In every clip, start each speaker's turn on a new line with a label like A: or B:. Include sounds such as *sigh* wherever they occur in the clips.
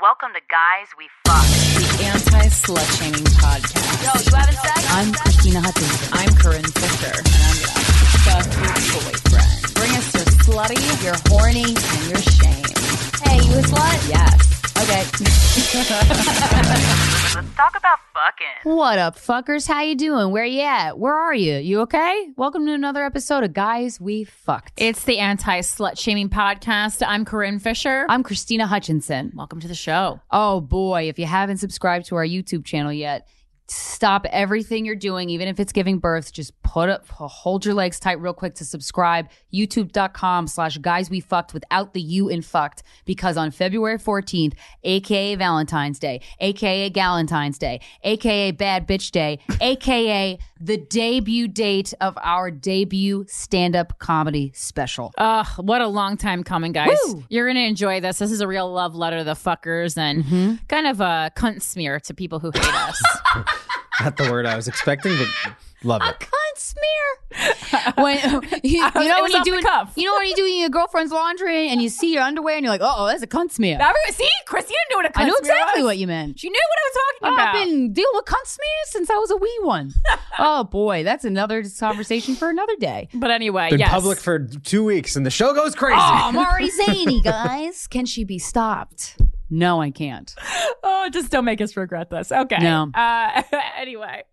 A: Welcome to Guys We Fuck,
B: the anti-slut shaming podcast.
A: Yo, you having sex?
B: I'm Krystyna Hutchinson.
C: I'm Corinne Fisher, and I'm gonna fuck your boyfriend.
B: Bring us your slutty, your horny, and your shame.
D: Hey, you a slut?
B: Yes. Okay.
A: Let's *laughs* talk about fucking.
B: What up, fuckers? How you doing? Where you at? Where are you? You okay? Welcome to another episode of Guys We Fucked.
C: It's the anti-slut shaming podcast. I'm Corinne Fisher.
B: I'm Krystyna Hutchinson.
C: Welcome to the show.
B: Oh boy, if you haven't subscribed to our YouTube channel yet, stop everything you're doing, even if it's giving birth. Just put up, hold your legs tight real quick to subscribe. YouTube.com slash guys we fucked without the you in fucked. Because on February 14th, aka Valentine's Day, aka Galentine's Day, aka Bad Bitch Day, *laughs* aka the debut date of our debut stand up comedy special.
C: Ugh, what a long time coming, guys.
B: Woo!
C: You're going to enjoy this. This is a real love letter to the fuckers and
B: Mm-hmm.
C: kind of a cunt smear to people who hate us. *laughs*
E: Not the word I was expecting, but love it.
B: A cunt smear. when *laughs* you, you know when you
C: off the
B: do
C: cuff.
B: you know when you doing your girlfriend's laundry and you see your underwear and you're like, oh, that's a cunt smear.
C: Everyone- See, Krystyna knew what a cunt smear.
B: I know
C: smear
B: exactly
C: was.
B: what you meant.
C: She knew what I was talking
B: Oh,
C: about.
B: I've been dealing with cunt smears since I was a wee one. *laughs* oh boy, that's another conversation for another day.
C: but anyway,
E: Been
C: yes.
E: public for two weeks and the show goes crazy.
B: Oh, I'm already *laughs* zany, guys. Can she be stopped? No, I can't.
C: Oh, just don't make us regret this. Okay.
B: No.
C: Uh, *laughs* anyway,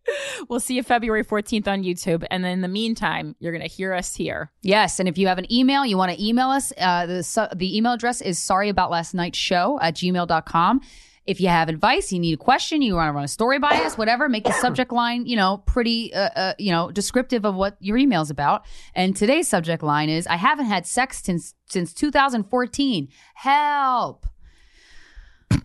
C: we'll see you February 14th on YouTube. And in the meantime, you're going to hear us here.
B: Yes, and if you have an email, you want to email us, uh, the, su- the email address is sorry about last night's show at gmail.com. If you have advice, you need a question, you want to run a story by us, whatever, make the *coughs* subject line, you know, pretty, uh, uh, you know, descriptive of what your email's about. And today's subject line is I haven't had sex since, since 2014. Help. *sighs*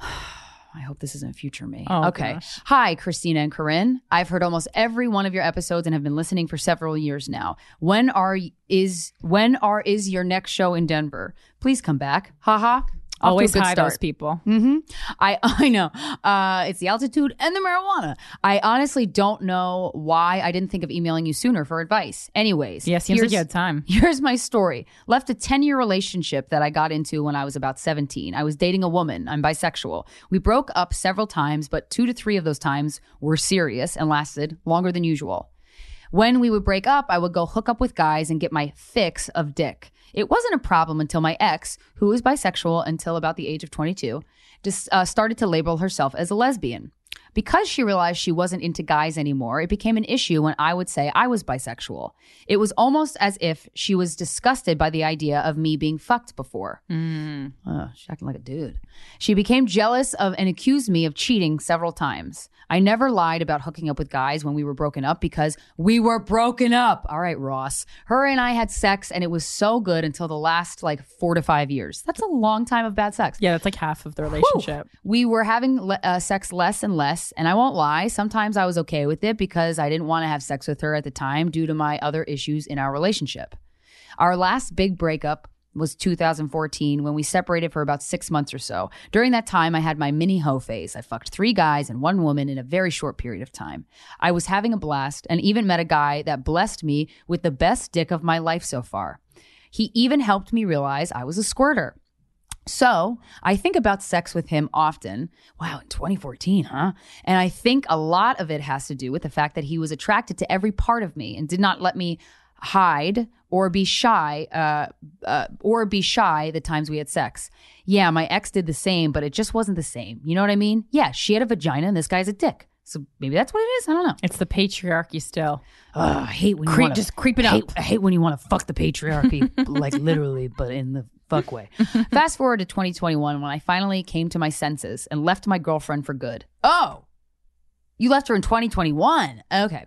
B: I hope this isn't future me.
C: Oh,
B: okay.
C: gosh.
B: Hi, Krystyna and Corinne. I've heard almost every one of your episodes and have been listening for several years now. When are is when are is your next show in Denver? Please come back. Haha. Off to a
C: Always hide
B: start.
C: those people.
B: Mm-hmm. I *laughs* I know. Uh, it's the altitude and the marijuana. I honestly don't know why I didn't think of emailing you sooner for advice. Anyways,
C: Yeah, seems like you had time. *laughs*
B: Here's my story. Left a 10 year relationship that I got into when I was about 17. I was dating a woman. I'm bisexual. We broke up several times, but two to three of those times were serious and lasted longer than usual. When we would break up, I would go hook up with guys and get my fix of dick. It wasn't a problem until my ex, who was bisexual until about the age of 22, just uh, started to label herself as a lesbian. Because she realized she wasn't into guys anymore, it became an issue when I would say I was bisexual. It was almost as if she was disgusted by the idea of me being fucked before. Oh, she's acting like a dude. She became jealous of and accused me of cheating several times. I never lied about hooking up with guys when we were broken up because we were broken up. All right, Ross. Her and I had sex and it was so good until the last like four to five years. That's a long time of bad sex.
C: Yeah, that's like half of the relationship.
B: We were having le- uh, sex less and less, and I won't lie. Sometimes I was okay with it because I didn't want to have sex with her at the time due to my other issues in our relationship. Our last big breakup was 2014 when we separated for about six months or so. During that time, I had my mini hoe phase. I fucked three guys and one woman in a very short period of time. I was having a blast and even met a guy that blessed me with the best dick of my life so far. He even helped me realize I was a squirter. So I think about sex with him often. Wow, in 2014, huh? And I think a lot of it has to do with the fact that he was attracted to every part of me and did not let me hide or be shy, uh, uh, or be shy the times we had sex. Yeah, my ex did the same, but it just wasn't the same. You know what I mean? Yeah, she had a vagina and this guy's a dick. So maybe that's what it is. I don't know.
C: It's the patriarchy still.
B: Ugh, I hate when you wanna,
C: just creep it
B: I
C: up.
B: I hate when you want to fuck the patriarchy, *laughs* like literally, but in the fuck way. *laughs* Fast forward to 2021 when I finally came to my senses and left my girlfriend for good. Oh, you left her in 2021. Okay.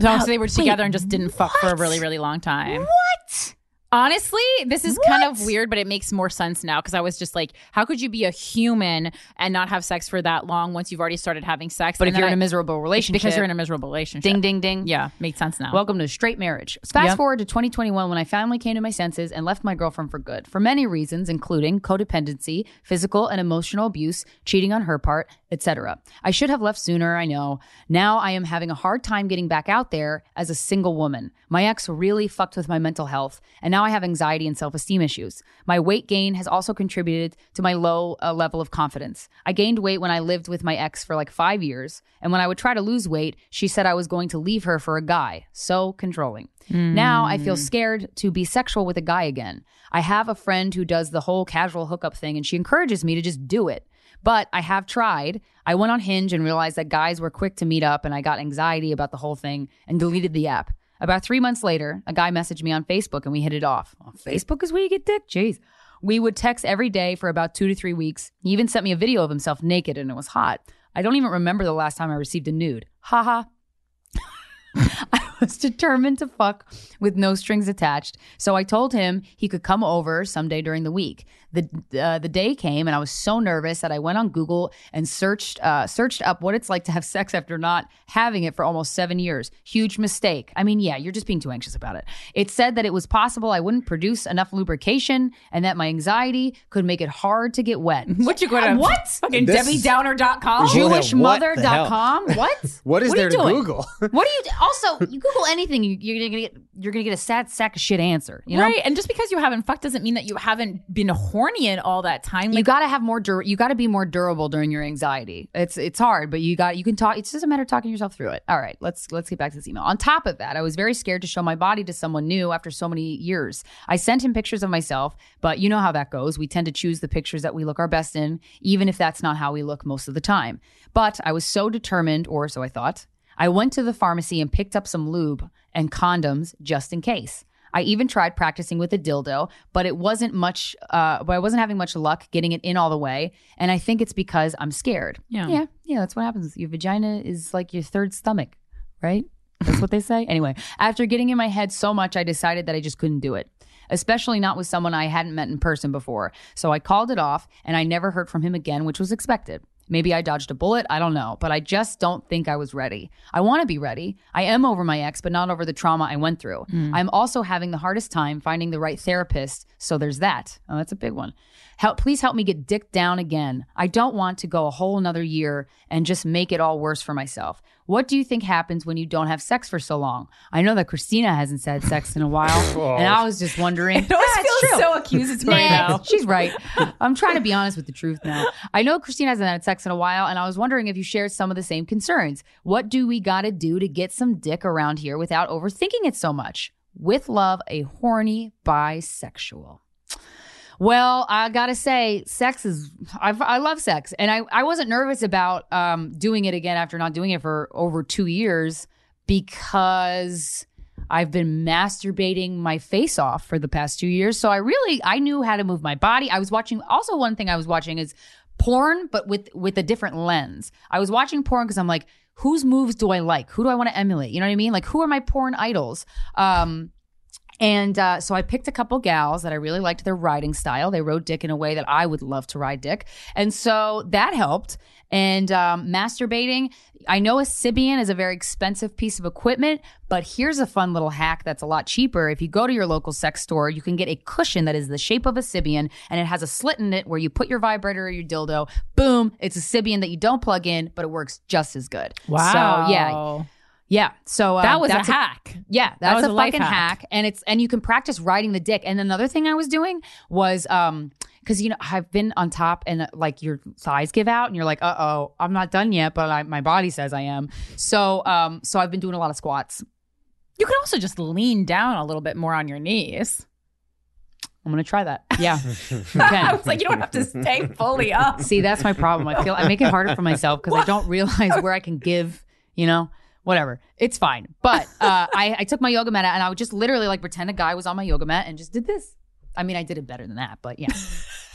C: So
B: Wow,
C: they were
B: wait,
C: together and just didn't fuck for a really, really long time.
B: What?
C: Honestly, this is kind of weird, but it makes more sense now because I was just like, how could you be a human and not have sex for that long once you've already started having sex?
B: But
C: And
B: if you're
C: then
B: in a miserable relationship,
C: because you're in a miserable relationship.
B: ding, ding, ding.
C: Yeah, makes sense now.
B: Welcome to straight marriage. Fast
C: Yep.
B: forward to 2021 when I finally came to my senses and left my girlfriend for good for many reasons, including codependency, physical and emotional abuse, cheating on her part, etc. I should have left sooner, I know. Now I am having a hard time getting back out there as a single woman. My ex really fucked with my mental health, and now I have anxiety and self esteem issues. My weight gain has also contributed to my low uh, level of confidence. I gained weight when I lived with my ex for like five years, and when I would try to lose weight, she said I was going to leave her for a guy. So controlling. Now I feel scared to be sexual with a guy again. I have a friend who does the whole casual hookup thing, and she encourages me to just do it. But I have tried. I went on Hinge and realized that guys were quick to meet up, and I got anxiety about the whole thing and deleted the app. About three months later, a guy messaged me on Facebook and we hit it off. Oh, Facebook is where you get dick? Jeez. We would text every day for about two to three weeks. He even sent me a video of himself naked and it was hot. I don't even remember the last time I received a nude. Haha. *laughs* I was determined to fuck with no strings attached. So I told him he could come over someday during the week. The uh, the day came, and I was so nervous that I went on Google and searched uh, searched up what it's like to have sex after not having it for almost seven years. Huge mistake. I mean, yeah, you're just being too anxious about it. It said that it was possible I wouldn't produce enough lubrication, and that my anxiety could make it hard to get wet. *laughs*
C: What you going *laughs* to
B: What? *laughs*
C: fucking
E: This-
C: DebbieDowner.com?
E: Ju- What the
B: JewishMother.com. What?
E: What is
B: are
E: there to
B: doing?
E: Google?
B: What do you also? You Google anything, you, you're gonna get you're gonna get a sad sack of shit answer. You know,
C: Right. And just because you haven't fucked doesn't mean that you haven't been horny in all that time.
B: you got to have more. Dur- you got to be more durable during your anxiety. It's it's hard, but you got you can talk. It's just a matter of talking yourself through it. All right, let's let's get back to this email. On top of that, I was very scared to show my body to someone new after so many years. I sent him pictures of myself, but you know how that goes. We tend to choose the pictures that we look our best in, even if that's not how we look most of the time. But I was so determined, or so I thought. I went to the pharmacy and picked up some lube and condoms just in case. I even tried practicing with a dildo, but it wasn't much. Uh, but I wasn't having much luck getting it in all the way, and I think it's because I'm scared.
C: Yeah.
B: yeah, yeah. That's what happens. Your vagina is like your third stomach, right? That's what they say. *laughs* Anyway, after getting in my head so much, I decided that I just couldn't do it, especially not with someone I hadn't met in person before. So I called it off, and I never heard from him again, which was expected. Maybe I dodged a bullet. I don't know. But I just don't think I was ready. I want to be ready. I am over my ex, but not over the trauma I went through. Mm. I'm also having the hardest time finding the right therapist. So there's that. Oh, that's a big one. Help, please help me get dick down again. I don't want to go a whole another year and just make it all worse for myself. What do you think happens when you don't have sex for so long? I know that Krystyna hasn't had sex in a while, *laughs* and I was just wondering. *laughs*
C: it always feels
B: true.
C: so accusatory
B: Nah,
C: now.
B: She's right. I'm trying to be honest with the truth now. I know Krystyna hasn't had sex in a while, and I was wondering if you shared some of the same concerns. What do we got to do to get some dick around here without overthinking it so much? With love, a horny bisexual. Well, I gotta say, sex is I, I love sex, and I I wasn't nervous about um doing it again after not doing it for over two years because I've been masturbating my face off for the past two years. So I really I knew how to move my body. I was watching. Also, one thing I was watching is porn, but with with a different lens. I was watching porn because I'm like, whose moves do I like? Who do I want to emulate? You know what I mean? Like, who are my porn idols? Um, and uh, so I picked a couple gals that I really liked their riding style. They rode dick in a way that I would love to ride dick. And so that helped. And um, masturbating, I know a Sybian is a very expensive piece of equipment, but here's a fun little hack that's a lot cheaper. If you go to your local sex store, you can get a cushion that is the shape of a Sybian and it has a slit in it where you put your vibrator or your dildo. Boom, it's a Sybian that you don't plug in, but it works just as good. So yeah, yeah. So uh,
C: That was a
B: that's
C: hack.
B: yeah,
C: That
B: that's
C: was
B: a,
C: a
B: fucking
C: hack.
B: hack. and it's and you can practice riding the dick. And another thing I was doing was um because you know I've been on top and uh, like your thighs give out and you're like, uh oh, I'm not done yet, but I, my body says I am. So um so I've been doing a lot of squats.
C: You can also just lean down a little bit more on your knees.
B: I'm gonna try that. Yeah, *laughs* *laughs*
C: I was like, you don't have to stay fully up.
B: See, that's my problem. I feel I make it harder for myself because I don't realize where I can give. You know. Whatever, it's fine. But uh, I, I took my yoga mat out and I would just literally like pretend a guy was on my yoga mat and just did this. I mean, I did it better than that, but yeah. *laughs*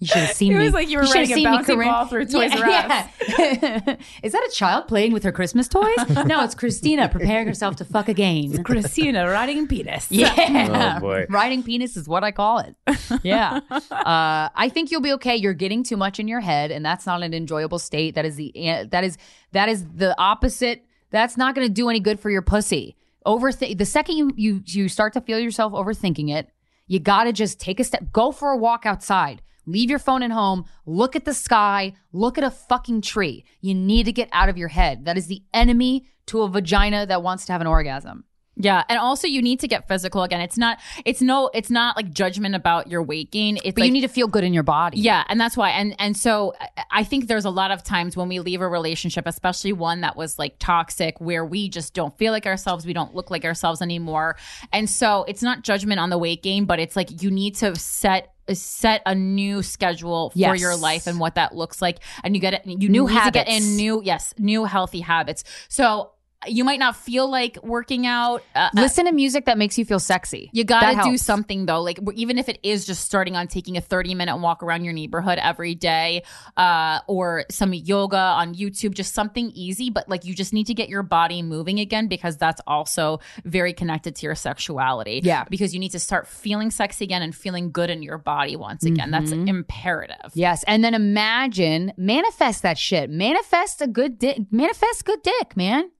B: You should have *laughs* seen
C: It
B: me.
C: was like you were
B: should have
C: riding a
B: seen me,
C: bouncy ball through *laughs* Toys R Us.
B: yeah. *laughs* Is that a child playing with her Christmas toys? no, it's Krystyna preparing herself to fuck again.
C: Krystyna riding penis.
B: Yeah.
E: Oh, boy.
B: Riding penis is what I call it. Yeah. uh, I think you'll be okay. You're getting too much in your head, and that's not an enjoyable state. That is the that is that is the opposite. That's not going to do any good for your pussy. Overthink the second you you you start to feel yourself overthinking it, you got to just take a step. Go for a walk outside. Leave your phone at home. Look at the sky. Look at a fucking tree. You need to get out of your head. That is the enemy to a vagina that wants to have an orgasm.
C: Yeah, and also you need to get physical again. It's not it's no it's not like judgment about your weight gain. It's
B: But
C: like,
B: you need to feel good in your body.
C: Yeah, and that's why. And and so I- I think there's a lot of times when we leave a relationship, especially one that was like toxic, where we just don't feel like ourselves, we don't look like ourselves anymore. And so it's not judgment on the weight gain, but it's like you need to set set a new schedule for
B: Yes.
C: your life and what that looks like, and you get it. You
B: New
C: need to get in new yes, new healthy habits. So you might not feel like working out. Uh,
B: Listen to music that makes you feel sexy.
C: you got to do something though, like even if it is just starting on taking a 30 minute walk around your neighborhood every day, uh, or some yoga on YouTube, just something easy, but like you just need to get your body moving again because that's also very connected to your sexuality.
B: Yeah.
C: Because you need to start feeling sexy again and feeling good in your body once again. That's
B: Mm-hmm.
C: imperative.
B: Yes, and then imagine manifest that shit. Manifest a good dick. Manifest good dick, man.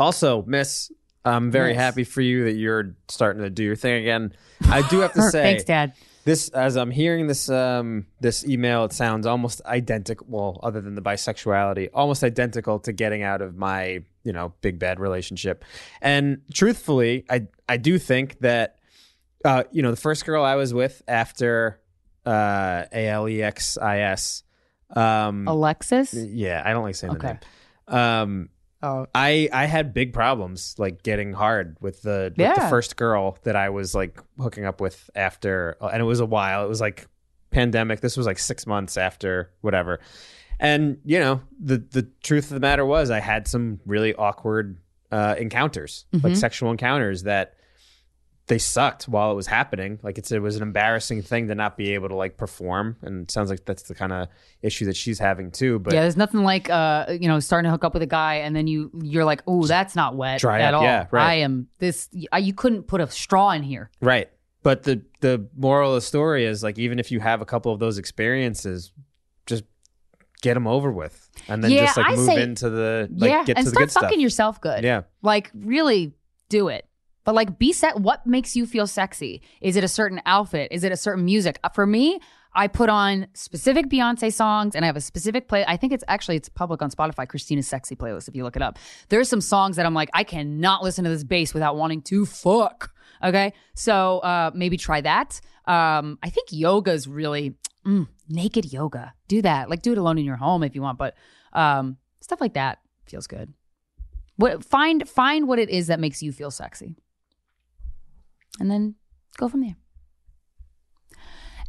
E: Also, Miss, I'm very
B: Miss.
E: happy for you that you're starting to do your thing again. I do have to *laughs* say,
B: Thanks, Dad.
E: this as I'm hearing this um this email, it sounds almost identical. Well, other than the bisexuality, almost identical to getting out of my you know big bad relationship. And truthfully, I I do think that uh you know the first girl I was with after uh A L E X I S um
B: Alexis.
E: yeah I don't like saying
B: Okay.
E: the name um
B: Oh,
E: I I had big problems like getting hard with the with the
B: Yeah.
E: first girl that I was like hooking up with after uh, and it was a while. It was like pandemic. This was like 6 months after whatever. And you know, the the truth of the matter was I had some really awkward uh encounters, like
B: Mhm.
E: sexual encounters that they sucked while it was happening. Like it's it was an embarrassing thing to not be able to like perform and it sounds like that's the kind of issue that she's having too, but
B: yeah, there's nothing like uh, you know, starting to hook up with a guy and then you you're like, "Oh, that's not wet
E: Dry
B: at
E: up,
B: all."
E: yeah, right.
B: I am this I, you couldn't put a straw in here.
E: Right. But the the moral of the story is like even if you have a couple of those experiences, just get them over with, and then
B: Yeah,
E: just like
B: I
E: move
B: say-
E: into the like
B: yeah,
E: get
B: and
E: to the
B: start
E: good stuff.
B: fucking yourself good.
E: Yeah.
B: Like really do it. But like be set what makes you feel sexy? Is it a certain outfit? Is it a certain music? Uh, For me, I put on specific Beyonce songs and I have a specific play. I think it's actually it's public on Spotify, Krystyna's sexy playlist if you look it up. There's some songs that I'm like I cannot listen to this bass without wanting to fuck. Okay? So, uh maybe try that. Um I think yoga is really mm, naked yoga. Do that. Like do it alone in your home if you want, but um stuff like that feels good. What find find what it is that makes you feel sexy. And then go from there.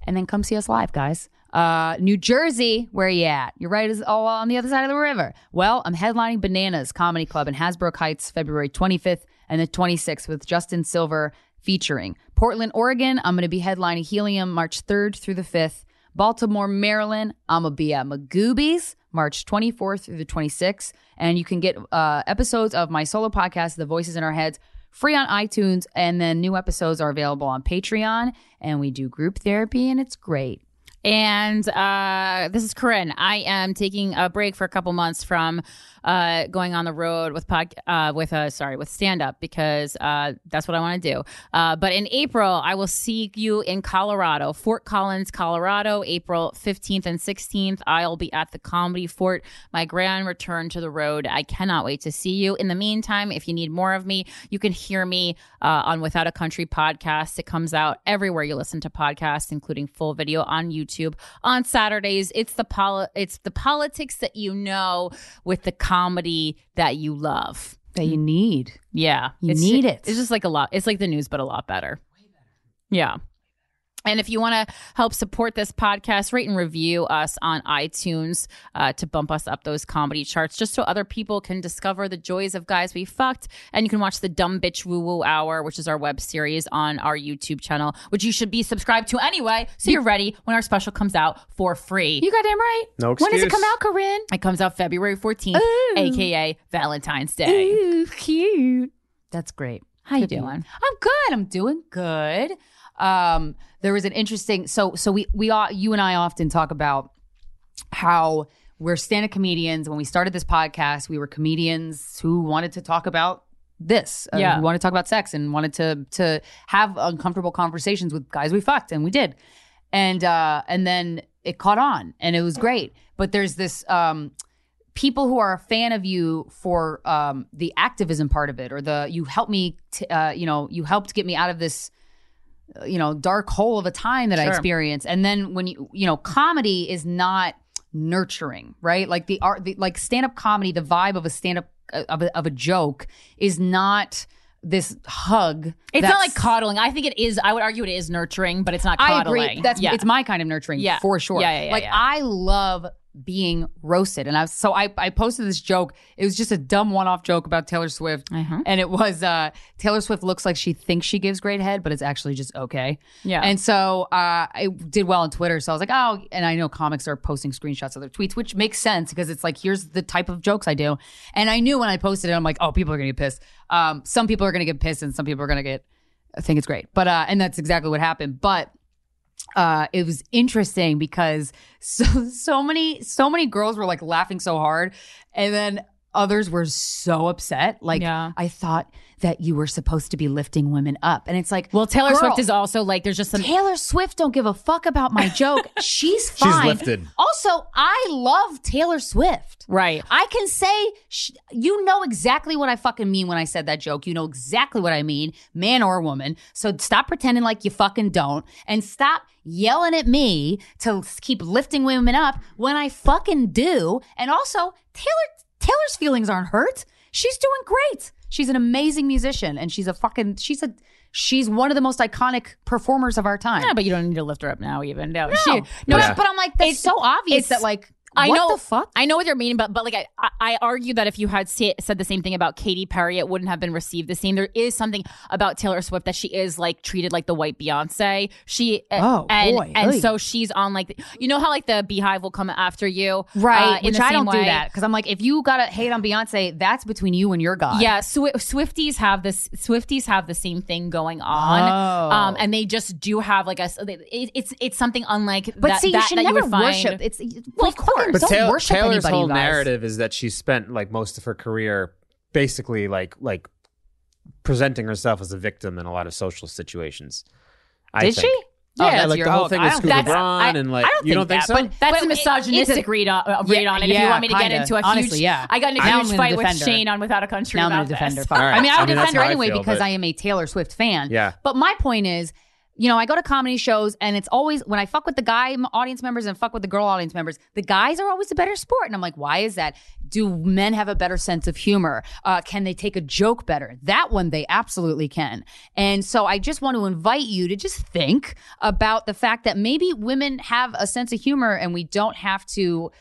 B: And then come see us live, guys. Uh, New Jersey, where you at? You're right, is all on the other side of the river. Well, I'm headlining Bananas Comedy Club in Hasbrouck Heights, February 25th and the 26th with Justin Silver featuring. Portland, Oregon, I'm going to be headlining Helium March 3rd through the 5th. Baltimore, Maryland, I'm going to be at Magooby's March 24th through the 26th. And you can get uh, episodes of my solo podcast, The Voices in Our Heads, free on iTunes. And then new episodes are available on Patreon. And we do group therapy, and it's great.
C: And uh, this is Corinne. I am taking a break for a couple months from uh, going on the road with pod, uh, with uh, sorry with stand up because uh, that's what I want to do. Uh, but in April, I will see you in Colorado, Fort Collins, Colorado, April fifteenth and sixteenth. I'll be at the Comedy Fort. My grand return to the road. I cannot wait to see you. In the meantime, if you need more of me, you can hear me uh, on Without a Country podcast. It comes out everywhere you listen to podcasts, including full video on YouTube on Saturdays. It's the poli- it's the politics that you know with the comedy that you love.
B: That you need.
C: Yeah,
B: You need
C: ju-
B: it.
C: It's just like a lot. It's like the news, but a lot better. Yeah. And if you want to help support this podcast, rate and review us on iTunes uh, to bump us up those comedy charts, just so other people can discover the joys of guys we fucked. And you can watch the Dumb Bitch Woo Woo Hour, which is our web series on our YouTube channel, which you should be subscribed to anyway, so you're ready when our special comes out for free.
B: You got goddamn right.
E: No excuse.
B: When does it come out, Corinne?
C: it comes out February 14th, aka Valentine's Day.
B: Ooh, cute. That's great.
C: How you
B: Good for
C: doing?
B: I'm good. I'm doing good. Um, there was an interesting. So, so we we all you and I often talk about how we're stand-up comedians. When we started this podcast, we were comedians who wanted to talk about this. uh,
C: Yeah.
B: who wanted to talk about sex and wanted to to have uncomfortable conversations with guys we fucked, and we did. And uh, and then it caught on, and it was great. But there's this. Um, people who are a fan of you for um, the activism part of it or the you helped me t- uh, you know you helped get me out of this you know dark hole of a time that i
C: Sure.
B: experienced and then when you you know comedy is not nurturing right like the art the, like stand-up comedy the vibe of a stand-up uh, of a, of a joke is not this hug
C: It's not like coddling. I think it is. I would argue it is nurturing, but it's not
B: I
C: coddling.
B: agree. That's
C: yeah.
B: it's my kind of nurturing,
C: Yeah.
B: for sure.
C: Yeah, yeah, yeah,
B: like
C: yeah.
B: I love being roasted, and I was, so I I posted this joke. It was just a dumb one off joke about Taylor Swift,
C: Uh-huh.
B: and it was uh Taylor Swift looks like she thinks she gives great head, but it's actually just okay.
C: Yeah.
B: and so uh, I did well on Twitter. So I was like, oh, and I know comics are posting screenshots of their tweets, which makes sense because it's like here's the type of jokes I do, and I knew when I posted it, I'm like, oh, people are gonna get pissed. Um, some people are gonna get pissed, and some people are gonna get I think it's great. But uh, and that's exactly what happened. But uh, it was interesting because *laughs* so so many so many girls were like laughing so hard, and then others were so upset. Like
C: Yeah.
B: I thought that you were supposed to be lifting women up, and it's like,
C: well, Taylor
B: girl,
C: Swift is also like there's just some
B: Taylor Swift don't give a fuck about my joke. *laughs* She's fine.
E: lifted.
B: Also, I love Taylor Swift.
C: right.
B: I can say, sh- you know exactly what I fucking mean when I said that joke. You know exactly what I mean, man or woman. So stop pretending like you fucking don't and stop yelling at me to keep lifting women up when I fucking do. And also, Taylor Taylor's feelings aren't hurt. She's doing great. She's an amazing musician and she's a fucking she's a she's one of the most iconic performers of our time.
C: Yeah, but you don't need to lift her up now, even. No,
B: no,
C: she, no,
B: but,
E: Yeah.
B: but I'm like, that's
C: It's-
B: so obvious
C: it's-
B: that like
C: I
B: what
C: know
B: the fuck?
C: I know what you're meaning, but but like I, I, argue that if you had say, said the same thing about Katy Perry, it wouldn't have been received the same. There is something about Taylor Swift that she is like treated like the white Beyonce. She
B: Oh,
C: and
B: boy.
C: and
B: Oy.
C: so she's on like the, you know how like the Beehive will come after you,
B: Right,
C: uh, in
B: which
C: the
B: I don't do that because I'm like, if you gotta hate on Beyonce, that's between you and your God.
C: Yeah, Swi- Swifties have this. Swifties have the same thing going on,
B: Oh.
C: um, and they just do have like a. It, it's it's something unlike.
B: but
C: that,
B: see,
C: that,
B: you should
C: that
B: never
C: find-
B: worship. It's
C: Well, of course.
B: Fucking
E: But
B: don't
E: Taylor,
B: worship
E: Taylor's
B: anybody,
E: whole
B: guys.
E: narrative is that she spent like most of her career basically like like presenting herself as a victim in a lot of social situations. I
B: Did
E: think.
B: she?
E: Oh,
B: Yeah,
E: yeah,
B: that's
E: like
B: your-
E: the whole
B: oh,
E: thing with
B: don't Scooter that's-
E: Braun and like
C: I don't
E: you don't think
C: that,
E: so?
C: But that's
B: But
C: a misogynistic
B: it's
C: read on, uh, read
B: Yeah,
C: on it. if
B: yeah,
C: you want me to get
B: kinda.
C: into a
B: Honestly,
C: huge,
B: yeah.
C: I got in a
B: Now I'm
C: huge
B: gonna
C: fight with. Shane on Without a Country.
B: Now I'm
C: about
B: gonna
C: this.
B: Fuck her.
E: All right.
B: I mean, I'll
E: I mean, that's
B: defend her
E: I
B: anyway
E: feel,
B: because
E: but-
B: I am a Taylor Swift fan.
E: Yeah.
B: But my point is, you know, I go to comedy shows and it's always when I fuck with the guy audience members and fuck with the girl audience members, the guys are always a better sport. And I'm like, why is that? Do men have a better sense of humor? Uh, can they take a joke better? That one they absolutely can. And so I just want to invite you to just think about the fact that maybe women have a sense of humor and we don't have to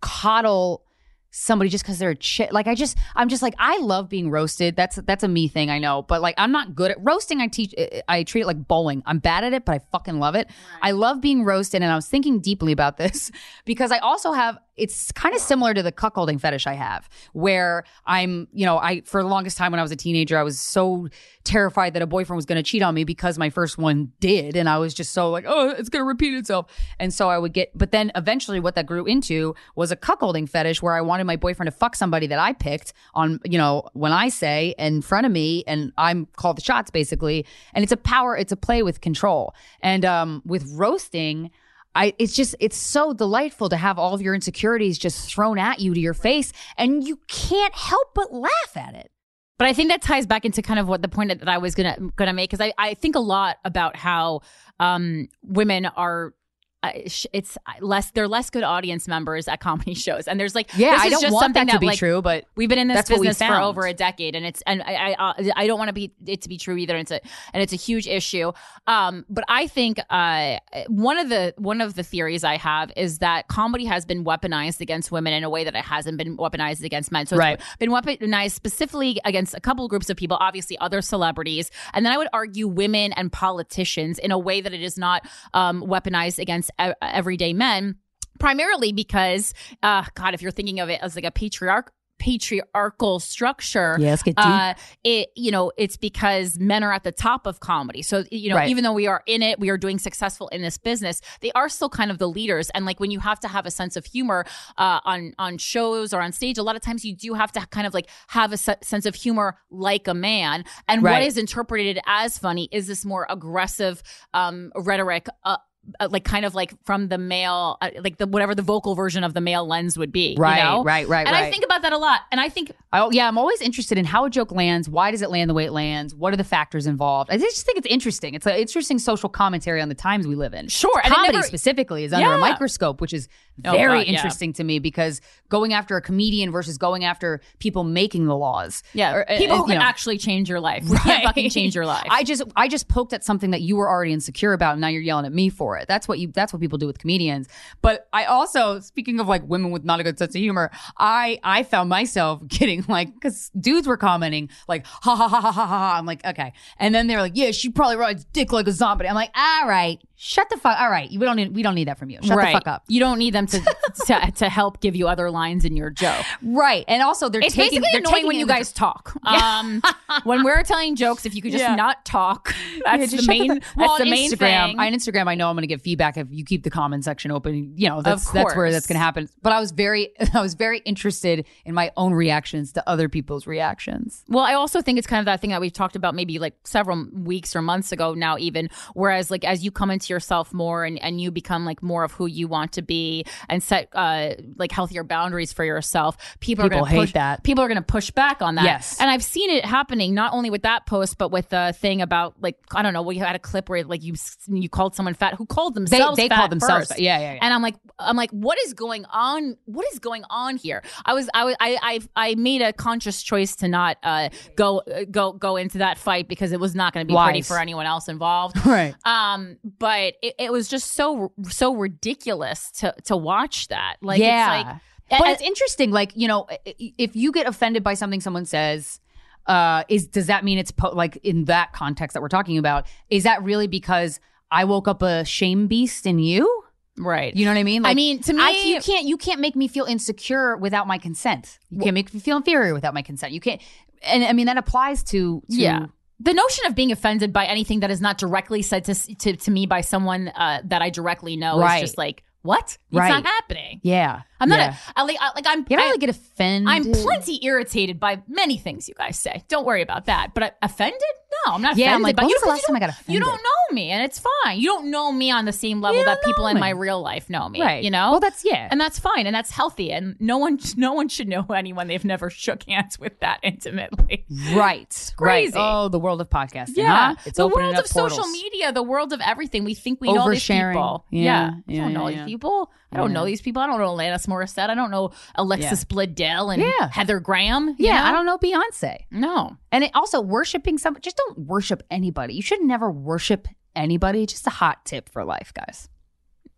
B: coddle somebody just because they're a chick. Like I just, I'm just like, I love being roasted. That's that's a me thing, I know. But like, I'm not good at roasting. I teach, I treat it like bowling. I'm bad at it, but I fucking love it. I love being roasted, and I was thinking deeply about this *laughs* because I also have. It's kind of similar to the cuckolding fetish I have, where I'm, you know, I for the longest time when I was a teenager, I was so terrified that a boyfriend was going to cheat on me because my first one did, and I was just so like, oh, it's going to repeat itself. And so I would get, but then eventually, what that grew into was a cuckolding fetish where I wanted my boyfriend to fuck somebody that I picked on, you know, when I say in front of me, and I'm called the shots basically. And it's a power, it's a play with control, and um, with roasting. I, it's just it's so delightful to have all of your insecurities just thrown at you to your face and you can't help but laugh at it.
C: But I think that ties back into kind of what the point that I was gonna gonna make because I, I think a lot about how um, women are uh, it's less they're less good audience members at comedy *laughs* shows. And there's like
B: Yeah,
C: this
B: I
C: is
B: don't
C: just
B: want
C: something
B: that to be
C: like,
B: true, but
C: we've been in this
B: that's what we
C: business for over a decade and it's and i i, uh, I don't want to be it to be true either it's a and it's a huge issue. Um but i think uh one of the one of the theories i have is that comedy has been weaponized against women in a way that it hasn't been weaponized against men. So it's
B: Right.
C: been weaponized specifically against a couple groups of people obviously other celebrities. And then i would argue women and politicians in a way that it is not um weaponized against everyday men primarily because uh god if you're thinking of it as like a patriarch patriarchal structure
B: Yeah, get deep.
C: uh it you know it's because men are at the top of comedy so you know
B: Right.
C: even though we are in it we are doing successful in this business they are still kind of the leaders and like when you have to have a sense of humor uh on on shows or on stage a lot of times you do have to kind of like have a se- sense of humor like a man and what
B: Right.
C: is interpreted as funny is this more aggressive um rhetoric uh, uh, like kind of like from the male, uh, like the whatever the vocal version of the male lens would be, you
B: Right,
C: know?
B: right, right,
C: And I think about that a lot, and I think
B: Oh yeah, I'm always interested in how a joke lands. Why does it land the way it lands? What are the factors involved? I just think it's interesting. It's an interesting social commentary on the times we live in.
C: Sure,
B: comedy
C: never-
B: specifically is under a microscope, which is
C: Oh,
B: very
C: God, yeah.
B: interesting to me because going after a comedian versus going after people making the laws.
C: yeah,
B: Or, uh,
C: people
B: uh,
C: who can
B: know.
C: actually change your life. *laughs* We can't fucking change your life.
B: I just I just poked at something that you were already insecure about and now you're yelling at me for it. That's what you that's what people do with comedians. But I also speaking of like women with not a good sense of humor, I I found myself *laughs* getting like cuz dudes were commenting like ha ha ha ha ha ha. I'm like, okay. And then they're like, "Yeah, she probably rides dick like a zombie." I'm like, "All right. Shut the fuck. All right. We don't need we don't need that from you. Shut
C: right.
B: the fuck up."
C: You don't need them to, *laughs* to to help give you other lines in your joke.
B: Right. And also they're
C: It's
B: taking
C: basically
B: they're
C: annoying
B: taking
C: when you
B: in the-
C: guys talk. *laughs* Um, when we're telling jokes, if you could just
B: Yeah.
C: not talk,
B: Yeah,
C: that's
B: just
C: the main.
B: fuck- well,
C: that's the
B: on
C: main
B: Instagram,
C: thing.
B: On Instagram, I know I'm going to get feedback if you keep the comment section open. You know, that's that's where that's going to happen. But I was very, *laughs* I was very interested in my own reactions to other people's reactions.
C: Well, I also think it's kind of that thing that we've talked about maybe like several weeks or months ago now, even. Whereas, like, as you come into yourself more and, and you become like more of who you want to be and set uh, like healthier boundaries for yourself, people, are going to
B: hate
C: push
B: that.
C: People are going to push back on that.
B: Yes.
C: And I've seen it happening not only with that post, but with the thing about like, I don't know, we had a clip where like you you called someone fat who called themselves
B: they
C: fat
B: call themselves,
C: first.
B: fat. yeah, yeah, yeah.
C: And I'm like, I'm like, what is going on? What is going on here? I was, I was, I, I, I made a conscious choice to not uh, go, uh, go, go into that fight because it was not going to be pretty for anyone else involved. *laughs*
B: Right.
C: Um, but it, it was just so, so ridiculous to to watch that. Like,
B: yeah.
C: it's like,
B: but
C: and-
B: it's interesting. Like you know, if you get offended by something someone says. Uh, is does that mean it's po- like in that context that we're talking about? Is that really because I woke up a shame beast in you?
C: right.
B: You know what I mean?
C: I mean, to me-
B: I, you can't you can't make me feel insecure without my consent. You can't make me feel inferior without my consent. You can't, and I mean that applies to, to
C: yeah. The notion of being offended by anything that is not directly said to to, to me by someone uh, that I directly know
B: Right.
C: is just like, what? It's not happening.
B: yeah.
C: I'm not
B: yeah.
C: a, I, like, I, like I'm.
B: You don't
C: I-
B: really get offended.
C: I'm plenty irritated by many things you guys say. Don't worry about that. But uh, offended? No, I'm not
B: Yeah, I'm
C: offended.
B: like,
C: but you
B: the
C: don't-
B: last
C: you
B: time I
C: don't-
B: got
C: You don't know me, and it's fine. You don't know me on the same level that people
B: know
C: in my real life know me.
B: Right.
C: You know.
B: Well, that's- yeah.
C: and that's fine, and that's healthy. And no one, *laughs* no one should know anyone they've never shook hands with that intimately.
B: right.
C: crazy.
B: Right. Oh, the world of podcasting.
C: Yeah,
B: huh? it's
C: the world of social media, the world of everything. We think we know all these people.
B: Yeah,
C: Yeah,
B: yeah,
C: I don't know
B: yeah,
C: these people. I don't know these people. I don't know Alanis Morissette. I don't know Alexis Bledel and
B: Yeah.
C: Heather Graham.
B: Yeah,
C: know?
B: I don't know Beyonce.
C: No.
B: And it also worshiping someone. Just don't worship anybody. You should never worship anybody. Just a hot tip for life, guys.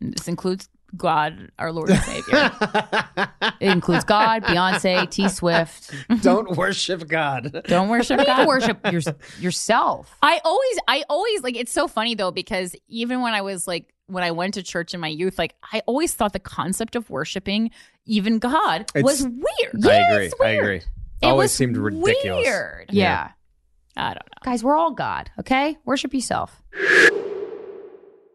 C: This includes God, our Lord and Savior. *laughs*
B: It includes God, Beyonce, T Swift.
E: Don't worship God.
C: Don't worship God.
B: worship your, yourself.
C: I always, I always like. It's so funny though because even when I was like, when I went to church in my youth, like I always thought the concept of worshiping even God was weird.
E: I
C: Yeah,
E: agree.
C: it's
E: I agree.
C: It
E: Always seemed ridiculous.
C: Weird.
B: Yeah.
C: I don't know.
B: Guys, we're all God, okay? Worship yourself.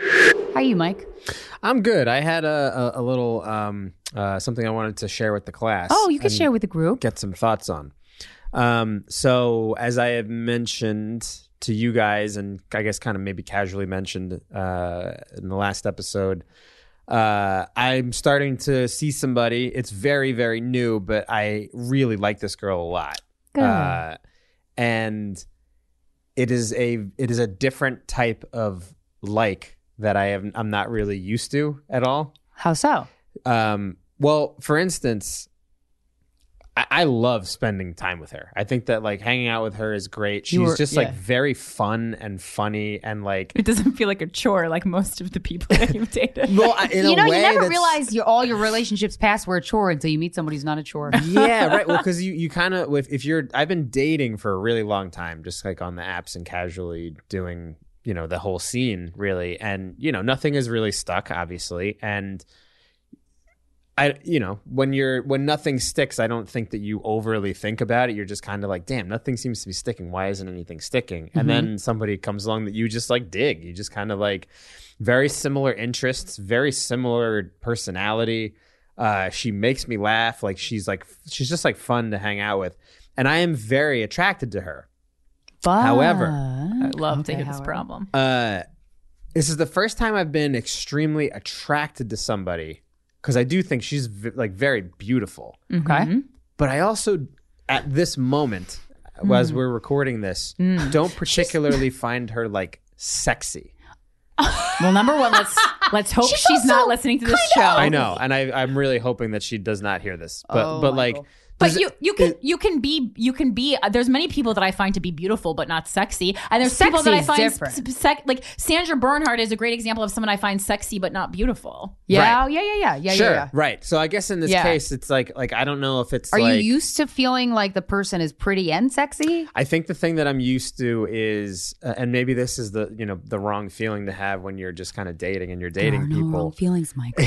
B: How are you, Mike?
E: I'm good. I had a, a, a little um, uh, something I wanted to share with the class.
B: Oh, you can share with the group.
E: Get some thoughts on. Um, so, as I have mentioned to you guys, and I guess kind of maybe casually mentioned uh, in the last episode, uh, I'm starting to see somebody. It's very, very new, but I really like this girl a lot.
B: Good.
E: Uh, and it is a it is a different type of like that I am I'm not really used to at all.
B: How so?
E: Um, well, for instance, I, I love spending time with her. I think that like hanging out with her is great. She's
C: were-
E: just
C: yeah.
E: like very fun and funny and like
C: It doesn't feel like a chore like most of the people that you've dated. *laughs*
E: well, I- in
B: you
E: a
B: know, you never
E: that's-
B: realize your, all your relationships past were a chore until you meet somebody who's not a chore. *laughs*
E: yeah, *laughs* right. Well, because you, you kind of if, if you're I've been dating for a really long time, just like on the apps and casually doing you know the whole scene really, and you know nothing is really stuck, obviously, and I you know when you're when nothing sticks, I don't think that you overly think about it. You're just kind of like, damn, nothing seems to be sticking. Why isn't anything sticking? And then somebody comes along that you just like dig. You just kind of like very similar interests, very similar personality. Uh, she makes me laugh. Like she's like she's just like fun to hang out with, and I am very attracted to her. However,
C: I love to
B: Okay,
C: hear this
B: Howard.
C: problem.
E: Uh, this is the first time I've been extremely attracted to somebody because I do think she's v- like very beautiful. Mm-hmm.
B: Okay.
E: But I also, at this moment, as mm. we're recording this, mm. don't particularly find her like sexy. *laughs*
C: Well, number one, let's let's hope she's, not listening to this show.
E: I know, and I, I'm really hoping that she does not hear this. But
B: Oh,
E: but like,
B: Michael.
C: But you you can you can be you can be uh, there's many people that I find to be beautiful but not sexy and there's people that I find
B: different.
C: sec- like Sandra Bernhard is a great example of someone I find sexy but not beautiful.
B: Yeah,
E: Right.
B: yeah, yeah, yeah, yeah,
E: sure,
B: yeah, yeah.
E: right. So I guess in this
B: Yeah.
E: case, it's like like I don't know if it's
B: Are
E: like,
B: you used to feeling like the person is pretty and sexy?
E: I think the thing that I'm used to is, uh, and maybe this is the you know the wrong feeling to have when you're just kind of dating and you're dating
B: There are no wrong
E: people.
B: feelings, Michael.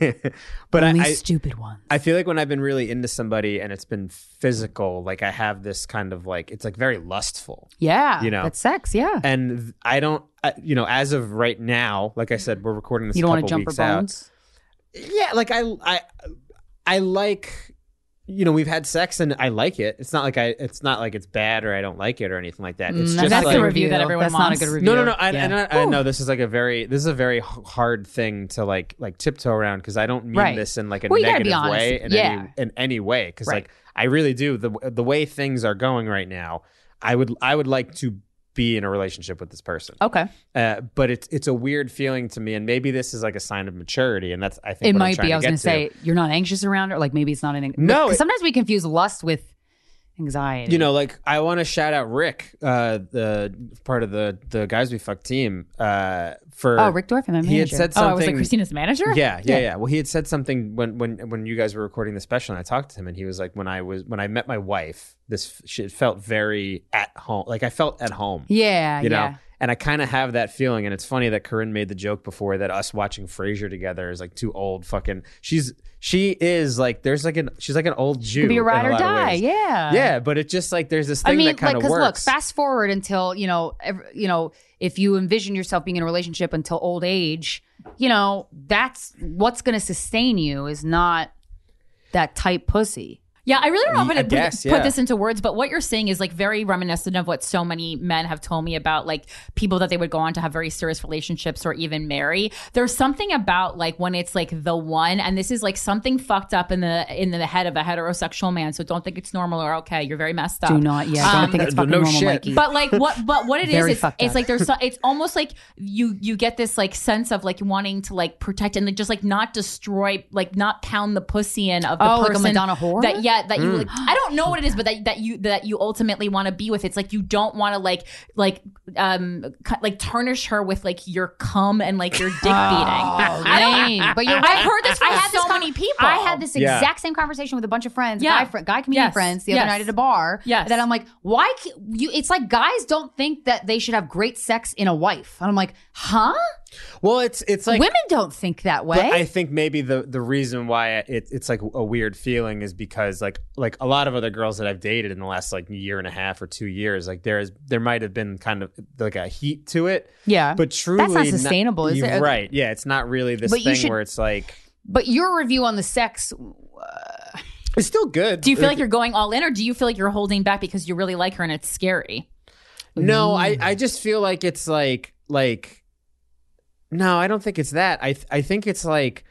B: *laughs*
E: but I,
B: Only
E: I
B: stupid ones.
E: I feel like when I've been really into somebody and it's been physical, like I have this kind of like it's like very lustful,
B: yeah,
E: you know.
B: that's sex. Yeah,
E: and I don't, I, you know, as of right now, like I said, we're recording this.
B: you don't want to jump her
E: weeks out.
B: bones.
E: Yeah, like I, I, I like, you know, we've had sex and I like it. It's not like I, it's not like it's bad or I don't like it or anything like that. It's
B: Mm,
E: just
C: that's
E: like
C: the review that everyone
B: That's
C: wants.
B: not a good review.
E: no, no, no. I,
B: Yeah.
E: and I, I know this is like a very, this is a very hard thing to like, like tiptoe around because I don't mean
B: Right.
E: this in like a
B: Well, you gotta be
E: negative way in
B: Yeah.
E: any in any way because
B: Right.
E: like I really do the the way things are going right now. I would I would like to be in a relationship with this person.
B: Okay,
E: Uh, but it's it's a weird feeling to me, and maybe this is like a sign of maturity, and that's I think
B: it
E: what I'm
B: might be. I was going to say you're not anxious around her. Like maybe it's not an.
E: No, it-
B: sometimes we confuse lust with anxiety.
E: You know, like I want to shout out Rick, uh, the part of the the guys we fuck team, uh, for
B: oh, Rick Dorfman, my
E: he had
B: manager.
E: said
C: Oh,
E: something.
C: I was like Krystyna's manager.
E: Yeah, yeah, yeah, Well, he had said something when when when you guys were recording the special, and I talked to him, and he was like, when I was when I met my wife, this shit felt very at home. Like I felt at home.
B: yeah,
E: you
B: yeah.
E: And I kind of have that feeling. And it's funny that Corinne made the joke before that us watching Frasier together is like too old. Fucking, she's she is like there's like an she's like an old Jew.
B: Be a ride or die. Yeah.
E: Yeah, but it's just like there's this
B: I
E: thing
B: mean,
E: that kind
B: like,
E: of
B: because
E: works.
B: look, fast forward until you know, ev you know, if you envision yourself being in a relationship until old age, you know, that's what's going to sustain you is not that tight pussy.
C: Yeah, I really don't know how
E: I
C: to put,
E: guess,
C: put
E: yeah.
C: this into words, but what you're saying is like very reminiscent of what so many men have told me about like people that they would go on to have very serious relationships or even marry. There's something about like when it's like the one, and this is like something fucked up in the in the head of a heterosexual man. So don't think it's normal or okay. You're very messed up.
B: Do not, yeah, don't
C: Um,
B: think it's
E: no
B: fucking normal,
E: shit.
B: Mikey.
C: but like what but what it is *laughs*
B: Very
C: is
B: fucked
C: it's like there's so, it's almost like you you get this like sense of like wanting to like protect and like, just like not destroy like not pound the pussy in of the
B: Oh, like a
C: person
B: Madonna whore?
C: that yeah that you like I don't know what it is but that that you that you ultimately want to be with it's like you don't want to like like um cu- like tarnish her with like your cum and like your dick beating *laughs*
B: Oh, lame. But you're
C: I've heard this from
B: I had
C: so
B: this con-
C: many people
B: I had this
E: Yeah.
B: exact same conversation with a bunch of friends,
C: Yeah.
B: guy, fr- guy comedian
C: Yes.
B: friends, the other
C: Yes.
B: night at a bar.
C: Yes.
B: That I'm like, why? ca- You? It's like guys don't think that they should have great sex in a wife, and I'm like, huh?
E: Well, it's it's like
B: Women don't think that way.
E: But I think maybe the the reason why it, it's like a weird feeling is because like like a lot of other girls that I've dated in the last like year and a half or two years, like there is there might have been kind of like a heat to it.
B: yeah,
E: But truly, that's
B: not sustainable, is it?
E: Right? Yeah, it's not really this
B: But
E: thing
B: should-
E: where it's like
B: but your review on the sex, uh,
E: it's still good.
C: do you feel like you're going all in or do you feel like you're holding back because you really like her and it's scary
E: No, I mm. I just feel like it's like like no, I don't think it's that. I th- I think it's like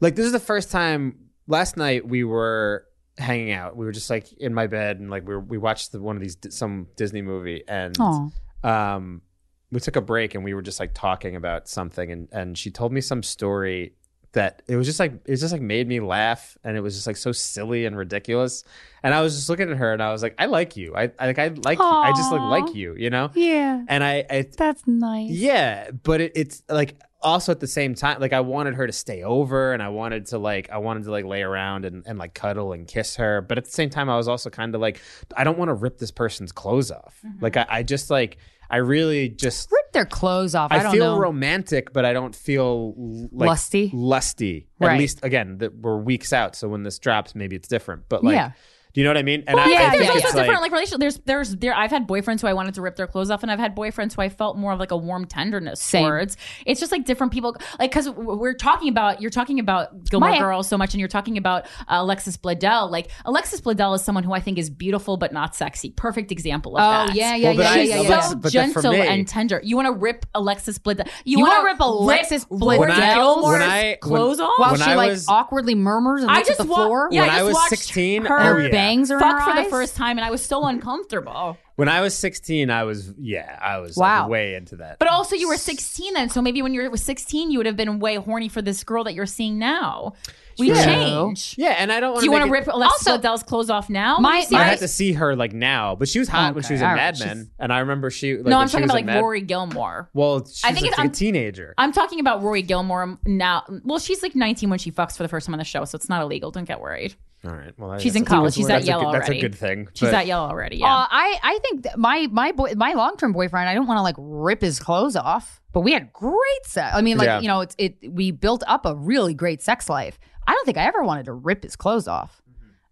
E: like this is the first time last night we were hanging out. We were just like in my bed and like we were, we watched the, one of these some Disney movie and
B: oh,
E: um we took a break and we were just like talking about something and and she told me some story that it was just like it just like made me laugh and it was just like so silly and ridiculous. And i was just looking at her and i was like i like you. I, I like i like you i just like like you you know?
B: Yeah,
E: and i i
B: that's nice.
E: yeah but it, it's like also at the same time like i wanted her to stay over and i wanted to like i wanted to like lay around and, and like cuddle and kiss her. But at the same time i was also kind of like i don't want to rip this person's clothes off. Mm-hmm. Like I, I just like i really just
B: Rip their clothes off. I,
E: I, feel
B: know.
E: romantic, but I don't feel like
B: Lusty?
E: Lusty.
B: Right.
E: At least again, that we're weeks out, so when this drops, maybe it's different. But like,
B: Yeah.
E: Do you know what I mean? And
C: Well,
E: I,
C: I
E: I
C: think
E: think
C: there's also
E: like,
C: different like relationship. There's there's there. I've had boyfriends who I wanted to rip their clothes off, and I've had boyfriends who I felt more of like a warm tenderness
B: Same.
C: towards. It's just like different people. Like because we're talking about you're talking about Gilmore
B: My-
C: Girls so much, and you're talking about uh, Alexis Bledel. Like Alexis Bledel is someone who I think is beautiful but not sexy. Perfect example of
B: Oh
C: that.
B: yeah, yeah,
E: Well, but
B: yeah, yeah, yeah,
C: so
B: yeah.
E: Alexis- but then for
C: gentle
E: me-
C: and tender. You want to rip Alexis Bledel?
B: You wanna rip Alexis Bledel?
E: When I-
C: Gilmore's
E: when I-
C: clothes off?
B: While she like
E: was-
B: awkwardly murmurs and
C: I
B: looks at
C: just
B: the
C: wa-
B: floor.
C: Yeah,
E: When
C: I
E: I was 16, oh, yeah.
B: Bangs are
C: fuck
B: her
C: for the first time, and I was so uncomfortable.
E: when I was 16, I was yeah, I was
B: Wow.
E: like, way into that.
C: But also, you were 16 then, so maybe when you were 16, you would have been way horny for this girl that you're seeing now. We
B: True.
C: change.
E: yeah, and I don't want to.
C: Do you want to rip
E: it-
C: Alexis
B: Also-
C: Bledel's clothes off now?
B: My-
C: When you see
E: I
C: her?
E: had to see her like now, but she was hot when she was in
B: Okay, all right,
E: Mad
B: she's-
E: Men, and I remember she. Like,
C: no, I'm talking about like
E: Mad-
C: Rory Gilmore.
E: Well, she's
C: I think
E: like,
C: it's-
E: a
C: I'm-
E: teenager.
C: I'm talking about Rory Gilmore now. Well, she's like 19 when she fucks for the first time on the show, so it's not illegal. Don't get worried.
E: All right, well, I
C: She's in college. She's at Yale
E: good- That's a good thing.
C: She's at Yale already. Yeah.
B: Uh, I I think that my my boy my long term boyfriend I don't want to like rip his clothes off, but we had great sex. I mean, like
E: Yeah.
B: you know, it's it we built up a really great sex life. I don't think I ever wanted to rip his clothes off,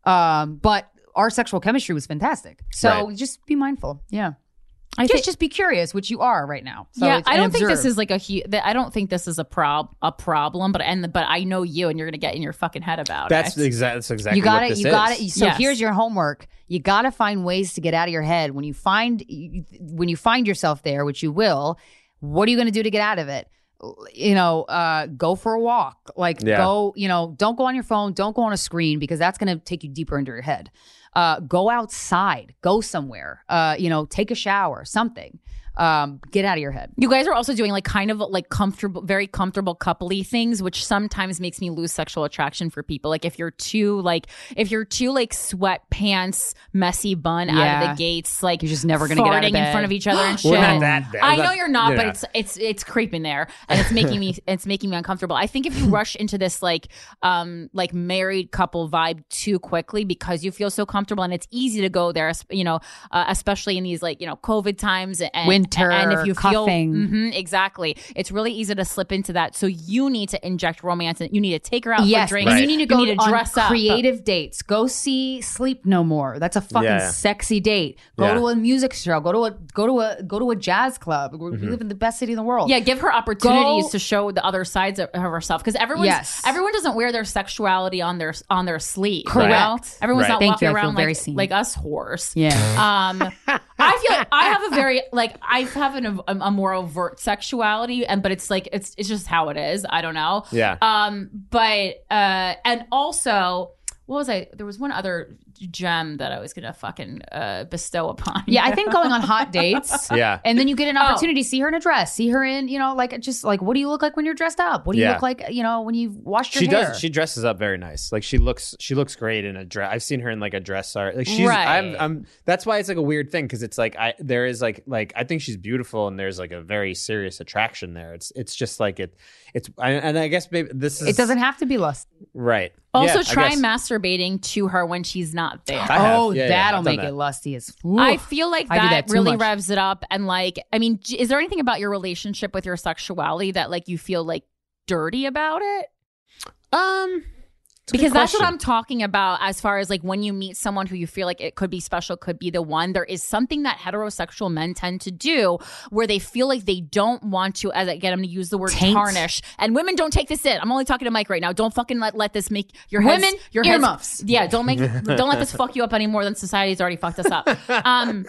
B: um, but our sexual chemistry was fantastic. So
E: Right.
B: just be mindful. Yeah,
C: I
B: just
C: think-
B: just be curious, which you are right now. So
C: yeah, I don't think this is like a huge. I don't think this is a prob a problem, but and but I know you, and you're gonna get in your fucking head about
E: That's
C: it.
E: exactly that's exactly
B: you got
E: it.
B: to
E: this
B: you got it. so
C: Yes.
B: here's your homework you got to find ways to get out of your head when you find when you find yourself there which you will what are you going to do to get out of it you know uh go for a walk like
E: Yeah.
B: go you know don't go on your phone don't go on a screen because that's going to take you deeper into your head uh go outside go somewhere uh you know take a shower something um get out of your head
C: You guys are also doing like kind of like comfortable, very comfortable coupley things, which sometimes makes me lose sexual attraction for people. Like if you're too like if you're too like sweatpants, messy bun out of the gates, like
B: You're just never gonna get out of
C: farting in front of each other and shit. *gasps*
E: We're not that bad.
C: I know you're not,
E: you
C: but it's it's it's creeping there, and it's making me it's making me uncomfortable. I think if you *laughs* rush into this like um like married couple vibe too quickly because you feel so comfortable, and it's easy to go there, you know, uh, especially in these like you know COVID times and
B: Winter banter,
C: and if you
B: cuffing.
C: feel Mhm, exactly, it's really easy to slip into that. So you need to inject romance, and you need to take her out
B: yes,
C: for drinks.
B: and you need to go
C: you need to
B: on
C: dress up.
B: creative dates. Go see Sleep No More. That's a fucking
E: Yeah.
B: sexy date. Go
E: Yeah.
B: to a music show. Go to a go to a go to a jazz club. We
E: Mm-hmm.
B: live in the best city in the world.
C: Yeah, give her opportunities
B: Go-
C: to show the other sides of, of herself because everyone's
B: Yes.
C: everyone doesn't wear their sexuality on their on their sleeve. you
B: Correct.
C: know? Everyone's
E: Right.
C: not
B: Thank
C: walking
B: you.
C: Around like, like us whores.
B: Yeah.
C: Um, I feel like I have a very like I have an, a, a more overt sexuality, and but it's like it's it's just how it is. I don't know.
E: Yeah.
C: Um, but uh, and also, what was I? There was one other gem that I was gonna fucking uh bestow upon.
B: Yeah, I think going on hot dates. *laughs*
E: Yeah.
B: And then you get an
C: Oh.
B: opportunity to see her in a dress, see her in, you know, like just like what do you look like when you're dressed up? What do you
E: Yeah.
B: look like, you know, when you've washed your
E: she
B: hair?
E: does. She dresses up very nice. Like she looks. She looks great in a dress. I've seen her in like a dress. Art. Like she's.
C: Right.
E: I'm. I'm. That's why it's like a weird thing because it's like I. There is like like I think she's beautiful and there's like a very serious attraction there. It's it's just like it. It's I, and I guess maybe this is.
B: it doesn't have to be lust.
E: Right.
C: Also,
E: Yeah,
C: try masturbating to her when she's not there.
E: I have.
B: oh,
E: Yeah, yeah,
B: that'll
E: I've
B: make
E: that.
B: it lusty as
C: I feel like that,
B: that
C: really
B: much.
C: revs it up. And like, I mean, is there anything about your relationship with your sexuality that like you feel like dirty about it?
E: Um. It's
C: Because that's what. I'm talking about as far as like when you meet someone who you feel like it could be special, could be the one. There is something that heterosexual men tend to do where they feel like they don't want to, as again, I'm going to use the word
B: Taint.
C: tarnish. And women don't take this in. I'm only talking to Mike right now. Don't fucking let, let this make your heads,
B: Women,
C: your heads-
B: earmuffs.
C: Yeah, don't make *laughs* don't let this fuck you up any more than society's already fucked us up. *laughs* Um,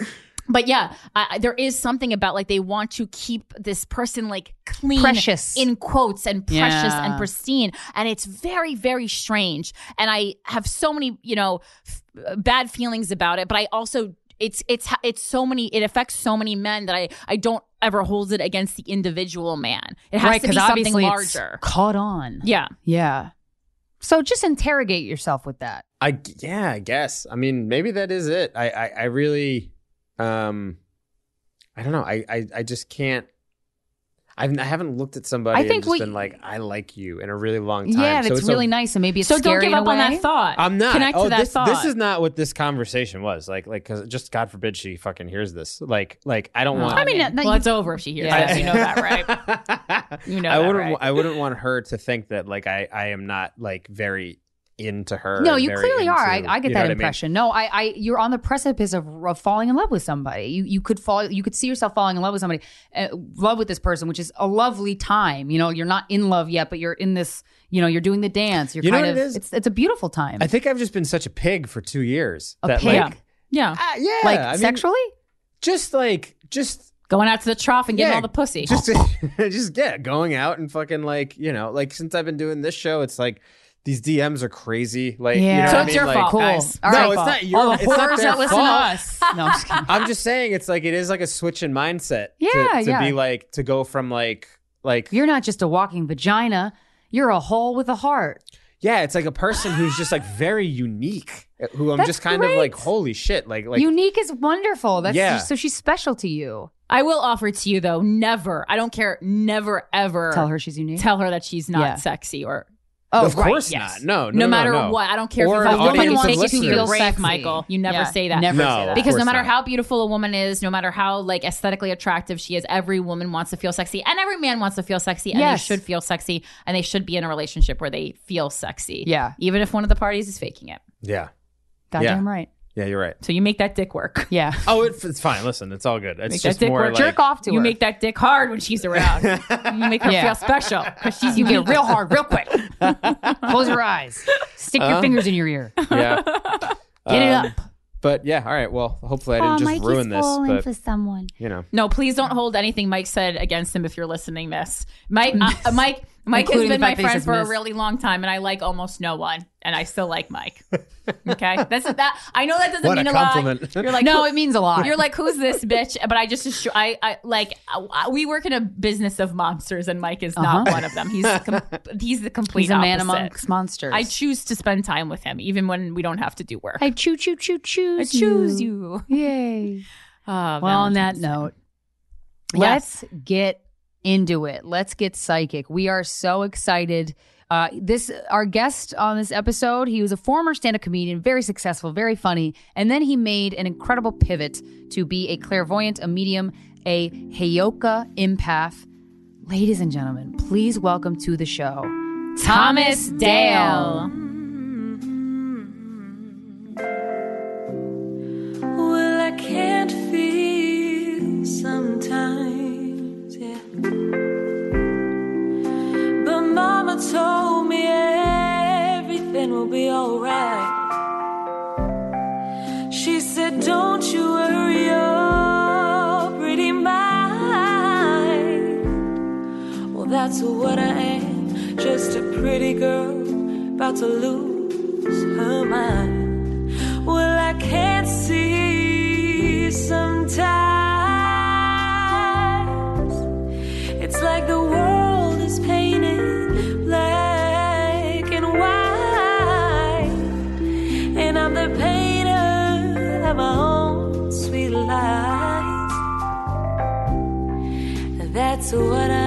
C: but yeah, I, I- there is something about like they want to keep this person like clean,
B: Precious.
C: in quotes, and precious
B: Yeah.
C: and pristine, and it's very very strange. And I have so many you know f- uh, bad feelings about it, but I also. It's it's it's so many. It affects so many men that I I don't ever hold it against the individual man. It has
B: right,
C: to be
B: because
C: something
B: obviously it's
C: larger.
B: caught on.
C: Yeah.
B: Yeah. So just interrogate yourself with that.
E: I yeah, I guess. I mean, maybe that is it. I I, I really, um, I don't know. I I, I just can't. I've, I haven't looked at somebody
B: I
E: and
B: think
E: just
B: we-
E: been like, I like you in a really long time.
B: Yeah,
E: So
B: that's
E: it's a-
B: really nice, and maybe it's
C: So don't give up on that thought.
E: I'm not.
C: Connect
E: oh,
C: to that
E: this,
C: thought.
E: this is not what this conversation was. Like, like, because just God forbid she fucking hears this. Like, like I don't want.
B: I mean, no,
C: well,
B: you-
C: it's over if she hears
B: Yeah.
C: that. You know that, right? *laughs* You know
E: I
C: that,
E: wouldn't.
C: right?
E: I wouldn't want her to think that like I I am not like very into her.
B: No, you clearly are. I, I get
E: you know
B: that
E: what I mean?
B: impression. No, I, I, you're on the precipice of, of falling in love with somebody. You, you could fall. You could see yourself falling in love with somebody, uh, love with this person, which is a lovely time. You know, you're not in love yet, but you're in this. You know, you're doing the dance. You're
E: You know
B: kind
E: what
B: of.
E: it is?
B: It's it's a beautiful time.
E: I think I've just been such a pig for two years.
B: a
E: that,
B: pig,
E: Like,
C: yeah.
E: Ah, yeah,
B: like
E: I mean,
B: sexually.
E: just like just
C: Going out to the trough and getting
E: Yeah,
C: all the pussy.
E: just *laughs* just yeah, going out and fucking like you know, like since I've been doing this show, it's like these DMs are crazy. Like, you
B: Yeah.
E: know
C: So
E: what I
C: it's
E: mean?
C: your
E: Like,
C: fault,
B: Cool.
C: guys.
E: No,
B: right,
E: it's
B: Paul.
E: not your.
B: All the
E: it's not their
B: that listen
E: fault.
B: to us. No, I'm just.
E: I'm just saying, it's like it is like a switch in mindset.
B: Yeah,
E: to, to
B: yeah.
E: be like to go from like like
B: You're not just a walking vagina. You're a hole with a heart.
E: yeah, it's like a person who's just like very unique. Who I'm
B: That's
E: just kind of like, holy shit, like like
B: Unique is wonderful. That's
E: Yeah.
B: so she's special to you.
C: I will offer to you though, never. I don't care. Never ever
B: Tell her she's unique.
C: tell her that she's not
B: Yeah.
C: sexy or
B: oh,
E: of
B: right,
E: course
B: yes.
E: not. No, no,
C: no,
E: no,
C: matter
E: no.
C: what. I don't care
E: Or
C: if
E: an
C: you have
E: audience
C: woman
E: of
C: take it to your
B: Feel
C: grave,
B: sexy.
C: Michael. You never
B: Yeah,
C: say that.
B: never
E: No,
B: say that.
C: because no matter
E: not.
C: how beautiful a woman is, no matter how like aesthetically attractive she is, every woman wants to feel sexy, and every man wants to feel sexy, and
B: Yes.
C: they should feel sexy, and they should be in a relationship where they feel sexy.
B: Yeah.
C: even if one of the parties is faking it.
E: Yeah,
B: Goddamn
E: Yeah.
B: right.
E: Yeah, you're right.
C: So you make that dick work. *laughs*
B: Yeah.
E: Oh, it, it's fine. Listen, it's all good. It's
C: Make that
E: just
C: dick
E: more
C: work.
E: like
B: Jerk off to
C: you
B: her.
C: make that dick hard when she's around. *laughs* you make her
B: Yeah.
C: feel special because she's
B: you get real hard, real quick. *laughs* Close your eyes. Stick your
E: Uh-huh.
B: fingers in your ear.
E: yeah.
B: Get it
E: Um,
B: up.
E: But yeah, all right. Well, hopefully I didn't just ruin this. But for
B: someone.
E: you know,
C: No, please don't hold anything Mike said against him if you're listening this. Mike, uh, Mike, Mike has
B: Including
C: been my
B: fact
C: friend
B: says
C: for a really long time, and I like almost no one, and I still like Mike. Okay, that's that. I know that doesn't
E: What a
C: mean a,
E: compliment.
C: lot. You're like,
B: No, it means a lot.
C: You're like, who's this bitch? But I just, assure- I, I like, I, we work in a business of monsters, and Mike is not
B: Uh-huh.
C: one of them. He's, com- he's the complete.
B: He's a man
C: opposite.
B: amongst monsters.
C: I choose to spend time with him, even when we don't have to do work.
B: I choo choo choo choose.
C: I choose you.
B: Yay. *laughs*
C: Oh,
B: Well, on that note, let's get into it. Let's get psychic. We are so excited. Uh, this our guest on this episode. He was a former stand-up comedian, very successful, very funny, and then he made an incredible pivot to be a clairvoyant, a medium, a Heyoka empath. Ladies and gentlemen, please welcome to the show
C: Thomas Dale.
F: Well, I can't feel sometimes, Mama told me everything will be alright. She said, Don't you worry your pretty mind. Well, that's what I am, just a pretty girl about to lose her mind. Well, I can't see sometimes. It's like the world That's what I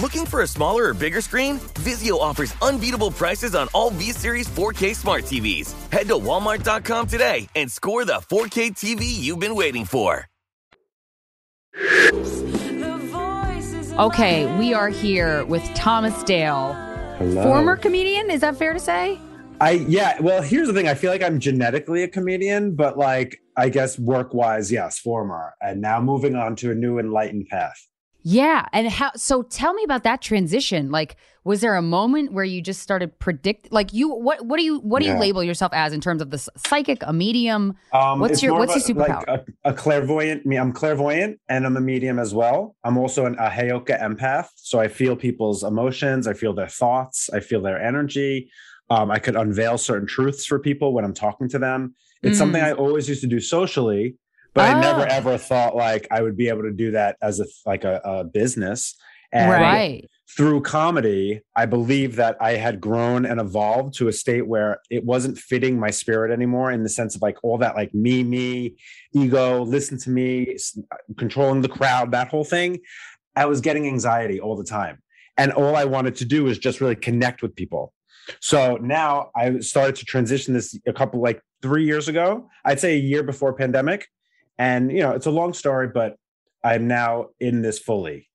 G: Looking for a smaller or bigger screen? Vizio offers unbeatable prices on all V Series 4K smart TVs. Head to Walmart.com today and score the 4K TV you've been waiting for.
B: Okay, we are here with Thomas Dale,
H: Hello.
B: former comedian. Is that fair to say?
H: I yeah. Well, here's the thing. I feel like I'm genetically a comedian, but like I guess work wise, yes, former, and now moving on to a new enlightened path.
B: Yeah, and how? So tell me about that transition. Like, was there a moment where you just started predict? Like, you what? What do you what do you label yourself as in terms of the psychic, a medium?
H: Um,
B: what's your what's your superpower?
H: Like a, a clairvoyant. Me, I'm clairvoyant, and I'm a medium as well. I'm also an, a Heyoka empath, so I feel people's emotions. I feel their thoughts. I feel their energy. Um, I could unveil certain truths for people when I'm talking to them. It's something
B: Mm.
H: I always used to do socially, but I oh. never
B: Oh.
H: ever thought like I would be able to do that as a like a, a business. And
B: right.
H: through comedy, I believe that I had grown and evolved to a state where it wasn't fitting my spirit anymore in the sense of like all that like me, me, ego, listen to me, controlling the crowd, that whole thing. I was getting anxiety all the time. And all I wanted to do was just really connect with people. So now I started to transition this a couple like three years ago, I'd say a year before pandemic. And you know, it's a long story, but I'm now in this fully.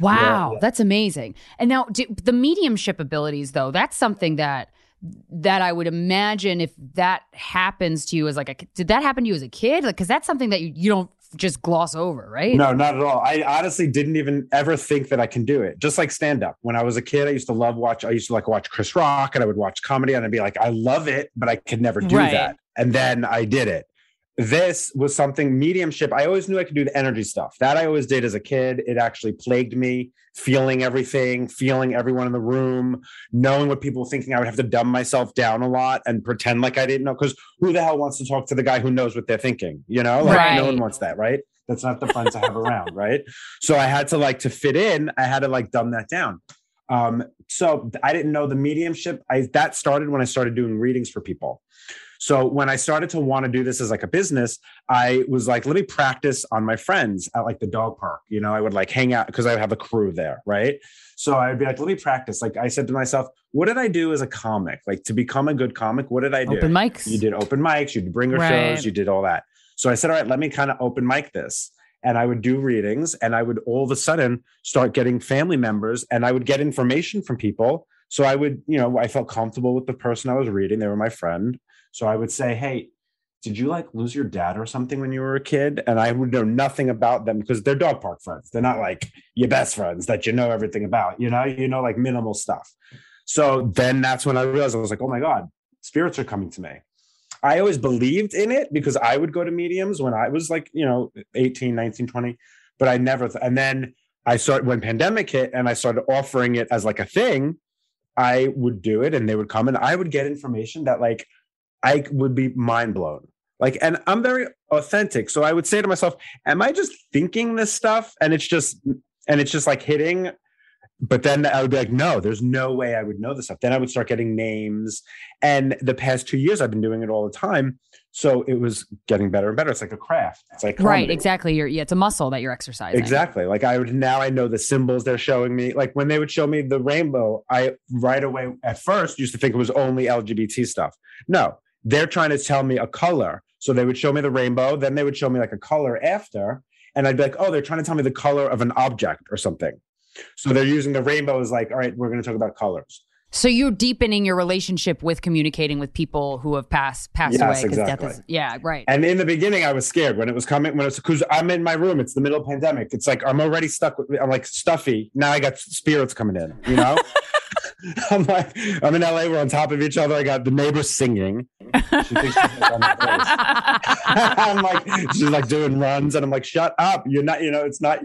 B: Wow,
H: Yeah.
B: that's amazing. And now do, the mediumship abilities, though, that's something that that I would imagine if that happens to you as like a did that happen to you as a kid? Like, because that's something that you, you don't just gloss over, right?
H: No, not at all. I honestly didn't even ever think that I can do it. Just like stand up. When I was a kid, I used to love watch. I used to like watch Chris Rock, and I would watch comedy, and I'd be like, I love it, but I could never do
C: Right.
H: that. And then I did it. This was something mediumship. I always knew I could do the energy stuff. That I always did as a kid. It actually plagued me, feeling everything, feeling everyone in the room, knowing what people were thinking. I would have to dumb myself down a lot and pretend like I didn't know. Because who the hell wants to talk to the guy who knows what they're thinking? You know, like no one wants that, right? That's not the fun to have around, right? So I had to like to fit in. I had to like dumb that down. Um, so I didn't know the mediumship. I that started when I started doing readings for people. So when I started to want to do this as like a business, I was like, let me practice on my friends at like the dog park. You know, I would like hang out because I would have a crew there, right? So I would be like, let me practice. Like I said to myself, what did I do as a comic? Like to become a good comic, what did I do?
B: Open mics.
H: You did open mics, you did bringer
C: Right.
H: shows, you did all that. So I said, all right, let me kind of open mic this. And I would do readings and I would all of a sudden start getting family members and I would get information from people. So I would, you know, I felt comfortable with the person I was reading. They were my friend. So I would say, hey, did you like lose your dad or something when you were a kid? And I would know nothing about them because they're dog park friends. They're not like your best friends that you know everything about, you know, you know, like minimal stuff. So then that's when I realized I was like, oh my God, spirits are coming to me. I always believed in it because I would go to mediums when I was like, you know, 18, 19, 20, but I never, th- and then I started when pandemic hit and I started offering it as like a thing, I would do it and they would come and I would get information that like I would be mind blown. Like, and I'm very authentic. So I would say to myself, am I just thinking this stuff? And it's just, and it's just like hitting. But then I would be like, no, there's no way I would know this stuff. Then I would start getting names. And the past two years, I've been doing it all the time. So it was getting better and better. It's like a craft. It's like
B: Right, exactly. You're, yeah, it's a muscle that you're exercising.
H: Exactly. Like I would now I know the symbols they're showing me. Like when they would show me the rainbow, I right away at first used to think it was only LGBT stuff. No, they're trying to tell me a color. So they would show me the rainbow, then they would show me like a color after, and I'd be like, oh, they're trying to tell me the color of an object or something. So they're using the rainbow as like, all right, we're going to talk about colors.
B: So you're deepening your relationship with communicating with people who have passed passed
H: Yes,
B: away. 'cause
H: exactly.
B: Death is, yeah, right.
H: And in the beginning, I was scared when it was coming. When it's because I'm in my room, it's the middle of pandemic. It's like I'm already stuck. With, I'm like stuffy. Now I got spirits coming in. You know, *laughs* I'm like I'm in LA. We're on top of each other. I got the neighbors singing. She thinks she's like on the place. *laughs* I'm like she's like doing runs, and I'm like, shut up. You're not. You know, it's not.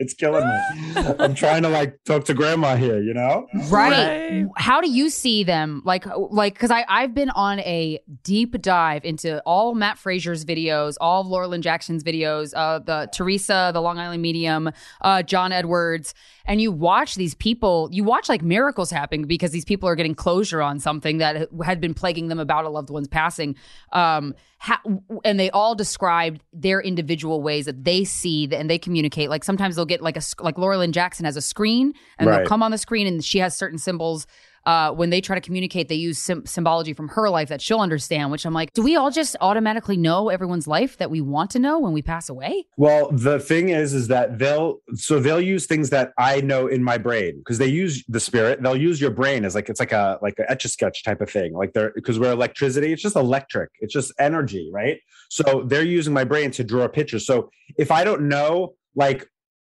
H: It's killing me. I'm trying to like talk to grandma here. You know,
B: Right. How do you see them? Like, like, because I I've been on a deep dive into all Matt Fraser's videos, all of Laura Lynne Jackson's videos, uh, the Theresa, the Long Island Medium, uh, John Edwards, and you watch these people. You watch like miracles happen because these people are getting closure on something that had been plaguing them about a loved one's passing. Um, ha- and they all described their individual ways that they see and they communicate. Like sometimes they'll get like a like Laura Lynne Jackson has a screen and they'll come on the screen and she has certain symbols. Uh, when they try to communicate, they use sym- symbology from her life that she'll understand. Which I'm like, do we all just automatically know everyone's life that we want to know when we pass away?
H: Well, the thing is, is that they'll so they'll use things that I know in my brain because they use the spirit. They'll use your brain as like it's like a like a etch a sketch type of thing. Like they're because we're electricity. It's just electric. It's just energy, right? So they're using my brain to draw a picture. So if I don't know, like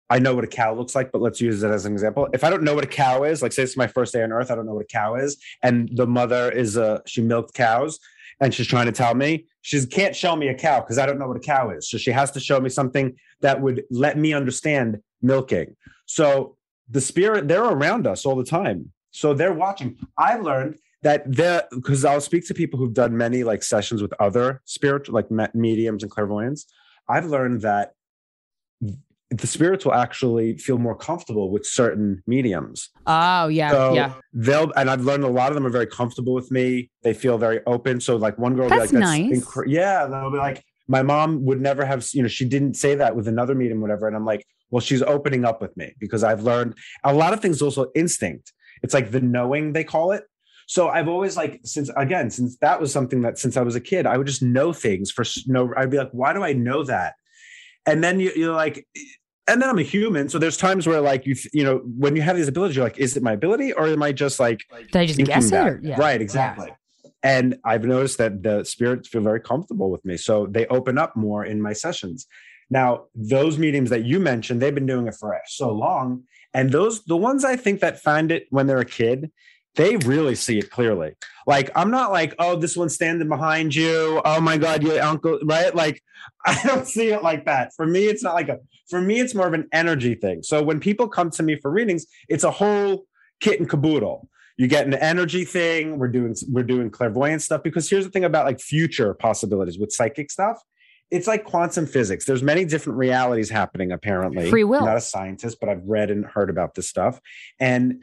H: I know what a cow looks like, but let's use it as an example. If I don't know what a cow is, like say it's my first day on earth, I don't know what a cow is, and the mother is a she milked cows, and she's trying to tell me she can't show me a cow because I don't know what a cow is. So she has to show me something that would let me understand milking. So the spirit, they're around us all the time. So they're watching. I learned that they're because I'll speak to people who've done many like sessions with other spiritual like mediums and clairvoyants. I've learned that the spirits will actually feel more comfortable with certain mediums.
B: Oh yeah,
H: So
B: yeah.
H: they'll and I've learned a lot of them are very comfortable with me. They feel very open. So like one girl
B: That's
H: be like,
B: nice.
H: incre- yeah, they'll be like, my mom would never have, you know, she didn't say that with another medium, whatever. And I'm like, well, she's opening up with me because I've learned a lot of things. Also instinct. It's like the knowing they call it. So I've always like since again since that was something that since I was a kid I would just know things for no I'd be like why do I know that and then you, you're like and then i'm a human. So there's times where like you you know when you have these abilities you're like is it my ability or am i just like
B: Did I just guess it? Or, yeah.
H: right exactly. And i've noticed that the spirits feel very comfortable with me. So they open up more in my sessions. Now those mediums that you mentioned they've been doing it for so long. And those the ones i think that find it when they're a kid they really see it clearly. Like i'm not like oh this one's standing behind you. Oh my god your uncle right? Like *laughs* i don't see it like that. For me it's not like a for me it's more of an energy thing. So when people come to me for readings it's a whole kit and caboodle. You get an energy thing. We're doing we're doing clairvoyant stuff because here's the thing about like future possibilities with psychic stuff. It's like quantum physics. There's many different realities happening apparently.
B: Free will.
H: I'm not a scientist but i've read and heard about this stuff. And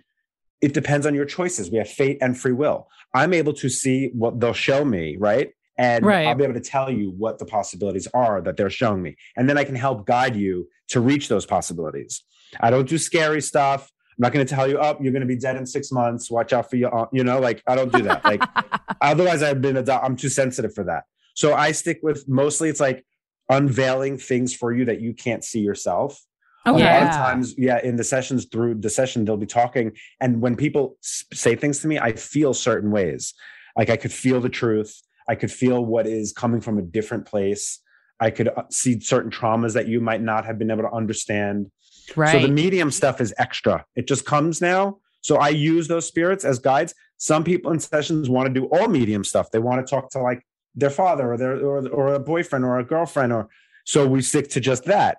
H: it depends on your choices. We have fate and free will. I'm able to see what they'll show me right and
C: Right.
H: i'll be able to tell you what the possibilities are that they're showing me. And then i can help guide you to reach those possibilities. I don't do scary stuff. I'm not going to tell you oh you're going to be dead in six months. Watch out for your aunt," you know like i don't do that. Like *laughs* otherwise i've been a doc- i'm too sensitive for that. So i stick with mostly it's like unveiling things for you that you can't see yourself. Oh, a lot of times yeah in the sessions through the session they'll be talking and when people say things to me i feel certain ways. Like i could feel the truth i could feel what is coming from a different place. I could uh, see certain traumas that you might not have been able to understand.
B: Right.
H: so the medium stuff is extra. It just comes now. So i use those spirits as guides. Some people in sessions want to do all medium stuff. They want to talk to like their father or their or, or a boyfriend or a girlfriend or so we stick to just that.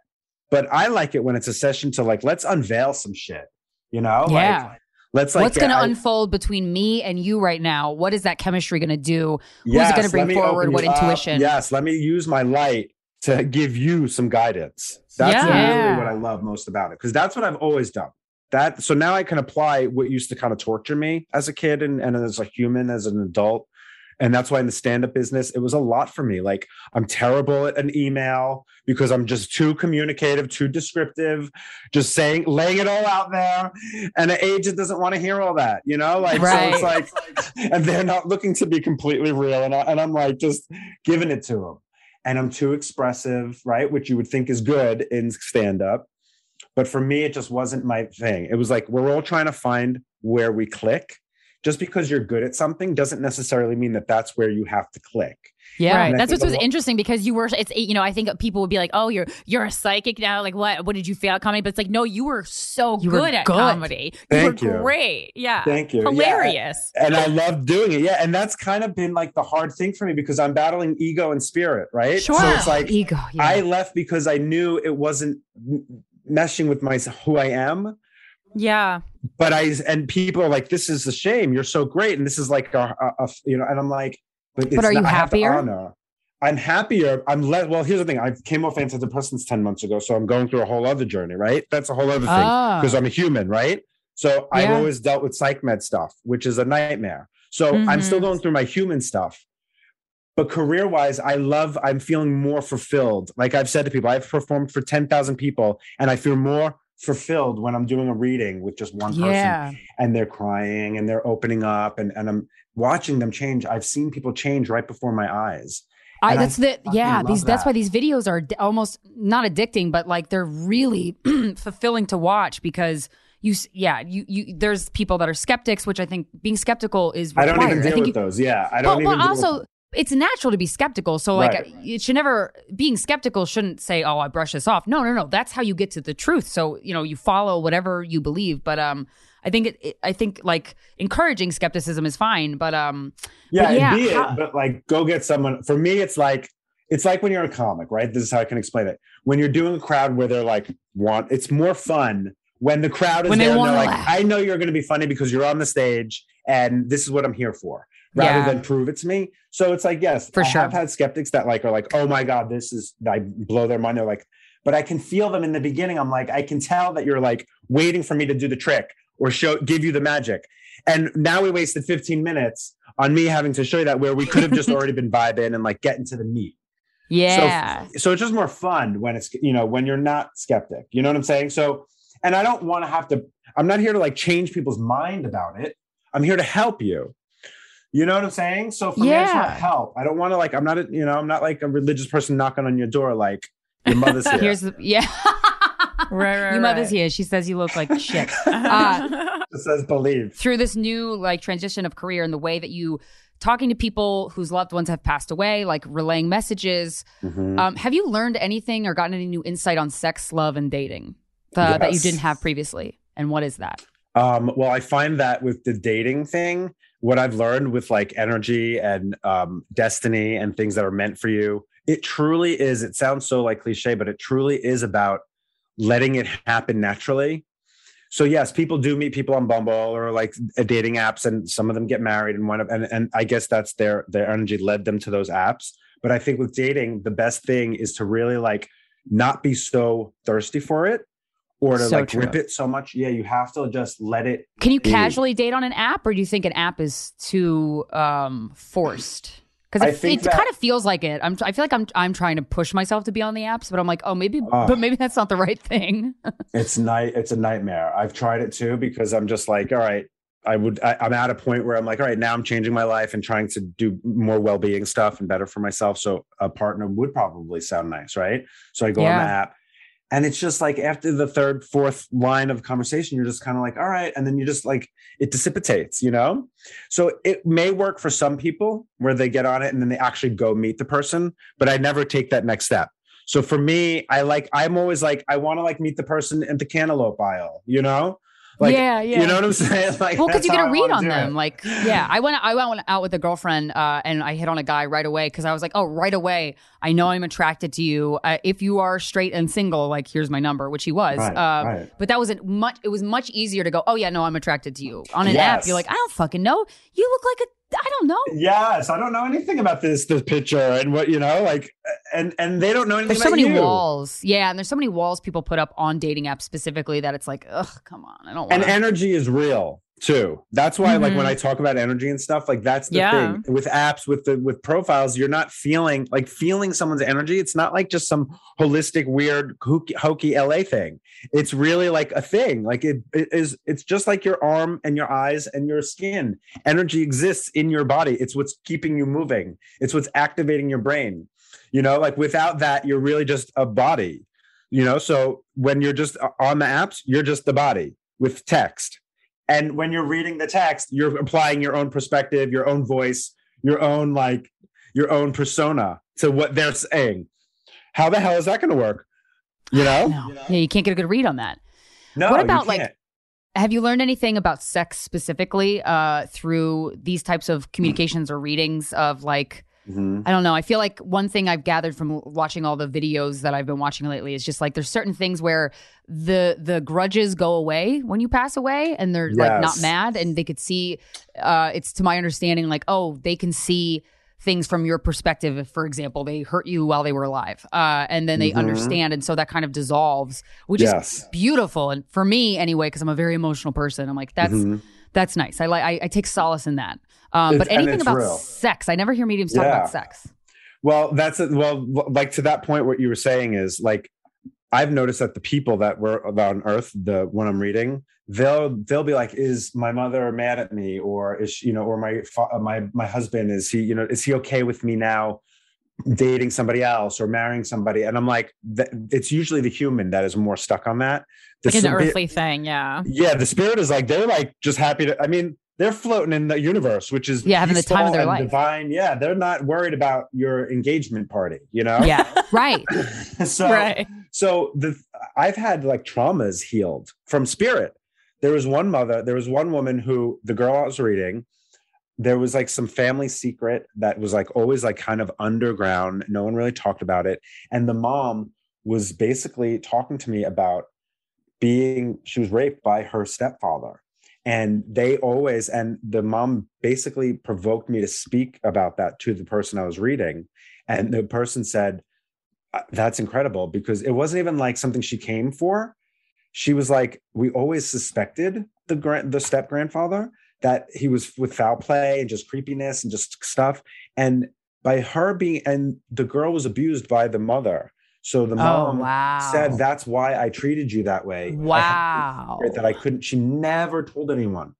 H: But I like it when it's a session to like let's unveil some shit, you know?
B: Yeah.
H: Like, let's like
B: What's going to unfold between me and you right now? What is that chemistry going to do? Who's
H: Yes,
B: it going to bring forward? What
H: up.
B: intuition?
H: Yes, let me use my light to give you some guidance. That's
B: Yeah.
H: really what I love most about it because that's what I've always done. That so now I can apply what used to kind of torture me as a kid and, and as a human, as an adult. And that's why in the stand-up business, it was a lot for me. Like I'm terrible at an email because I'm just too communicative, too descriptive, just saying, laying it all out there. And an agent doesn't want to hear all that, you know? Like so it's like and they're not looking to be completely real. And, I, and I'm like just giving it to them. And I'm too expressive, right? Which you would think is good in stand up. But for me, it just wasn't my thing. It was like we're all trying to find where we click. Just because you're good at something doesn't necessarily mean that that's where you have to click.
B: Yeah.
C: right. That's
H: think
C: what's was
H: lo-
C: interesting because you were. It's you know I think people would be like, oh, you're you're a psychic now. Like what? What did you feel at comedy? But it's like no, you were so
B: You were
C: good at
B: good.
C: comedy.
H: Thank
C: you were
H: you.
C: great. Yeah.
H: Thank you. Yeah.
C: Hilarious.
H: and I love doing it. Yeah. And that's kind of been like the hard thing for me because I'm battling ego and spirit, right?
C: Sure.
H: So it's like
B: Ego. Yeah.
H: I left because I knew it wasn't meshing with my who I am.
C: Yeah.
H: But I and people are like, "This is a shame. You're so great," and this is like a, a, a you know. And I'm like, "But, it's
B: are you
H: not- to
B: happier?
H: honor. I'm happier. I'm less. Well, here's the thing. I came off antidepressants ten months ago, so I'm going through a whole other journey. Right? That's a whole other thing
B: Ah.
H: because I'm a human, right? So I've always dealt with psych med stuff, which is a nightmare. So I'm still
C: Mhm.
H: going through my human stuff. But career wise, I love, I'm feeling more fulfilled. Like I've said to people, I've performed for 10,000 people and I feel more fulfilled when I'm doing a reading with just one person
B: yeah.
H: and they're crying and they're opening up and, and I'm watching them change. I've seen people change right before my eyes.
B: I,
H: And I
B: that's the yeah. These that's why these videos are almost not addicting, but like they're really *clears throat* fulfilling to watch because you yeah you you there's people that are skeptics, which I think being skeptical is
H: I don't even deal
B: think
H: with
B: you,
H: those. Yeah. I don't even deal
B: also. It's natural to be skeptical. So like
H: Right.
B: it should never being skeptical shouldn't say oh I brush this off. No no no. That's how you get to the truth. So you know you follow whatever you believe, but um. I think it, it. I think like encouraging skepticism is fine, but um.
H: yeah,
B: but yeah, how-
H: it, but like go get someone. For me, it's like it's like when you're a comic, right? This is how I can explain it. When you're doing a crowd where they're like want, it's more fun when the crowd is
B: When they
H: there and they're like,
B: laugh.
H: I know you're going to be funny because you're on the stage, and this is what I'm here for, rather
B: Yeah.
H: than prove it to me. So it's like, yes,
B: For
H: I
B: sure.
H: have had skeptics that like are like, oh my god, this is I blow their mind. They're like, but I can feel them in the beginning. I'm like, I can tell that you're like waiting for me to do the trick or show give you the magic. And now we wasted 15 minutes on me having to show you that where we could have just *laughs* already been vibing and like getting to the meat.
B: Yeah.
H: So, so it's just more fun when it's you know when you're not skeptic. You know what I'm saying? So, and I don't want to have to. I'm not here to like change people's mind about it. I'm here to help you. You know what I'm saying? So for me, I just want help. I don't want to like. I'm not. A, you know. I'm not like a religious person knocking on your door. Like Your mother's *laughs* here.
B: Here's the yeah. *laughs*
C: right, right.
B: Your mother's
C: right.
B: here. She says you look like *laughs* shit. Uh,
H: it says believe.
B: through this new like transition of career and the way that you talking to people whose loved ones have passed away, like relaying messages.
H: Mhm.
B: Um, have you learned anything or gotten any new insight on sex, love, and dating uh, that you didn't have previously? And what is that?
H: Um, well, I find that with the dating thing, what I've learned with like energy and um, destiny and things that are meant for you, it truly is. It sounds so like cliche, but it truly is about letting it happen naturally. So yes, people do meet people on Bumble or like uh, dating apps, and some of them get married, and one of and and I guess that's their their energy led them to those apps. But I think with dating, the best thing is to really like not be so thirsty for it or to
B: So
H: like rip it so much. Yeah, you have to just let it.
B: Can you
H: be.
B: casually date on an app, or do you think an app is too um, forced? Because it, it
H: that-
B: kind of feels like it. I'm, I feel like I'm, I'm trying to push myself to be on the apps, but I'm like, oh, maybe,
H: Ah.
B: but maybe that's not the right thing. *laughs*
H: It's night. It's a nightmare. I've tried it too because I'm just like, all right. I would. I, I'm at a point where I'm like, all right, now I'm changing my life and trying to do more well-being stuff and better for myself. So a partner would probably sound nice, right? So I go on the app, and it's just like after the third, fourth line of conversation, you're just kind of like, all right, and then you just like it dissipates, you know. So it may work for some people where they get on it and then they actually go meet the person, but I never take that next step. So for me, I like I'm always like I want to like meet the person at the cantaloupe aisle, you know? Like
B: yeah, yeah.
H: You know what I'm saying? *laughs* Like
B: well, because you get a read on them.
H: it.
B: Like, *laughs* yeah, I went, I went out with a girlfriend, uh, and I hit on a guy right away because I was like, oh, right away, I know I'm attracted to you. Uh, if you are straight and single, like, here's my number, which he was.
H: Right,
B: uh,
H: right.
B: But that wasn't much. It was much easier to go, oh yeah, no, I'm attracted to you. On an app, you're like, I don't fucking know. You look like a, I don't know.
H: Yes, I don't know anything about this this picture and what you know, like, and and they don't know anything.
B: There's so many
H: you.
B: walls, yeah, and there's so many walls people put up on dating apps specifically that it's like, ugh, come on, I don't want.
H: and energy is real too. That's why like when i mm-hmm. talk about energy and stuff like that's the
B: Yeah.
H: thing with apps with the with profiles you're not feeling like feeling someone's energy. It's not like just some holistic weird hokey, hokey la thing. It's really like a thing. Like it, it is it's just like your arm and your eyes and your skin. Energy exists in your body. It's what's keeping you moving. It's what's activating your brain. You know like without that you're really just a body. You know so when you're just uh, on the apps you're just the body with text and when you're reading the text you're applying your own perspective your own voice your own like your own persona to what they're saying. How the hell is that going to work? You *sighs* know?
B: Yeah, you can't get a good read on that.
H: no
B: what about like have you learned anything about sex specifically uh through these types of communications or readings of like
H: Mhm.
B: I don't know. I feel like one thing I've gathered from watching all the videos that I've been watching lately is just like there's certain things where the the grudges go away when you pass away and they're like not mad and they could see uh it's to my understanding like oh they can see things from your perspective if for example they hurt you while they were alive uh and then they
I: Mhm.
B: understand and so that kind of dissolves which
I: Yes.
B: is beautiful and for me anyway because I'm a very emotional person I'm like that's
H: Mhm.
B: that's nice I like I, I take solace in that um but anything about
H: real.
B: sex I never hear mediums talk
H: Yeah.
B: about sex
H: Well, that's it. Well, like to that point, what you were saying is like I've noticed that the people that were on Earth, the one I'm reading, they'll they'll be like, "Is my mother mad at me, or is she, you know, or my my my husband is he, you know, is he okay with me now?" dating somebody else or marrying somebody and i'm like it's usually the human that is more stuck on that the
C: Like an earthly thing, yeah.
H: yeah the spirit is like they're like just happy to i mean they're floating in the universe which is
B: Yeah, having the time of their life.
H: divine yeah they're not worried about your engagement party you know
B: Yeah, *laughs* right.
H: so
C: Right.
H: so the i've had like traumas healed from spirit there was one mother there was one woman who the girl i was reading there was like some family secret that was like always like kind of underground no one really talked about it and the mom was basically talking to me about being she was raped by her stepfather and they always and the mom basically provoked me to speak about that to the person i was reading. And the person said "Uh, that's incredible because it wasn't even like something she came for. She was like we always suspected the grand the step grandfather that he was with foul play and just creepiness and just stuff. And by her being and the girl was abused by the mother so the
B: Oh,
H: mom
B: wow.
H: said that's why i treated you that way. I
B: Wow.
H: secret that i couldn't she never told anyone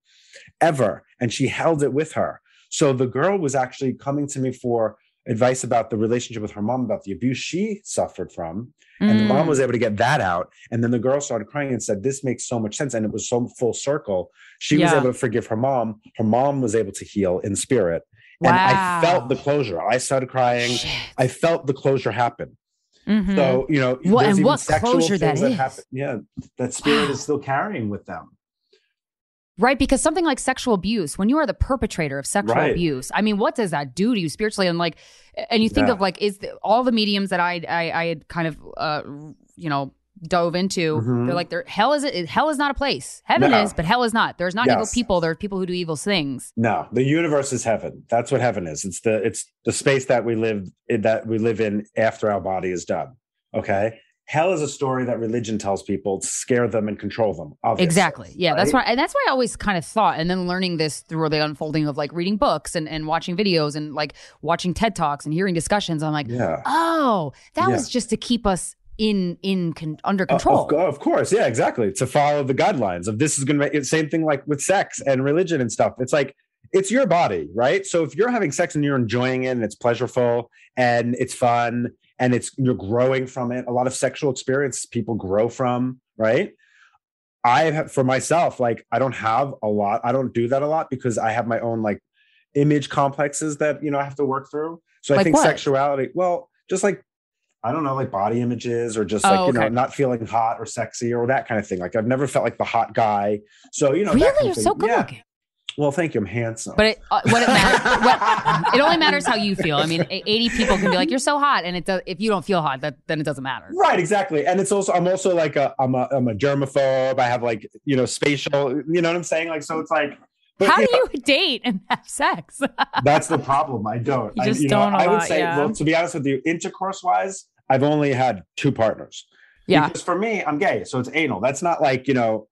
H: ever and she held it with her. So the girl was actually coming to me for advice about the relationship with her mom about the abuse she suffered from and the
C: Mm.
H: mom was able to get that out and then the girl started crying and said this makes so much sense and it was so full circle. She was able to forgive her mom. Her mom was able to heal in spirit and i felt the closure. I started crying. I felt the closure happen
C: Mhm.
H: so you know
B: What-
H: there's
B: and
H: even
B: what
H: sexual
B: closure that
H: things that
B: is.
H: happen yeah that spirit is still carrying with them
B: Right, because something like sexual abuse, when you are the perpetrator of sexual
H: Right.
B: abuse, I mean, what does that do to you spiritually? And like, and you think
H: Yeah.
B: of like, is the, all the mediums that I, I I had kind of, uh, you know, dove into,
H: Mhm.
B: they're like, they're, hell is it? Hell is not a place. Heaven
H: No.
B: is, but hell is not. There's not evil
H: Yes.
B: people. There's people who do evil things.
H: No, the universe is heaven. That's what heaven is. It's the it's the space that we live that we live in after our body is done. Okay. Hell is a story that religion tells people to scare them and control them. Obviously,
B: Exactly. Yeah, that's why, and that's why I always kind of thought, and then learning this through the unfolding of like reading books and, and watching videos and like watching TED talks and hearing discussions. I'm like,
H: Yeah.
B: oh, that
H: Yeah.
B: was just to keep us in in con- under
H: Uh,
B: control.
H: Of, of course, yeah, exactly. To follow the guidelines of this is going to make it same thing like with sex and religion and stuff. It's like it's your body, right? So if you're having sex and you're enjoying it and it's pleasurable and it's fun and it's you're growing from it, a lot of sexual experience people grow from, right? I have for myself, like I don't have a lot. I don't do that a lot because I have my own like image complexes that you know I have to work through. So I think
B: what?
H: sexuality, well, just like I don't know, like body images or just like
B: Oh,
H: you know, not feeling hot or sexy or that kind of thing. Like I've never felt like the hot guy. So you know, that
B: really, you're
H: of
B: so good
H: Yeah.
B: looking.
H: Well, thank you. I'm handsome.
B: But it, uh, what it matters, *laughs* what, it only matters how you feel. I mean, 80 people can be like, "You're so hot," and it does. If you don't feel hot, that then it doesn't matter.
H: Right, exactly. And it's also I'm also like a I'm a I'm a germaphobe. I have like, you know, spatial, you know what I'm saying? Like so it's like but,
B: how
H: you
B: do
H: know,
B: you date and have sex?
H: That's the problem. I don't.
B: You
H: I,
B: just don't a
H: I would
B: lot,
H: say,
B: yeah.
H: well, to be honest with you, intercourse wise, I've only had two partners.
B: Yeah.
H: Because for me, I'm gay, so it's anal. That's not like you know,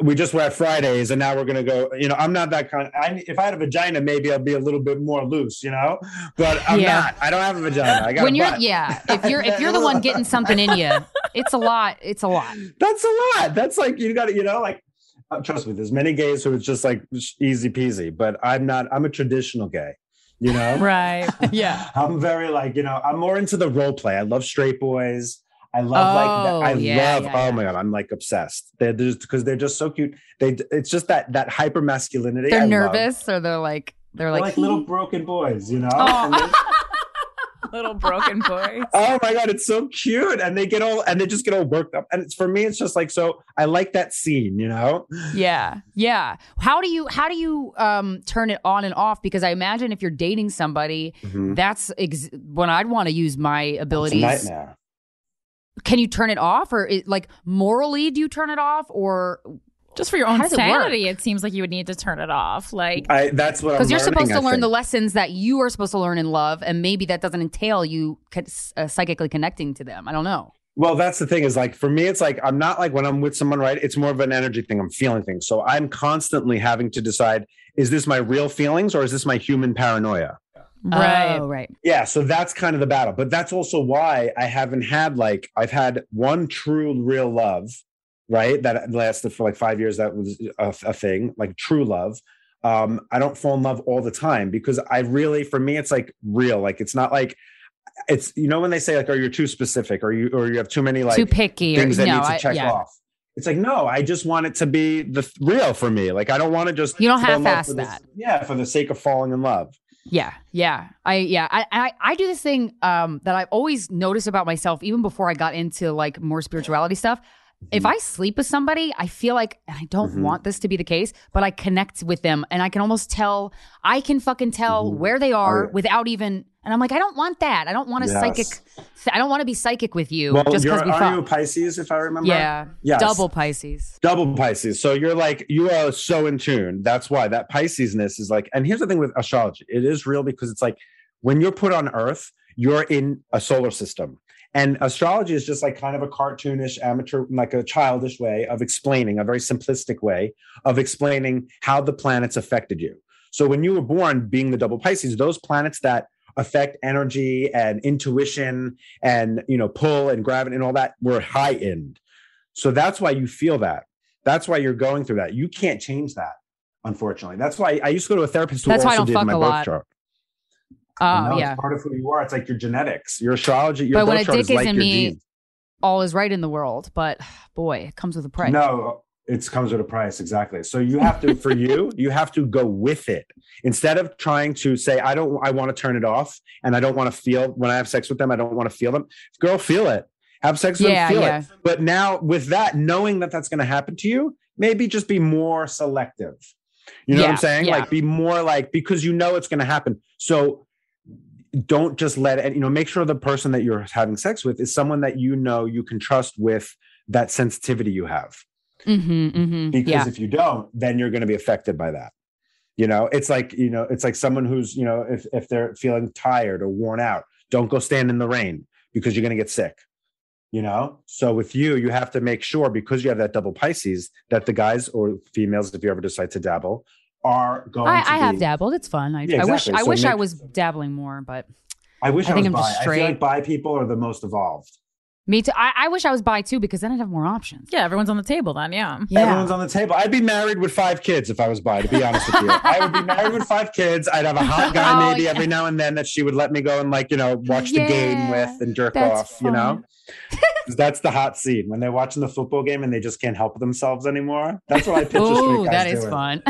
H: we just were at Fridays and now we're gonna go. You know, I'm not that kind. I, if I had a vagina, maybe I'd be a little bit more loose. You know, but I'm
B: Yeah.
H: not. I don't have a vagina. I got
B: when
H: a
B: you're,
H: butt.
B: yeah, if you're if you're the one getting *laughs* something in you, it's a lot. It's a lot.
H: That's a lot. That's like you got to, you know, like uh, trust me. There's many gays who it's just like easy peasy, but I'm not. I'm a traditional gay. You know, *laughs*
C: Right. Yeah. *laughs*
H: I'm very like you know. I'm more into the role play. I love straight boys. I love like
B: Oh,
H: that. I
B: yeah,
H: love.
B: yeah,
H: oh
B: yeah.
H: my god, I'm like obsessed. They're just because they're just so cute. They. It's just that that hyper masculinity.
B: They're
H: I love.
B: nervous, or they're like they're
H: They're
B: like,
H: like, little hmm? broken boys, you know.
B: Oh. *laughs* *laughs*
C: Little broken boys.
H: oh my god, it's so cute, and they get all and they just get all worked up. And it's for me, it's just like so. I like that scene, you know.
B: Yeah. Yeah. How do you how do you um turn it on and off? Because I imagine if you're dating somebody,
H: Mhm.
B: that's ex- when I'd want to use my
H: It's a
B: abilities.
H: nightmare.
B: Can you turn it off, or it, like morally, do you turn it off, or
C: Just for your own
B: does it
C: sanity, it, seems like you would need to turn it off. Like,
H: I that's what I'm
B: because you're supposed to
H: I
B: learn the lessons that you are supposed to learn in love, and maybe that doesn't entail you uh, psychically connecting to them. I don't know.
H: Well, that's the thing is like for me, it's like I'm not like when I'm with someone, right? It's more of an energy thing. I'm feeling things. So I'm constantly having to decide is this my real feelings or is this my human paranoia?
C: right.
B: Oh, right.
H: Yeah. So that's kind of the battle. But that's also why I haven't had like, I've had one true real love, right? That lasted for like five years. That was a, a thing, like true love. Um, I don't fall in love all the time because I really, for me, it's like real. Like it's not like, it's you know when they say like, "Oh, you're too specific," or you or you have too many like
B: Too picky or-
H: things that
B: no,
H: need to
B: I-
H: check
B: yeah.
H: off. It's like no, I just want it to be the real for me. Like I don't want to just
B: You don't
H: fall in love
B: half-ass that.
H: yeah, for the sake of falling in love.
B: Yeah, yeah. I yeah, I I, I do this thing um that I've always noticed about myself even before I got into like more spirituality stuff. If
H: Mm-hmm.
B: I sleep with somebody, I feel like and I don't
H: Mhm.
B: want this to be the case, but I connect with them and I can almost tell I can fucking tell
H: Mhm.
B: where they are
H: yeah.
B: without even and I'm like I don't want that. I don't want a
H: Yes.
B: psychic I don't want to be psychic with you
H: Well,
B: just
H: you're,
B: because we
H: are you a. Pisces? If I remember,
B: Yeah.
H: Yes.
B: Double Pisces.
H: double Pisces. So you're like you are so in tune. That's why that Piscesness is like. And here's the thing with astrology: it is real because it's like when you're put on Earth, you're in a solar system, and astrology is just like kind of a cartoonish, amateur, like a childish way of explaining, a very simplistic way of explaining how the planets affected you. So when you were born, being the double Pisces, those planets that affect energy and intuition and you know pull and gravity and all that were high end so that's why you feel that. That's why you're going through that. You can't change that unfortunately. That's why i used to go to a therapist who
B: That's why I don't
H: did
B: fuck
H: my
B: a
H: birth
B: lot.
H: chart
B: Oh, yeah.
H: It's part of who you are. It's like your genetics. Your astrology, your
B: but when a dick
H: is like
B: in me,
H: genes.
B: all is right in the world. But *sighs* boy, it comes with a price.
H: No, it comes with a price. Exactly. So you have to, for you, *laughs* you have to go with it instead of trying to say, I don't, I want to turn it off and I don't want to feel when I have sex with them, I don't want to feel them. Girl, feel it. Have sex with
B: Yeah,
H: them, feel
B: yeah.
H: it. But now with that, knowing that that's going to happen to you, maybe just be more selective. You know what I'm saying?
C: yeah.
H: Like be more like, because you know it's going to happen. So don't just let it, you know, make sure the person that you're having sex with is someone that you know you can trust with that sensitivity you have
B: Mm-hmm, mm-hmm.
H: because
B: Yeah.
H: if you don't then you're going to be affected by that you know it's like you know it's like someone who's you know if if they're feeling tired or worn out don't go stand in the rain because you're going to get sick you know so with you you have to make sure because you have that double pisces that the guys or females if you ever decide to dabble are going
B: I,
H: to
B: I have
H: be-
B: dabbled. It's fun. I,
H: Yeah,
B: I wish
H: exactly.
B: I
H: So
B: wish I was dabbling more, but
H: i wish
B: I
H: i,
B: think
H: was
B: I'm
H: bi
B: just
H: i feel like bi people are the most evolved
B: me too. I, I wish I was bi too because then I'd have more options.
C: Yeah, everyone's on the table then. Yeah.
H: Everyone's on the table. I'd be married with five kids if I was bi, to be honest with you. *laughs* I would be married with five kids. I'd have a hot guy
B: Oh,
H: maybe
B: yeah.
H: every now and then that she would let me go and like, you know, watch the game with and jerk
B: that's
H: off, you know? *laughs* 'Cause that's the hot scene when they're watching the football game and they just can't help themselves anymore. That's what I picture *laughs*
B: Ooh, that is
H: doing.
B: fun.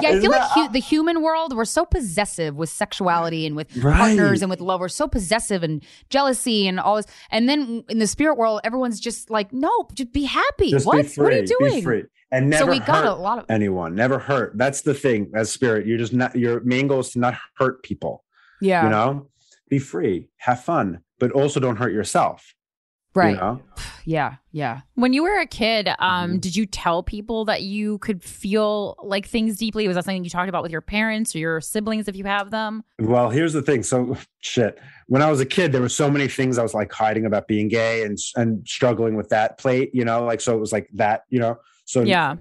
B: Yeah, I
H: Isn't
B: feel like hu- the human world, we're so possessive with sexuality and with
H: Right.
B: partners and with love. We're so possessive and jealousy and all this. And then in the spirit world, everyone's just like, no, just be happy.
H: Just
B: what?
H: be free.
B: What are you doing?
H: Be free. And
B: So
H: never
B: we got
H: hurt
B: a lot of-
H: anyone. Never hurt. That's the thing as spirit. You're just not your main goal is to not hurt people.
B: Yeah.
H: You know? Be free. Have fun. But also don't hurt yourself.
B: Right.
H: You know?
B: Yeah. Yeah.
C: When you were a kid, um,
H: Mm-hmm.
C: did you tell people that you could feel like things deeply? Was that something you talked about with your parents or your siblings if you have them?
H: Well, here's the thing. So, shit. When I was a kid, there were so many things I was like hiding about being gay and and struggling with that plate. You know, like so it was like that. You know, so
C: Yeah.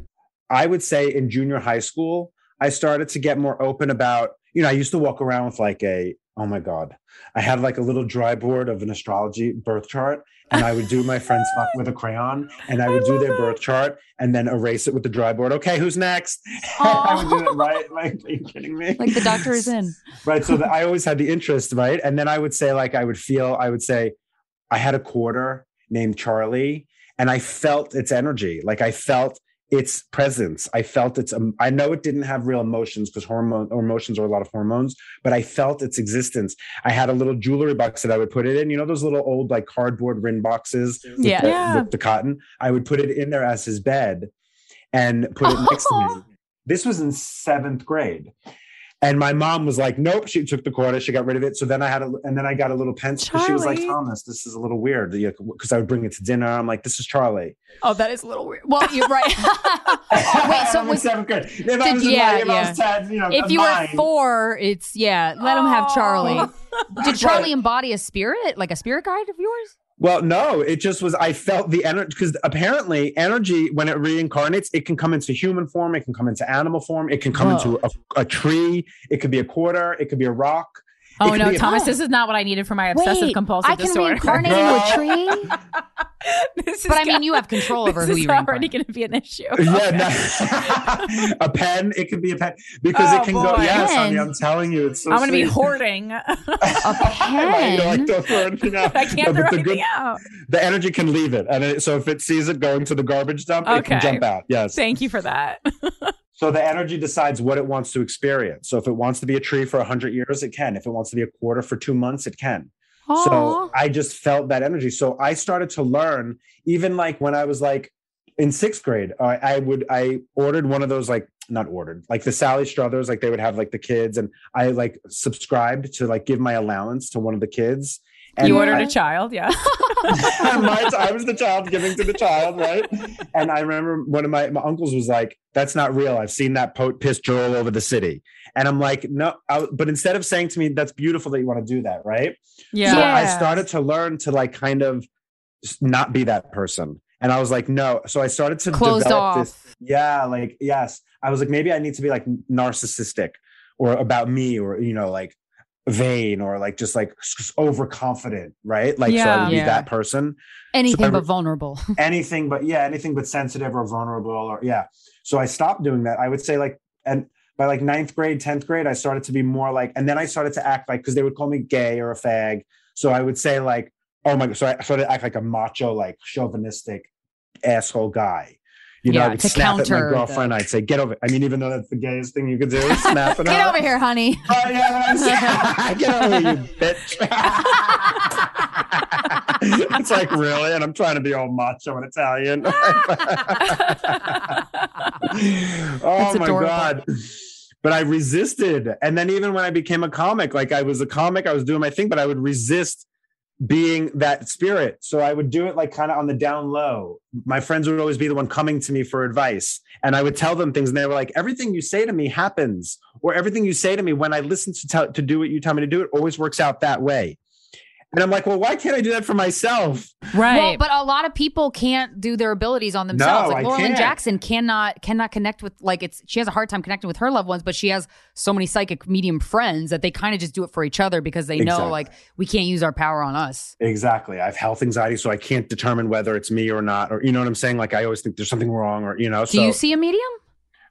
H: I would say in junior high school, I started to get more open about. You know, I used to walk around with like a oh my god, I had like a little dry board of an astrology birth chart, and I would do my friends fuck with a crayon, and I would do their birth chart, and then erase it with the dry board. Okay, who's next? *laughs* I would do it right. Like, are you kidding me?
B: Like the doctor is in. *laughs*
H: right so that i always had the interest right and then i would say like i would feel i would say i had a quarter named charlie and i felt its energy like i felt its presence. I felt its um, i know it didn't have real emotions because hormone or emotions are a lot of hormones but i felt its existence. I had a little jewelry box that i would put it in you know those little old like cardboard rin boxes with,
C: Yeah.
H: the,
C: Yeah.
H: with the cotton? I would put it in there as his bed and put it next to me. This was in seventh grade and my mom was like, nope, she took the quarter, she got rid of it. So then I had a, and then I got a little pencil. She was like, Thomas, this is a little weird. Because I would bring it to dinner. I'm like, this is Charlie.
B: Oh, that is a little weird. Well, you're right. *laughs* *laughs* Wait, so was,
H: seventh grade. If I
B: did-
H: was, in
B: yeah,
H: like, if I was 10, you know,
B: if you
H: nine,
B: were four, it's yeah. Let him have Charlie. Oh. Did
H: Right.
B: Charlie embody a spirit, like a spirit guide of yours?
H: Well, no, it just was. I felt the energy because apparently, energy when it reincarnates, it can come into human form, it can come into animal form, it can come
C: Whoa.
H: into a, a tree, it could be a quarter, it could be a rock. It
C: Oh no, *laughs*
H: be a-
C: Thomas, this is not what I needed for my obsessive
B: Wait,
C: compulsive
B: I can
C: disorder.
B: reincarnate *laughs* into a tree. *laughs*
C: This is
B: But I mean, you have control over
C: this
B: who
C: is
B: you
C: already going to be an issue.
H: Yeah, no- a pen. It could be a pen because
C: Oh,
H: it can go.
C: boy.
H: Yes, honey,
B: Pen.
H: I'm telling you, it's so
C: I'm going to be hoarding.
B: A
H: Right, you know, like,
B: pen.
H: don't throw anything out.
C: I can't
H: No,
C: throw
H: the
C: anything
H: good-
C: out.
H: The energy can leave it, and it, so if it sees it going to the garbage dump, it can jump out. Yes.
C: Thank you for that.
H: So the energy decides what it wants to experience. So if it wants to be a tree for hundred years, it can. If it wants to be a quarter for two months, it can. So I just felt that energy. So I started to learn, even like when I was like in sixth grade, I, I would I ordered one of those like not ordered like the Sally Struthers, like they would have like the kids, and I like subscribed to like give my allowance to one of the kids. And
C: you ordered
H: I-
C: a child, yeah. *laughs*
H: my, I was the child giving to the child, right? And I remember one of my, my uncles was like, "That's not real. I've seen that po- piss drool over the city." And I'm like, "No," I, but instead of saying to me, "That's beautiful that you want to do that," right?
C: Yeah.
H: So I started to learn to like kind of not be that person. And I was like, no. So I started to
B: Closed
H: develop
B: off.
H: this. Yeah, like yes. I was like, maybe I need to be like narcissistic or about me or you know, like vain or like just like overconfident, right? Like so I
C: Yeah.
H: would be
B: Yeah.
H: that person.
B: Anything
H: I
B: but
H: re-
B: vulnerable. *laughs*
H: anything but yeah, anything but sensitive or vulnerable or yeah. So I stopped doing that. I would say like and by like ninth grade, 10th grade, I started to be more like, and then I started to act like, because they would call me gay or a fag. So I would say, like, oh my, god, so I started to act like a macho, like chauvinistic asshole guy. You know,
B: Yeah,
H: I would
B: to
H: snap at my girlfriend. I'd say, get over it. I mean, even though that's the gayest thing you could do, *laughs* snap at
B: Get
H: her.
B: over here, honey. *laughs*
H: Oh, yeah, I ah, get over here, you bitch. *laughs* it's like, really? And I'm trying to be all macho and Italian. oh my. God. But I resisted. And then even when I became a comic, like I was a comic, I was doing my thing, but I would resist being that spirit. So I would do it like kind of on the down low. My friends would always be the one coming to me for advice. And I would tell them things and they were like, everything you say to me happens. Or everything you say to me when I listen to tell, to do what you tell me to do, it always works out that way. And I'm like, well, why can't I do that for myself? Right.
B: Well, but a lot of people can't do their abilities on themselves.
H: No,
B: like
H: I
B: Laurel
H: can't.
B: Jackson cannot cannot connect with like it's she has a hard time connecting with her loved ones, but she has so many psychic medium friends that they kind of just do it for each other because they know like we can't use our power on us.
H: Exactly. I have health anxiety, so I can't determine whether it's me or not. Or you know what I'm saying? Like I always think there's something wrong, or you know.
B: Do
H: so
B: you see a medium?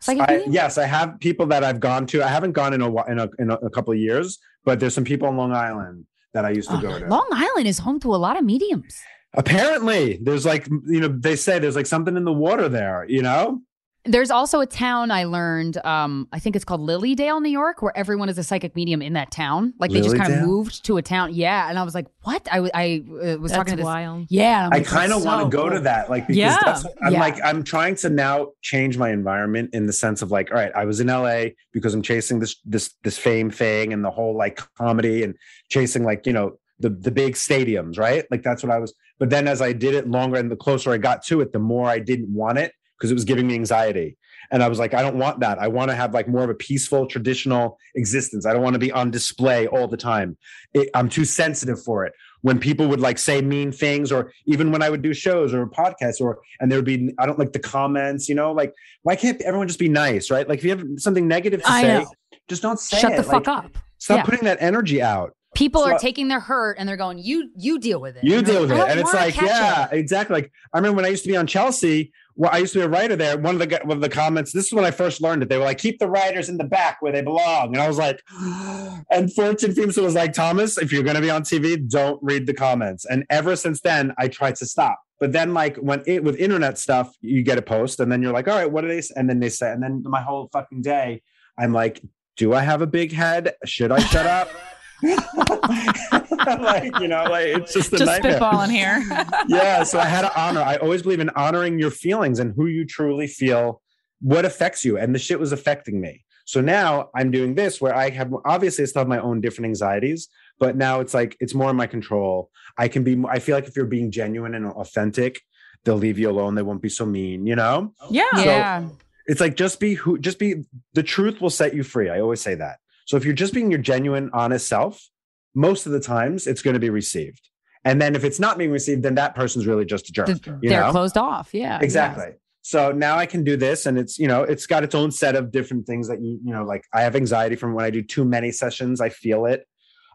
B: Psychic
H: I,
B: medium?
H: yes, I have people that I've gone to. I haven't gone in a whi- in a, in a, a couple of years, but there's some people on Long Island that I used to go to.
B: Long Island is home to a lot of mediums.
H: Apparently, there's like you know they say there's like something in the water there. You know,
B: There's also a town I learned, um, I think it's called Lily Dale, New York, where everyone is a psychic medium in that town. Like they just kind of
H: Lily Dale?
B: moved to a town. Yeah. And I was like, what? I, w- I uh, was
J: That's
B: talking to this.
J: wild.
B: Yeah. and I'm
H: I
B: like,
H: kind of
B: that's
H: want to
B: so
H: go to
B: cool.
H: that, like because
J: Yeah.
H: that's I'm
B: Yeah.
H: like I'm trying to now change my environment in the sense of like, all right, I was in LA because I'm chasing this this this fame thing and the whole like comedy and chasing like you know the the big stadiums, right? Like that's what I was. But then as I did it longer and the closer I got to it, the more I didn't want it because it was giving me anxiety. And I was like, I don't want that. I want to have like more of a peaceful, traditional existence. I don't want to be on display all the time. It, I'm too sensitive for it. When people would like say mean things, or even when I would do shows or podcasts, or and there would be, I don't like the comments, you know, like why can't everyone just be nice, right? Like if you have something negative to
B: I
H: say,
B: know.
H: just don't say
B: Shut
H: it.
B: the fuck
H: Like,
B: up.
H: Stop
B: Yeah.
H: putting that energy out.
B: People
H: So-
B: are taking their hurt and they're going, you you deal with it.
H: You deal with
B: like,
H: it. And it's like, yeah,
B: it."
H: exactly. Like I remember when I used to be on Chelsea, well, I used to be a writer there. One of the one of the comments, this is when I first learned it. They were like, keep the writers in the back where they belong. And I was like, *gasps* and Fortune Feimster was like, Thomas, if you're gonna be on TV, don't read the comments. And ever since then, I tried to stop. But then, like when it with internet stuff, you get a post, and then you're like, all right, what do they? s-" And then they say, and then my whole fucking day, I'm like, do I have a big head? Should I shut up? *laughs* *laughs* like you know, like it's just a
J: Just
H: nightmare.
J: spitballing here. *laughs*
H: yeah, so I had to honor. I always believe in honoring your feelings and who you truly feel, what affects you, and the shit was affecting me. So now I'm doing this where I have obviously I still have my own different anxieties, but now it's like it's more in my control. I can be. I feel like if you're being genuine and authentic, they'll leave you alone. They won't be so mean. You know.
J: Yeah.
H: So
B: Yeah.
H: it's like just be who. Just be. The truth will set you free. I always say that. So if you're just being your genuine, honest self, most of the times it's going to be received. And then if it's not being received, then that person's really just a jerk. you
B: They're
H: know?
B: closed off. Yeah.
H: exactly so now i can do this and it's you know it's got its own set of different things that you you know like i have anxiety from when i do too many sessions i feel it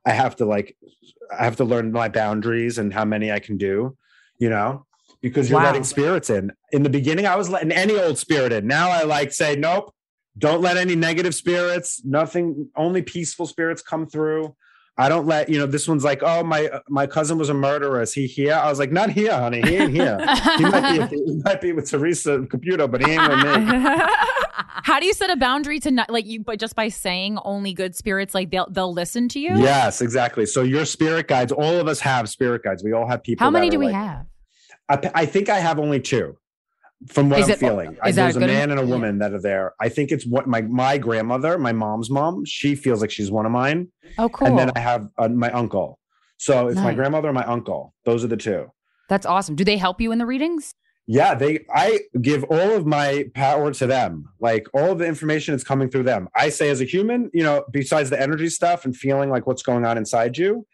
H: i have to like i have to learn my boundaries and how many i can do you know because you're
B: Wow.
H: letting spirits in in the beginning i was letting any old spirit in now i like say nope don't let any negative spirits nothing only peaceful spirits come through I don't let you know. This one's like, oh my my cousin was a murderer. Is he here? I was like, not here, honey. He ain't here. he might be. He might be with Theresa Caputo, but he ain't with me. *laughs*
J: How do you set a boundary to not like you, but just by saying only good spirits, like they'll they'll listen to you?
H: Yes, exactly. So your spirit guides. All of us have spirit guides. We all have people.
B: How many do we
H: like-
B: have?
H: I think I have only two. From what
B: Is
H: I'm
B: it-
H: feeling, I, there's a
B: good
H: man and a woman that are there. I think it's what my my grandmother, my mom's mom. She feels like she's one of mine.
B: Oh, cool.
H: And then I have uh, my uncle. So it's my grandmother and my uncle. Those are the two.
B: That's awesome. Do they help you in the readings?
H: Yeah, they I give all of my power to them. Like all of the information is coming through them. I say as a human, you know, besides the energy stuff and feeling like what's going on inside you,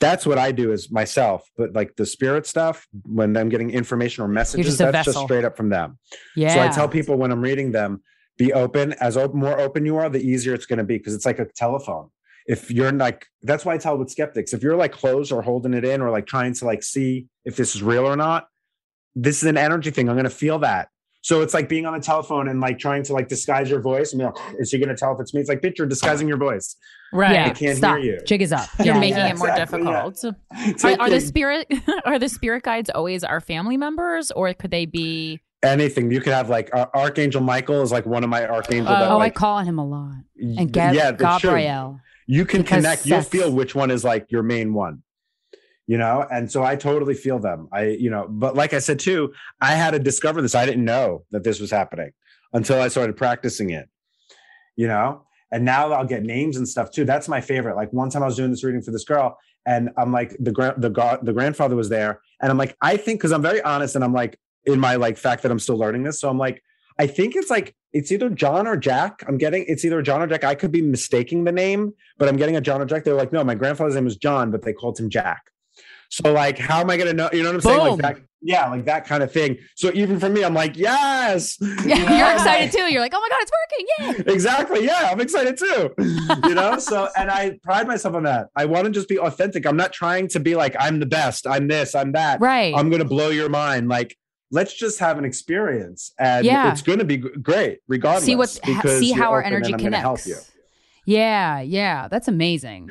H: that's what I do as myself. But like the spirit stuff, when I'm getting information or messages,
B: just
H: that's just straight up from them.
B: Yeah.
H: So I tell people when I'm reading them, be open. As more open you are, the easier it's going to be because it's like a telephone. If you're like, that's why I tell with skeptics, if you're like closed or holding it in or like trying to like see if this is real or not, this is an energy thing. I'm going to feel that. So it's like being on the telephone and like trying to like disguise your voice. And be like, is she going to tell if it's me? It's like, bitch, you're disguising your voice.
C: Right. Yeah.
H: I can't
B: Stop.
H: hear you.
B: Jig is up.
C: You're
B: Yeah.
C: making
H: Yeah,
C: it more
H: exactly,
C: difficult.
H: It's
C: Are, are the spirit *laughs* are the spirit guides always our family members, or could they be?
H: anything. You could have like uh, Archangel Michael is like one of my archangels. that,
B: oh, I call on him a lot.
H: y-
B: And Gab-
H: yeah, that's true. You can
B: Because
H: connect. You'll feel which one is like your main one. You know, and so I totally feel them. I, you know, but like I said too, I had to discover this. I didn't know that this was happening until I started practicing it. You know, and now I'll get names and stuff too. That's my favorite. Like one time I was doing this reading for this girl, and I'm like the grand the god the grandfather was there, and I'm like I think because I'm very honest, and I'm like in my like fact that I'm still learning this, so I'm like I think it's like it's either John or Jack. I'm getting it's either John or Jack. I could be mistaking the name, but I'm getting a John or Jack. They're like, no, my grandfather's name was John, but they called him Jack. So like, how am I gonna know? You know what I'm saying?
B: Boom.
H: Like that, yeah, like that kind of thing. So even for me, I'm like, yes, *laughs*
B: Yeah,
H: You know?
B: you're excited too. You're like, oh my god, it's working! Yeah. *laughs*
H: exactly. Yeah, I'm excited too. You know, so and I pride myself on that. I want to just be authentic. I'm not trying to be like I'm the best. I'm this. I'm that.
B: Right.
H: I'm gonna blow your mind. Like, let's just have an experience, and
B: Yeah.
H: it's gonna be great regardless.
B: see what see how our energy connects.
H: help you.
B: Yeah, yeah, that's amazing.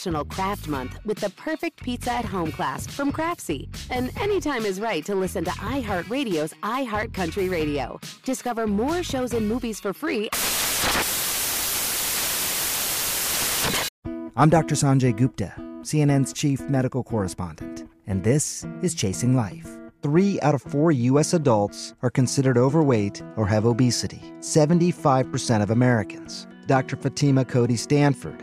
K: National Craft Month with the perfect pizza at home class from Craftsy. And anytime is right to listen to iHeartRadio's iHeartCountry Radio. Discover more shows and movies for free
L: I'm Dr. Sanjay Gupta, CNN's chief medical correspondent, and this is Chasing Life. Three out of four U.S. adults are considered overweight or have obesity, 75% of Americans. Dr. Fatima Cody Stanford.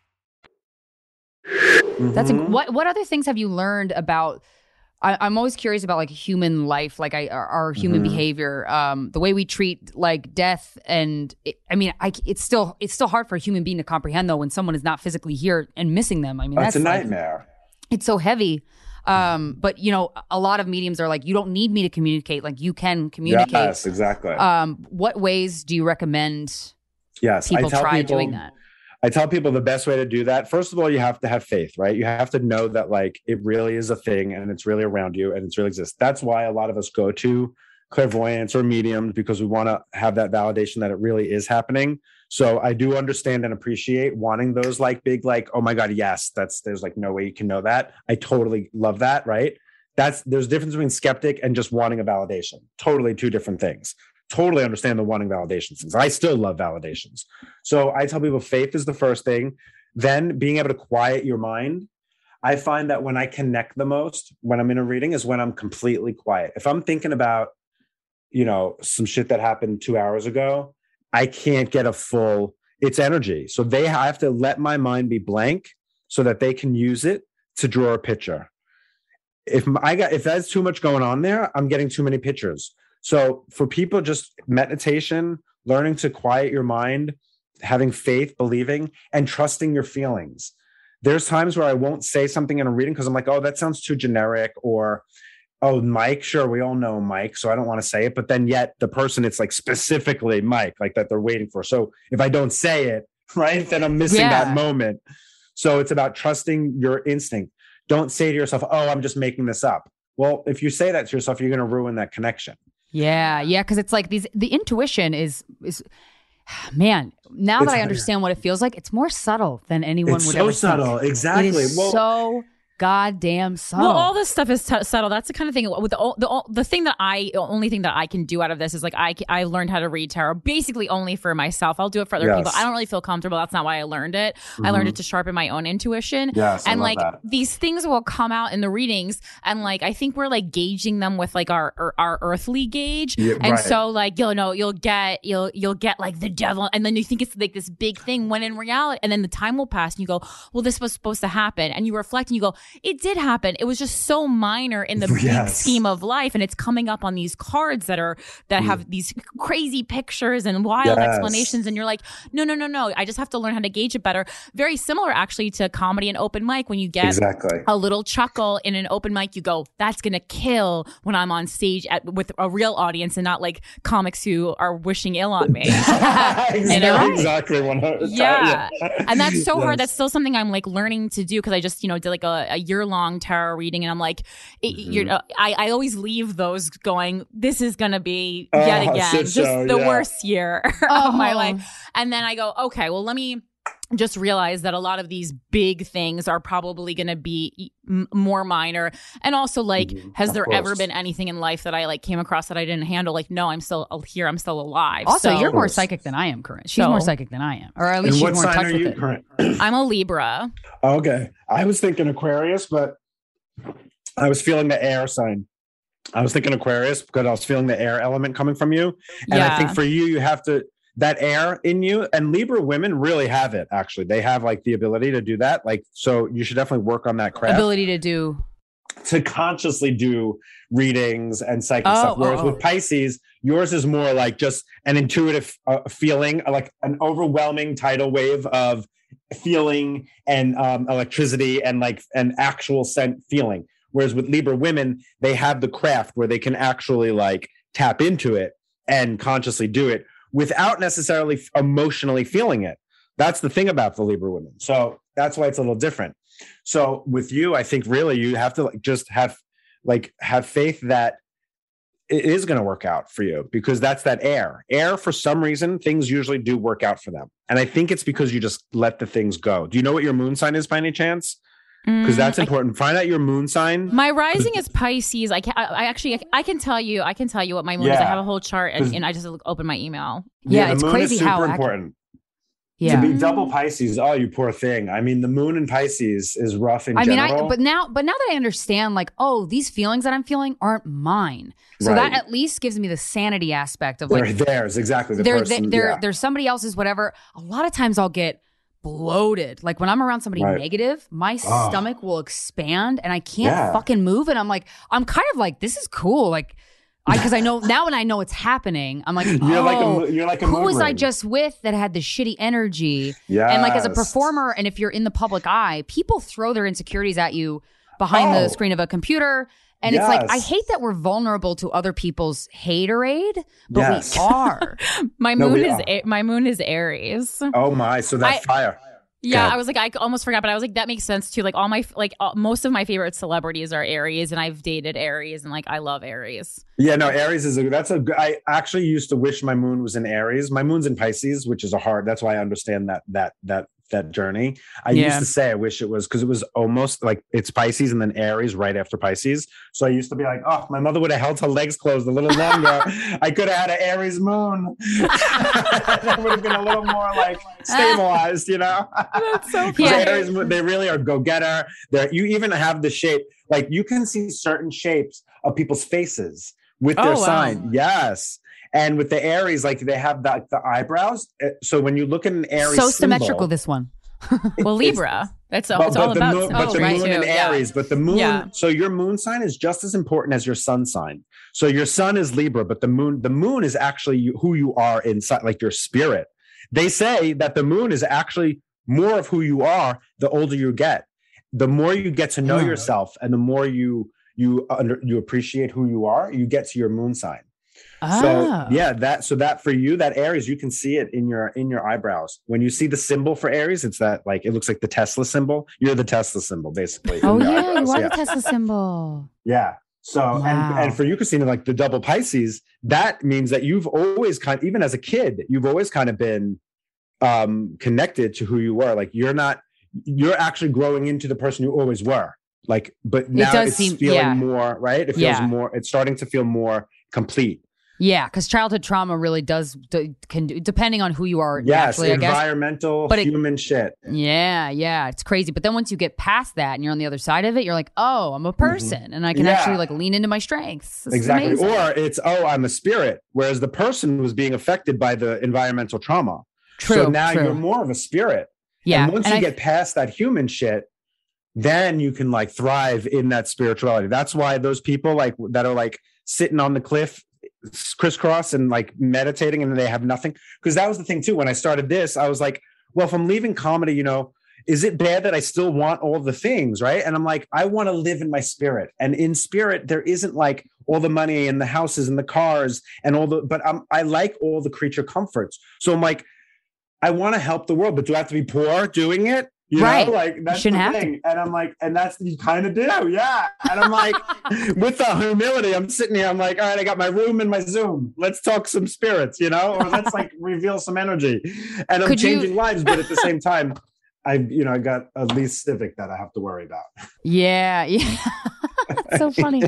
B: That's
H: Mm-hmm.
B: inc- what. What other things have you learned about? I, I'm always curious about like human life, like I our, our human
H: Mhm.
B: behavior, um, the way we treat like death, and it, I mean, I it's still it's still hard for a human being to comprehend though when someone is not physically here and missing them. I mean,
H: That's
B: that's
H: a
B: like-
H: nightmare.
B: it's so heavy. Um, but you know, a lot of mediums are like, you don't need me to communicate. Like you can communicate.
H: Yes, exactly.
B: Um, what ways do you recommend
H: yes,
B: people
H: I tell
B: try
H: people,
B: doing that?
H: I tell people the best way to do that. First of all, you have to have faith, right? You have to know that like it really is a thing and it's really around you and it's really exists. That's why a lot of us go to clairvoyance or mediums because we want to have that validation that it really is happening. So I do understand and appreciate wanting those like big, like, oh my God, yes, that's there's like no way you can know that. I totally love that, right? That's there's a difference between skeptic and just wanting a validation. Totally two different things. Totally understand the wanting validation things. I still love validations. So I tell people faith is the first thing. Then being able to quiet your mind. I find that when I connect the most when I'm in a reading is when I'm completely quiet. If I'm thinking about, you know, some shit that happened two hours ago, I can't get a full, it's energy. So they I have to let my mind be blank so that they can use it to draw a picture. If I got if that's too much going on there, I'm getting too many pictures. So for people, just meditation, learning to quiet your mind, having faith, believing, and trusting your feelings. There's times where I won't say something in a reading because I'm like, oh, that sounds too generic, or oh, Mike, sure, we all know Mike, so I don't want to say it. But then yet the person, it's like specifically Mike, like that they're waiting for. So if I don't say it, *laughs* right, then I'm missing
B: Yeah.
H: that moment. So it's about trusting your instinct. Don't say to yourself, oh, I'm just making this up. Well, if you say that to yourself, you're going to ruin that connection.
B: Yeah, yeah, because it's like these. The intuition is is, *sighs* man. Now
H: It's
B: that I understand what it feels like, it's more subtle than anyone
H: It's
B: would
H: so
B: ever think.
H: So subtle. Exactly.
B: It is
H: Well-
B: so goddamn subtle.
C: Well, all this stuff is t- subtle. That's the kind of thing. With the, the the thing that I only thing that I can do out of this is like I I learned how to read tarot basically only for myself. I'll do it for other
H: Yes.
C: people. I don't really feel comfortable. That's not why I learned it. I learned
H: Mhm.
C: it to sharpen my own intuition.
H: Yes, I
C: and
H: love
C: like
H: that.
C: these things will come out in the readings, and like I think we're like gauging them with like our our, our earthly gauge,
H: Yeah,
C: and
H: right.
C: so like you'll know you'll get you'll you'll get like the devil, and then you think it's like this big thing when in reality, and then the time will pass, and you go, well, this was supposed to happen, and you reflect and you go, it did happen. It was just so minor in the *laughs* big scheme of life, and it's coming up on these cards that are that have these crazy pictures and wild
H: Yes.
C: explanations, and you're like, no, no, no, no. I just have to learn how to gauge it better. Very similar, actually, to comedy and open mic. When you get
H: Exactly.
C: a little chuckle in an open mic, you go, "That's gonna kill" when I'm on stage at, with a real audience and not like comics who are wishing ill on me. *laughs* *laughs*
H: exactly. Exactly. 100
C: Yeah. and that's so hard. That's still something I'm like learning to do because I just, you know, did like a, a year long tarot reading and I'm like, it, you're,
H: Mm-hmm.
C: uh, I, I always leave those going, this is going to be yet
H: Oh, *laughs*
C: again, just
H: show,
C: the
H: yeah.
C: worst year *laughs* of my
B: Oh.
C: life. And then I go, okay, well, let me just realize that a lot of these big things are probably going to be m- more minor and also like has
H: Mm-hmm. Of
C: there ever been anything in life that i like came across that i didn't handle like no i'm still here i'm still alive
B: also,
C: So-
B: you're more psychic than I am, current She's
C: So-
B: more psychic than I am, or at
H: And
B: least she's
H: what
B: more in
H: sign
B: touch
H: are
B: with
H: you,
B: it.
H: Corinne? *clears throat*
C: i'm a libra
H: Okay. I was thinking Aquarius, but I was feeling the air sign. I was thinking Aquarius because I was feeling the air element coming from you. And I think for you, you have to that air in you and Libra women really have it actually. They have like the ability to do that. Like so you should definitely work on that craft
B: Ability to do.
H: to consciously do readings and psychic
B: Oh,
H: stuff. Whereas
B: oh, oh.
H: with Pisces, yours is more like just an intuitive uh, feeling, like an overwhelming tidal wave of feeling and um, electricity and like an actual scent feeling. Whereas with Libra women, they have the craft where they can actually like tap into it and consciously do it without necessarily emotionally feeling it. That's the thing about the Libra women. So that's why it's a little different. So with you, I think really you have to like just have like have faith that it is going to work out for you because that's that air. Air, for some reason, things usually do work out for them. And I think it's because you just let the things go. Do you know what your moon sign is by any chance? Because that's
C: Mm, I-
H: important. Find out your moon sign.
C: My rising is Pisces. I can I, I actually I can tell you I can tell you what my moon is. I have a whole chart and,
H: 'Cause-
C: and I just open my email.
H: Yeah, the moon is super important.
B: Yeah.
H: To be double Pisces, oh, you poor thing. I mean, the moon in Pisces is rough in
B: I mean,
H: general.
B: I but now but now that I understand, like, oh, these feelings that I'm feeling aren't mine. So
H: Right.
B: that at least gives me the sanity aspect of
H: they're theirs, exactly. The
B: they're
H: person,
B: they're
H: yeah.
B: they're somebody else's whatever. A lot of times I'll get bloated. Like when I'm around somebody
H: Right.
B: negative, my
H: Ah.
B: stomach will expand and I can't
H: Yeah.
B: fucking move. And I'm like, I'm kind of like, this is cool. Like because I know *laughs* now when I know it's happening, I'm like,
H: You're
B: oh,
H: like a you're like a
B: who was I just with that had the shitty energy? Yeah. And like as a performer, and if you're in the public eye, people throw their insecurities at you behind
H: Oh.
B: the screen of a computer. And it's like, I hate that we're vulnerable to other people's haterade, but
H: Yes.
B: we are. *laughs*
C: My
H: No,
C: moon
H: we
C: is
H: are.
C: A- my moon is Aries.
H: Oh my! So that's
C: I-
H: fire.
C: Yeah, I was like, I almost forgot, but I was like, that makes sense too. Like all my like all, most of my favorite celebrities are Aries, and I've dated Aries, and like I love Aries.
H: Yeah, no, Aries is a that's a. I actually used to wish my moon was in Aries. My moon's in Pisces, which is a hard. That's why I understand that that that that journey. I
B: Yeah.
H: used to say I wish it was because it was almost like it's Pisces and then Aries right after Pisces. So I used to be like, oh, my mother would have held her legs closed a little longer. *laughs* I could have had an Aries moon. *laughs* that would have been a little more like stabilized, you know. *laughs*
C: That's so funny.
H: Aries, they really are go getter. There, you even have the shape. Like you can see certain shapes of people's faces with oh, their
C: Oh, wow.
H: sign. Yes. And with the Aries, like they have the, the eyebrows. Uh, So when you look at an Aries,
B: so symmetrical,
H: symbol-
B: this one. *laughs*
C: Well, Libra. That's all, it's all
H: the
C: about.
H: moon, but
C: oh,
H: the
C: right,
H: moon
C: too.
H: in
C: yeah.
H: Aries, but the moon.
C: Yeah.
H: So your moon sign is just as important as your sun sign. So your sun is Libra, but the moon, the moon is actually who you are inside, like your spirit. They say that the moon is actually more of who you are the older you get. The more you get to know
B: Hmm.
H: yourself, and the more you you under you appreciate who you are, you get to your moon sign.
B: Ah.
H: So yeah, that so that for you, that Aries, you can see it in your in your eyebrows. When you see the symbol for Aries, it's that like it looks like the Tesla symbol. You're the Tesla symbol, basically.
B: Oh yeah, you
H: eyebrows.
B: are the Tesla symbol.
H: Yeah. So
B: Wow.
H: and and for you, Krystyna, like the double Pisces, that means that you've always kind, even as a kid, you've always kind of been um connected to who you were. Like you're not, you're actually growing into the person you always were. Like, but now
B: does
H: it's
B: seem-
H: feeling
B: yeah.
H: more right. It feels
B: Yeah.
H: more. It's starting to feel more complete.
B: Yeah, because childhood trauma really does d- can do, depending on who you are
H: Yes,
B: naturally, I guess.
H: environmental,
B: But it-
H: human shit.
B: Yeah, yeah, it's crazy. But then once you get past that and you're on the other side of it, you're like, oh, I'm a person, and I can
H: Mm-hmm. Yeah.
B: actually like lean into my strengths. This
H: exactly. Or it's oh, I'm a spirit, whereas the person was being affected by the environmental trauma.
B: True.
H: so now
B: true.
H: you're more of a spirit.
B: Yeah,
H: And once
B: and
H: you
B: I-
H: get past that human shit, then you can like thrive in that spirituality. That's why those people like that are like sitting on the cliff crisscross and like meditating and they have nothing. Because that was the thing too. When I started this, I was like, well, if I'm leaving comedy, you know, is it bad that I still want all the things, right? And I'm like, I want to live in my spirit. And in spirit, there isn't like all the money and the houses and the cars and all the, but I'm, I like all the creature comforts. So I'm like, I want to help the world, but do I have to be poor doing it? You
B: Right.
H: know, like that's
B: shouldn't
H: the
B: to.
H: thing. And I'm like, and that's you kind of do, yeah. And I'm like, *laughs* with the humility, I'm sitting here. I'm like, all right, I got my room and my Zoom. Let's talk some spirits, you know, or let's like *laughs* reveal some energy. And I'm
B: Could you-
H: changing lives, but at the same *laughs* time, I, you know, I got a leased civic that I have to worry about.
B: Yeah, yeah. so funny.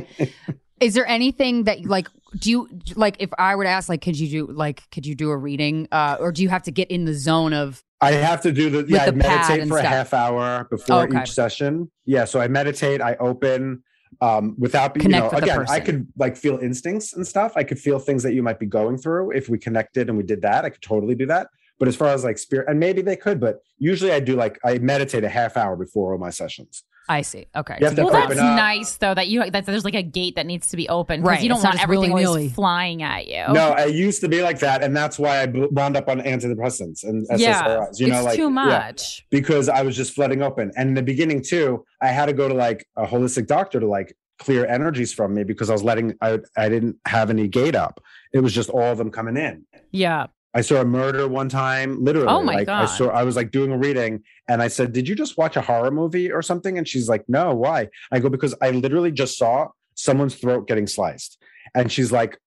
B: Is there anything that like do you like if I were to ask like could you do like could you do a reading uh or do you have to get in the zone of
H: I have to do the
B: With
H: yeah.
B: the
H: I meditate for a half hour before
B: Okay.
H: each session. Yeah, so I meditate. I open um, without you
B: Connect
H: know. Again, I could like feel instincts and stuff. I could feel things that you might be going through. If we connected and we did that, I could totally do that. But as far as like spirit, and maybe they could, but usually I do like I meditate a half hour before all my sessions.
B: I see. Okay.
H: You have to
C: well,
H: open
C: that's
H: up.
C: nice though that you that there's like a gate that needs to be open because
B: Right,
C: you don't
B: it's
C: want everything
B: willy-nilly.
C: always flying at you.
H: No, I used to be like that, and that's why I wound up on antidepressants and
C: Yeah,
H: SSRIs. You know,
C: it's
H: like
C: too
H: yeah.
C: much.
H: because I was just flooding open. And in the beginning too, I had to go to like a holistic doctor to like clear energies from me because I was letting I I didn't have any gate up. It was just all of them coming in.
C: Yeah.
H: I saw a murder one time, literally.
C: Oh my
H: like, I saw I was like doing a reading and I said, Did you just watch a horror movie or something? And she's like, No, why? I go, Because I literally just saw someone's throat getting sliced. And she's like,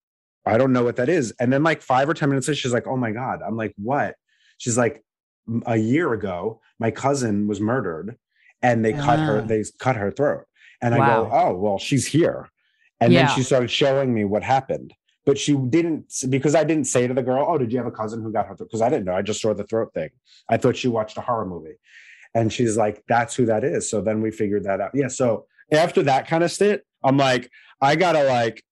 H: I don't know what that is. And then like five or 10 minutes later, she's like, Oh my God. I'm like, what? She's like, a year ago, my cousin was murdered and they cut her,
B: Ah.
H: they cut her throat. And I
B: Wow.
H: go, Oh, well, she's here. And
B: Yeah.
H: then she started showing me what happened. But she didn't because I didn't say to the girl, "Oh, did you have a cousin who got her throat?" Because I didn't know. I just saw the throat thing. I thought she watched a horror movie, and she's like, "That's who that is." So then we figured that out. Yeah. So after that kind of stint, I'm like, I gotta like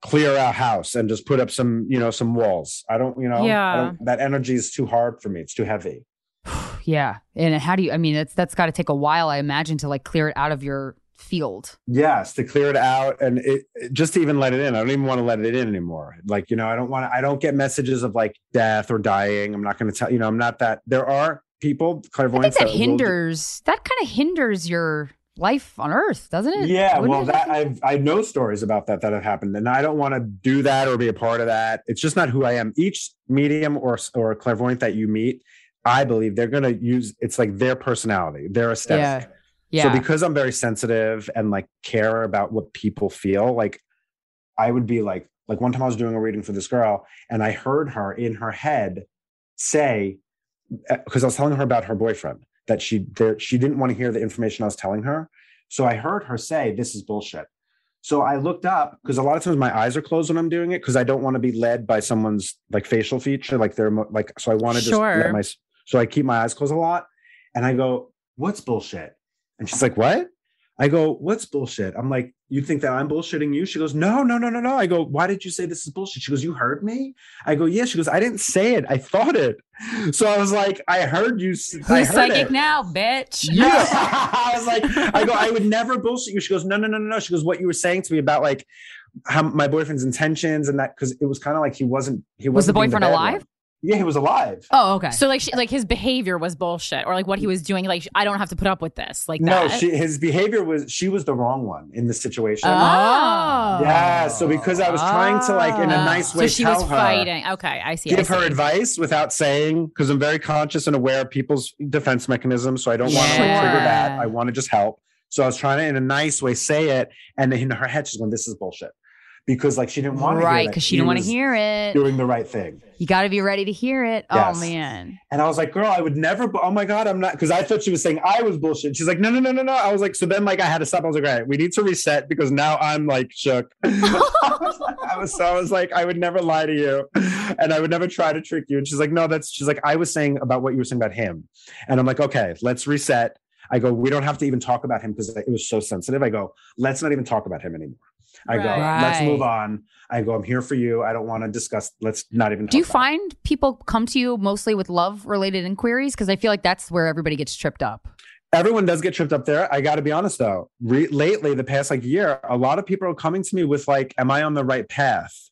H: clear our house and just put up some, you know, some walls. I don't, you know,
C: Yeah.
H: that energy is too hard for me. It's too heavy. *sighs*
B: yeah. And how do you I mean that's that's got to take a while I imagine to like clear it out of your field.
H: Yes, to clear it out and it, it- just to even let it in. I don't even want to let it in anymore. Like, you know, I don't want to, I don't get messages of like death or dying. I'm not going to tell, you know, I'm not that. There are people,
B: I think
H: clairvoyants
B: that
H: do-
B: hinders that kind of hinders your life on earth, doesn't it?
H: Yeah,
B: Wouldn't
H: well,
B: it?
H: that I've I know stories about that that have happened, and I don't want to do that or be a part of that. It's just not who I am. Each medium or or clairvoyant that you meet, I believe they're going to use. It's like their personality, their aesthetic.
B: Yeah.
H: So because I'm very sensitive and like care about what people feel, like I would be like, like one time I was doing a reading for this girl, and I heard her in her head say, uh, because I was telling her about her boyfriend that she there, she didn't want to hear the information I was telling her. So I heard her say, "This is bullshit." So I looked up because a lot of times my eyes are closed when I'm doing it because I don't want to be led by someone's like facial feature, like they're like. So I want to just
C: Sure.
H: let my so I keep my eyes closed a lot, and I go, "What's bullshit?" And she's like, "What?" I go, "What's bullshit?" I'm like, "You think that I'm bullshitting you?" She goes, "No, no, no, no, no." I go, "Why did you say this is bullshit?" She goes, "You heard me." I go, "Yeah." She goes, "I didn't say it. I thought it." So I was like, "I heard you."
C: Who's psychic
H: it.
C: now, bitch?
H: Yeah. *laughs* *laughs* I was like, I go, I would never bullshit you. She goes, no, no, no, no, no. She goes, what you were saying to me about like how my boyfriend's intentions and that because it was kind of like he wasn't he
B: Was the
H: wasn't
B: boyfriend
H: bad
B: alive?
H: one. Yeah, he was alive.
B: Oh, okay.
C: So like, she, like his behavior was bullshit, or like what he was doing. Like, I don't have to put up with this. Like
H: no,
C: that.
H: she, his behavior was she was the wrong one in the situation.
C: Oh.
H: Yeah, so because I was trying to like in a
C: Oh.
H: nice way
C: So she
H: tell
C: was
H: her,
C: fighting. Okay, I see. I
H: give
C: see.
H: her advice without saying because I'm very conscious and aware of people's defense mechanisms. So I don't want to like, trigger that. I want to just help. So I was trying to in a nice way say it, and then in her head she's going, "This is bullshit," because like she didn't want to
B: Right,
H: hear
B: because
H: that
B: she didn't want to hear it.
H: doing the right thing.
B: You got to be ready to hear it.
H: Oh, yes.
B: Oh man.
H: And I was like, girl, I would never. bu- Oh my God, I'm not. Because I thought she was saying I was bullshit. She's like, no, no, no, no, no. I was like, so then like I had to stop. I was like, all right, we need to reset because now I'm like shook. *laughs* I was so I was like, I would never lie to you, and I would never try to trick you. And she's like, no, that's. She's like, I was saying about what you were saying about him, and I'm like, okay, let's reset. I go, we don't have to even talk about him because it was so sensitive. I go, let's not even talk about him anymore. I go, let's move on. I go, I'm here for you. I don't want to discuss. Let's not even.
B: Do you
H: about it."
B: find people come to you mostly with love related inquiries? Because I feel like that's where everybody gets tripped up.
H: everyone does get tripped up there. I got to be honest though. Re- lately, the past like year, a lot of people are coming to me with like, "Am I on the right path?"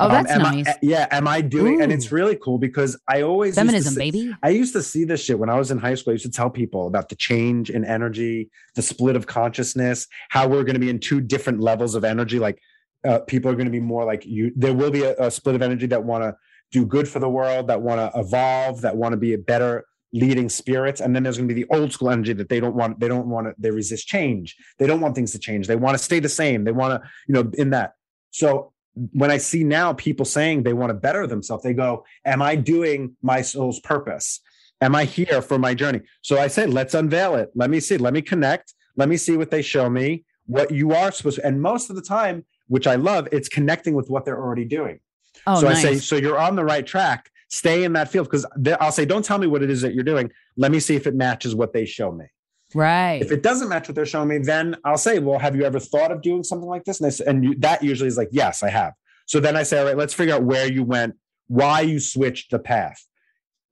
B: Oh, that's
H: am I-
B: nice.
H: yeah, am I doing? And it's really cool because I always
B: Feminism,
H: see-
B: baby.
H: I used to see this shit when I was in high school. I used to tell people about the change in energy, the split of consciousness, how we're going to be in two different levels of energy. Like uh, people are going to be more like you. There will be a, a split of energy that want to do good for the world, that want to evolve, that want to be a better leading spirits and then there's going to be the old school energy that they don't want they don't want to they resist change they don't want things to change they want to stay the same they want to you know in that so when i see now people saying they want to better themselves they go am i doing my soul's purpose? Am i here for my journey? So i say let's unveil it. Let me see. Let me connect. Let me see what they show me what you are supposed to and most of the time which i love it's connecting with what they're already doing.
B: Oh,
H: so I say, so you're on the right track. Stay in that field. Because I'll say, don't tell me what it is that you're doing. Let me see if it matches what they show me.
B: Right.
H: If it doesn't match what they're showing me, then I'll say, well, have you ever thought of doing something like this? And, say, and you, that usually is like, yes, I have. So then I say, all right, let's figure out where you went, why you switched the path.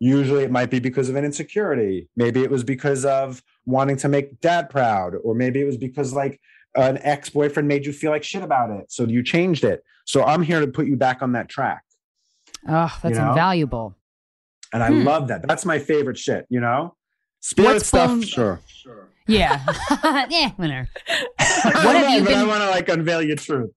H: Usually it might be because of an insecurity. Maybe it was because of wanting to make dad proud, or maybe it was because like an ex boyfriend made you feel like shit about it. So you changed it. So I'm here to put you back on that track.
B: Oh, that's
H: You know?
B: invaluable.
H: And I
B: Hmm.
H: love that. That's my favorite shit, you know? Spirit
B: What's
H: stuff,
B: blown-
H: sure.
B: Yeah. *laughs* yeah, whatever. *laughs*
H: What
B: have you
H: I
B: been-
H: want to like unveil your truth.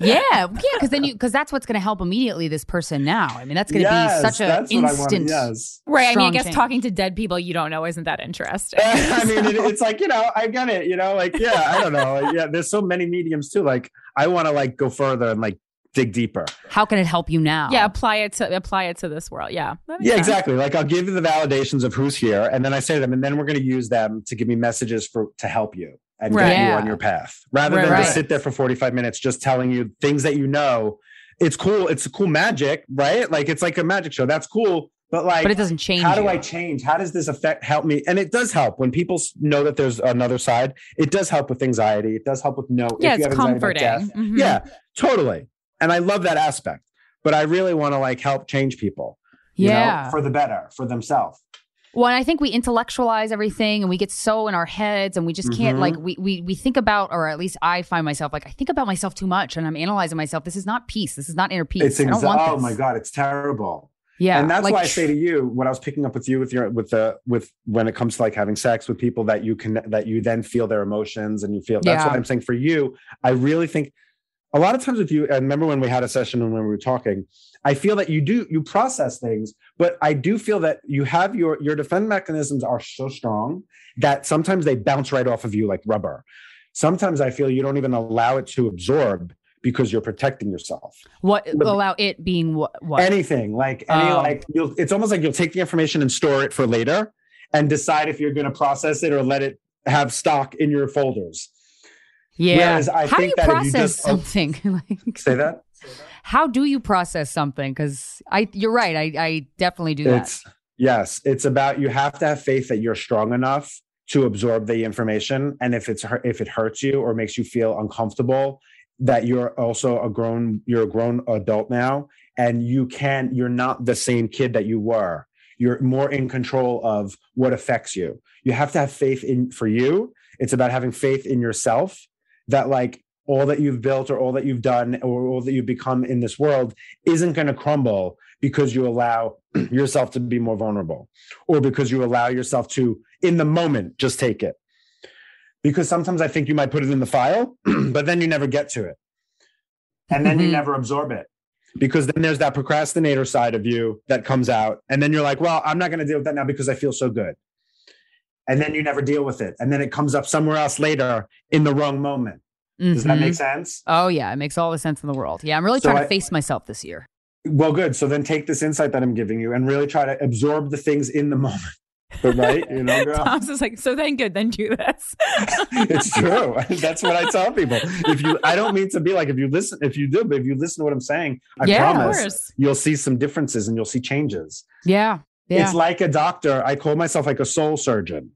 B: Yeah, yeah, because then you because that's what's going to help immediately this person now. I mean, that's going to
H: Yes,
B: be such an
H: that's what I wanted,
B: instant.
H: yes.
C: Right. I mean, I
B: strong
C: guess
B: change.
C: talking to dead people you don't know isn't that interesting. *laughs*
H: I mean, it, it's like, you know, I get it, you know, like, yeah, I don't know. Like, yeah, there's so many mediums too. Like, I want to like go further and like dig deeper.
B: How can it help you now?
C: Yeah, apply it to apply it to this world. Yeah.
H: Yeah,
C: sense.
H: exactly. Like, I'll give you the validations of who's here. And then I say to them, and then we're going to use them to give me messages for to help you and
C: Right.
H: get you on your path rather
B: Right,
H: than
B: right.
H: just sit there for 45 minutes just telling you things that you know. It's cool. It's a cool magic, right? Like, it's like a magic show. That's cool. But like,
B: But it doesn't change
H: How do
B: you.
H: I change? How does this affect help me? And it does help when people know that there's another side. It does help with anxiety. It does help with no.
C: Yeah,
H: if you
C: it's
H: have
C: comforting.
H: death.
C: Mhm.
H: Yeah, totally. And I love that aspect. But I really want to like help change people. you know,
B: Yeah.
H: for the better, for themselves.
B: Well, and I think we intellectualize everything and we get so in our heads and we just can't
H: Mhm.
B: like we, we we think about or at least I find myself like I think about myself too much and I'm analyzing myself. This is not peace. This is not inner peace.
H: It's
B: I don't
H: exa- oh
B: this.
H: my god, it's terrible.
B: Yeah.
H: and that's
B: like,
H: why I say to you when I was picking up with you with your with the with when it comes to like having sex with people that you can that you then feel their emotions and you feel that's
B: Yeah.
H: what I'm saying for you. I really think a lot of times with you, and remember when we had a session and when we were talking, I feel that you do you process things, but I do feel that you have your your defense mechanisms are so strong that sometimes they bounce right off of you like rubber. Sometimes I feel you don't even allow it to absorb because you're protecting yourself
B: what allow it being what, what?
H: anything like any
B: Oh.
H: like you'll it's almost like you'll take the information and store it for later and decide if you're going to process it or let it have stock in your folders
B: yeah. how do you
H: that if you
B: process
H: just- oh,
B: something? *laughs* like
H: say that
B: how do you process something? Because I you're right. I I definitely do that.
H: yes it's about you have to have faith that you're strong enough to absorb the information and if it's if it hurts you or makes you feel uncomfortable that you're also a grown you're a grown adult now and you can you're not the same kid that you were you're more in control of what affects you you have to have faith in for you it's about having faith in yourself that like all that you've built or all that you've done or all that you've become in this world isn't going to crumble because you allow *clears throat* yourself to be more vulnerable or because you allow yourself to in the moment just take it. Because sometimes i think you might put it in the file *clears throat* but then you never get to it. And then you mm-hmm. never absorb it. Because then there's that procrastinator side of you that comes out and then you're like well i'm not going to deal with that now because i feel so good and then you never deal with it. And then it comes up somewhere else later in the wrong moment. Does that make
B: Mhm.
H: sense?
B: Oh yeah, it makes all the sense in the world. Yeah, I'm really
H: So
B: trying to
H: I-
B: face myself this year.
H: well good. So then take this insight that i'm giving you and really try to absorb the things in the moment. But right you know *laughs* girl.
C: Tom's just like, so then good, then do this. *laughs*
H: it's true. *laughs* That's what i tell people. If you i don't mean to be like if you listen if you do but if you listen to what i'm saying i
B: Yeah,
H: promise you'll see some differences and you'll see changes.
B: Yeah, yeah,
H: it's like a doctor. I call myself like a soul surgeon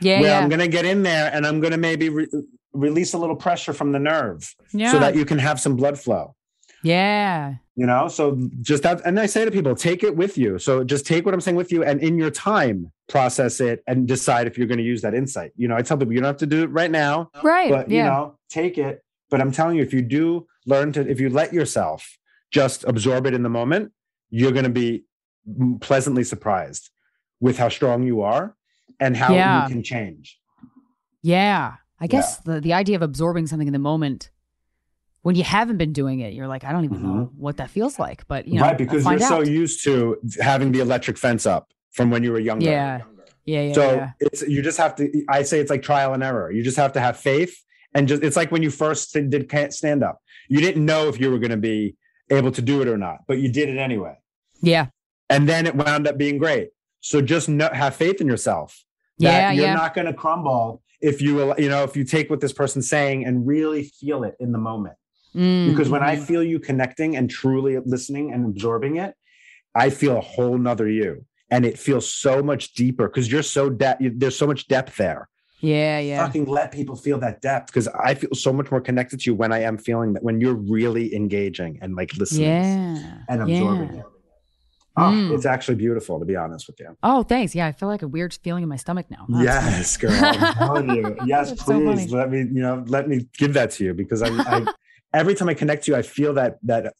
B: yeah,
H: where
B: yeah.
H: I'm going to get in there and I'm going to maybe re- release a little pressure from the nerve
B: Yeah.
H: so that you can have some blood flow.
B: yeah.
H: You know, so just that, and I say to people, take it with you. So just take what I'm saying with you, and in your time, process it and decide if you're going to use that insight. You know, I tell people you don't have to do it right now,
B: Right,
H: But you know, take it. But I'm telling you, if you do learn to, if you let yourself just absorb it in the moment, you're going to be pleasantly surprised with how strong you are and how
B: Yeah.
H: you can change.
B: Yeah. I guess the, the idea of absorbing something in the moment when you haven't been doing it, you're like, I don't even know what that feels like. But you know,
H: Mm-hmm. right, because you're
B: find
H: so used to having the electric fence up from when you were younger.
B: Yeah. Yeah. Yeah.
H: so
B: yeah.
H: it's you just have to. I say it's like trial and error. You just have to have faith, and just it's like when you first did can't stand up. You didn't know if you were going to be able to do it or not, but you did it anyway,
B: Yeah.
H: and then it wound up being great. So just know, have faith in yourself. That
B: Yeah,
H: you're
B: yeah.
H: not going to crumble if you will- you know if you take what this person's saying and really feel it in the moment.
B: Mm,
H: Because when I
B: mhm.
H: feel you connecting and truly listening and absorbing it, I feel a whole nother you. And it feels so much deeper because you're so depth. There's so much depth there.
B: Yeah. Yeah.
H: Fucking let people feel that depth because I feel so much more connected to you when I am feeling that when you're really engaging and like listening
B: Yeah.
H: and absorbing
B: yeah.
H: it. Oh, mm. it's actually beautiful to be honest with you.
B: Oh, thanks. Yeah, I feel like a weird feeling in my stomach now. That's
H: Yes, girl. I'm *laughs* telling you. Yes,
B: so
H: please
B: funny.
H: let me, you know, let me give that to you because I, I *laughs* every time I connect to you, I feel that that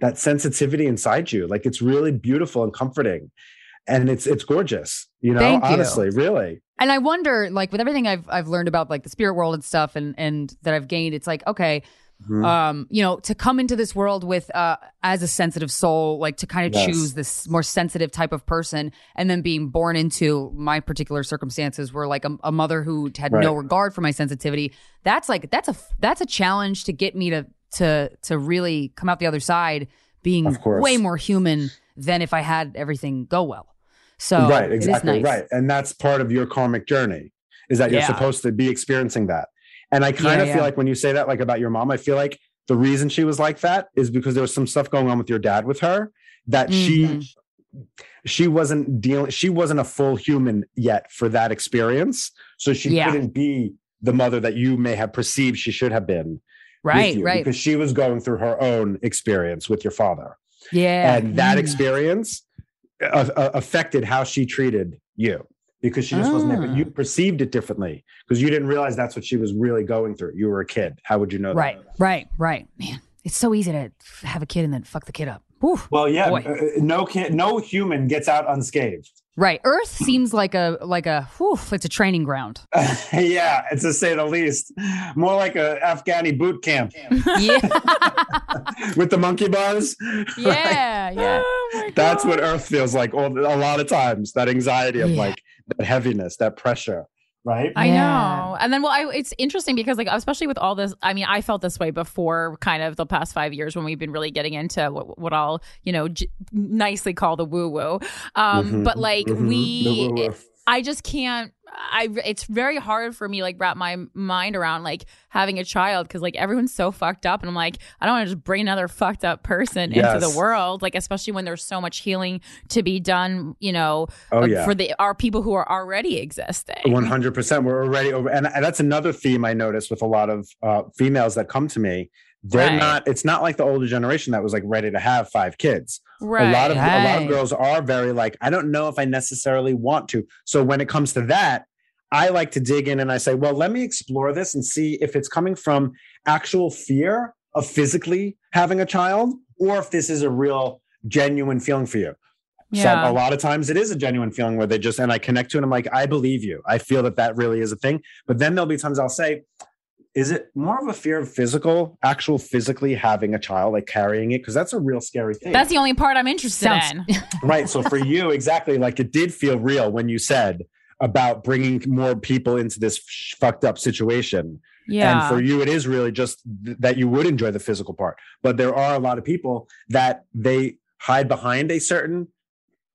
H: that sensitivity inside you. Like it's really beautiful and comforting. And it's it's gorgeous, you know,
B: Thank you.
H: honestly, really.
B: And I wonder, like, with everything I've I've learned about like the spirit world and stuff, and and that I've gained, it's like okay,
H: Mhm.
B: um, you know, to come into this world with uh as a sensitive soul, like to kind of
H: Yes.
B: choose this more sensitive type of person, and then being born into my particular circumstances, where like a, a mother who had no regard for my sensitivity. That's like that's a that's a challenge to get me to to to really come out the other side being way more human than if I had everything go well. So
H: right, exactly.
B: nice.
H: Right. And that's part of your karmic journey is that you're
B: Yeah.
H: supposed to be experiencing that. And I kind
B: Yeah,
H: of
B: yeah.
H: feel like when you say that, like about your mom, I feel like the reason she was like that is because there was some stuff going on with your dad with her that
B: Mm-hmm.
H: she she wasn't dealing she wasn't a full human yet for that experience. So she
B: Yeah.
H: couldn't be the mother that you may have perceived she should have been.
B: Right, right.
H: Because she was going through her own experience with your father
B: Yeah.
H: and that experience uh, uh, affected how she treated you because she just wasn't there but you
B: Ah.
H: perceived it differently because you didn't realize that's what she was really going through you were a kid how would you know
B: Right,
H: that
B: right, right. Man, it's so easy to have a kid and then fuck the kid up.
H: Well yeah
B: Boy.
H: uh, uh, no kid no human gets out unscathed
B: Right. Earth seems like a like a whew, it's a training ground. *laughs*
H: yeah it's to say the least more like a afghani boot camp *laughs*
B: yeah. *laughs*
H: with the monkey bars
B: Yeah, yeah. *gasps*
H: Oh that's what earth feels like all, a lot of times that anxiety of
C: Yeah.
H: like that heaviness that pressure right
C: I know. And then, well, I, it's interesting because, like, especially with all this, I mean, I felt this way before kind of the past five years when we've been really getting into what, what I'll, you know, j- nicely call the woo woo. Um,
H: Mhm,
C: But, like,
H: mhm,
C: we,
H: the.
C: I just can't. I it's very hard for me like wrap my mind around like having a child because like everyone's so fucked up and I'm like I don't want to just bring another fucked up person into the world like especially when there's so much healing to be done you know
H: Oh,
C: uh,
H: yeah.
C: for the our people who are already existing
H: One hundred percent. We're already over, and and that's another theme I noticed with a lot of uh, females that come to me. They're
C: Right.
H: not. It's not like the older generation that was like ready to have five kids. A lot
C: Right.
H: of a lot of girls are very like, I don't know if I necessarily want to. So when it comes to that, I like to dig in and I say, well, let me explore this and see if it's coming from actual fear of physically having a child or if this is a real genuine feeling for you. So
C: Yeah.
H: a lot of times it is a genuine feeling where they just, and I connect to it. And I'm like, I believe you. I feel that that really is a thing. But then there'll be times I'll say, is it more of a fear of physical, actual physically having a child, like carrying it? Because that's a real scary thing.
C: That's the only part I'm interested
B: Sounds-
C: in. *laughs*
H: right. So for you, exactly, like it did feel real when you said about bringing more people into this sh- fucked up situation.
C: Yeah.
H: And for you, it is really just th- that you would enjoy the physical part. But there are a lot of people that they hide behind a certain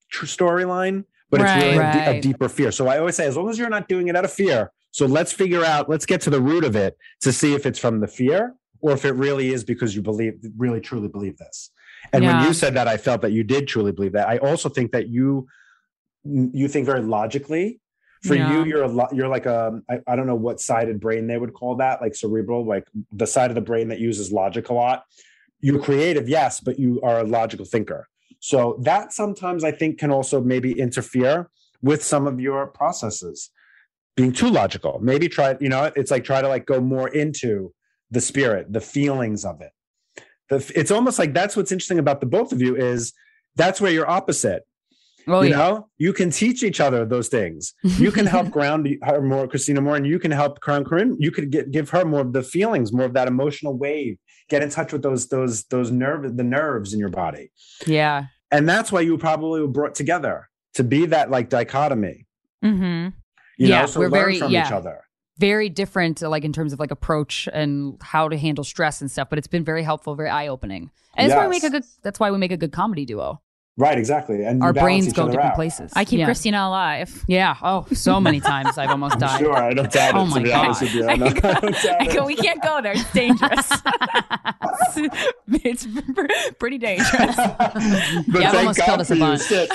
H: tr- storyline, but it's really a, de- a
C: Right.
H: deeper fear. So I always say, as long as you're not doing it out of fear, so let's figure out, let's get to the root of it to see if it's from the fear or if it really is because you believe, really truly believe this. And when you said that, I felt that you did truly believe that. I also think that you you think very logically. For
C: Yeah.
H: you, you're a lot. You're like a I, I don't know what sided brain they would call that, like cerebral, like the side of the brain that uses logic a lot. You're creative, yes, but you are a logical thinker. So that sometimes I think can also maybe interfere with some of your processes being too logical. Maybe try, you know, it's like try to like go more into the spirit, the feelings of it. The, it's almost like that's what's interesting about the both of you is that's where you're opposite.
B: Oh,
H: you
B: yeah.
H: know, you can teach each other those things. You can help *laughs* ground her more, Krystyna more, and you can help ground Corinne. You could get give her more of the feelings, more of that emotional wave. Get in touch with those those those nerve the nerves in your body,
B: Yeah.
H: and that's why you probably were brought together to be that like dichotomy.
C: Mm-hmm.
H: You
B: Yeah,
H: know, so
B: we're
H: learn
B: very-
H: from
B: yeah.
H: each other.
B: Very different, uh, like in terms of like approach and how to handle stress and stuff. But it's been very helpful, very eye opening, and that's why we make a good. That's why we make a good comedy duo.
H: Right, exactly. And
B: Our brains go
H: other
B: different
H: out.
B: places.
C: I keep
B: Yeah.
C: Krystyna alive.
B: Yeah. Oh, so many times I've almost *laughs*
H: I'm
B: died.
H: sure, I don't doubt it,
B: Oh
H: to
B: my
H: be
B: god.
H: honest with you. I don't- I don't
C: I go, we can't go there. It's dangerous. *laughs* it's pr- *laughs* pretty dangerous.
H: But
B: Yeah, I've
H: thank
B: almost
H: God
B: killed us a bunch.
H: Shit.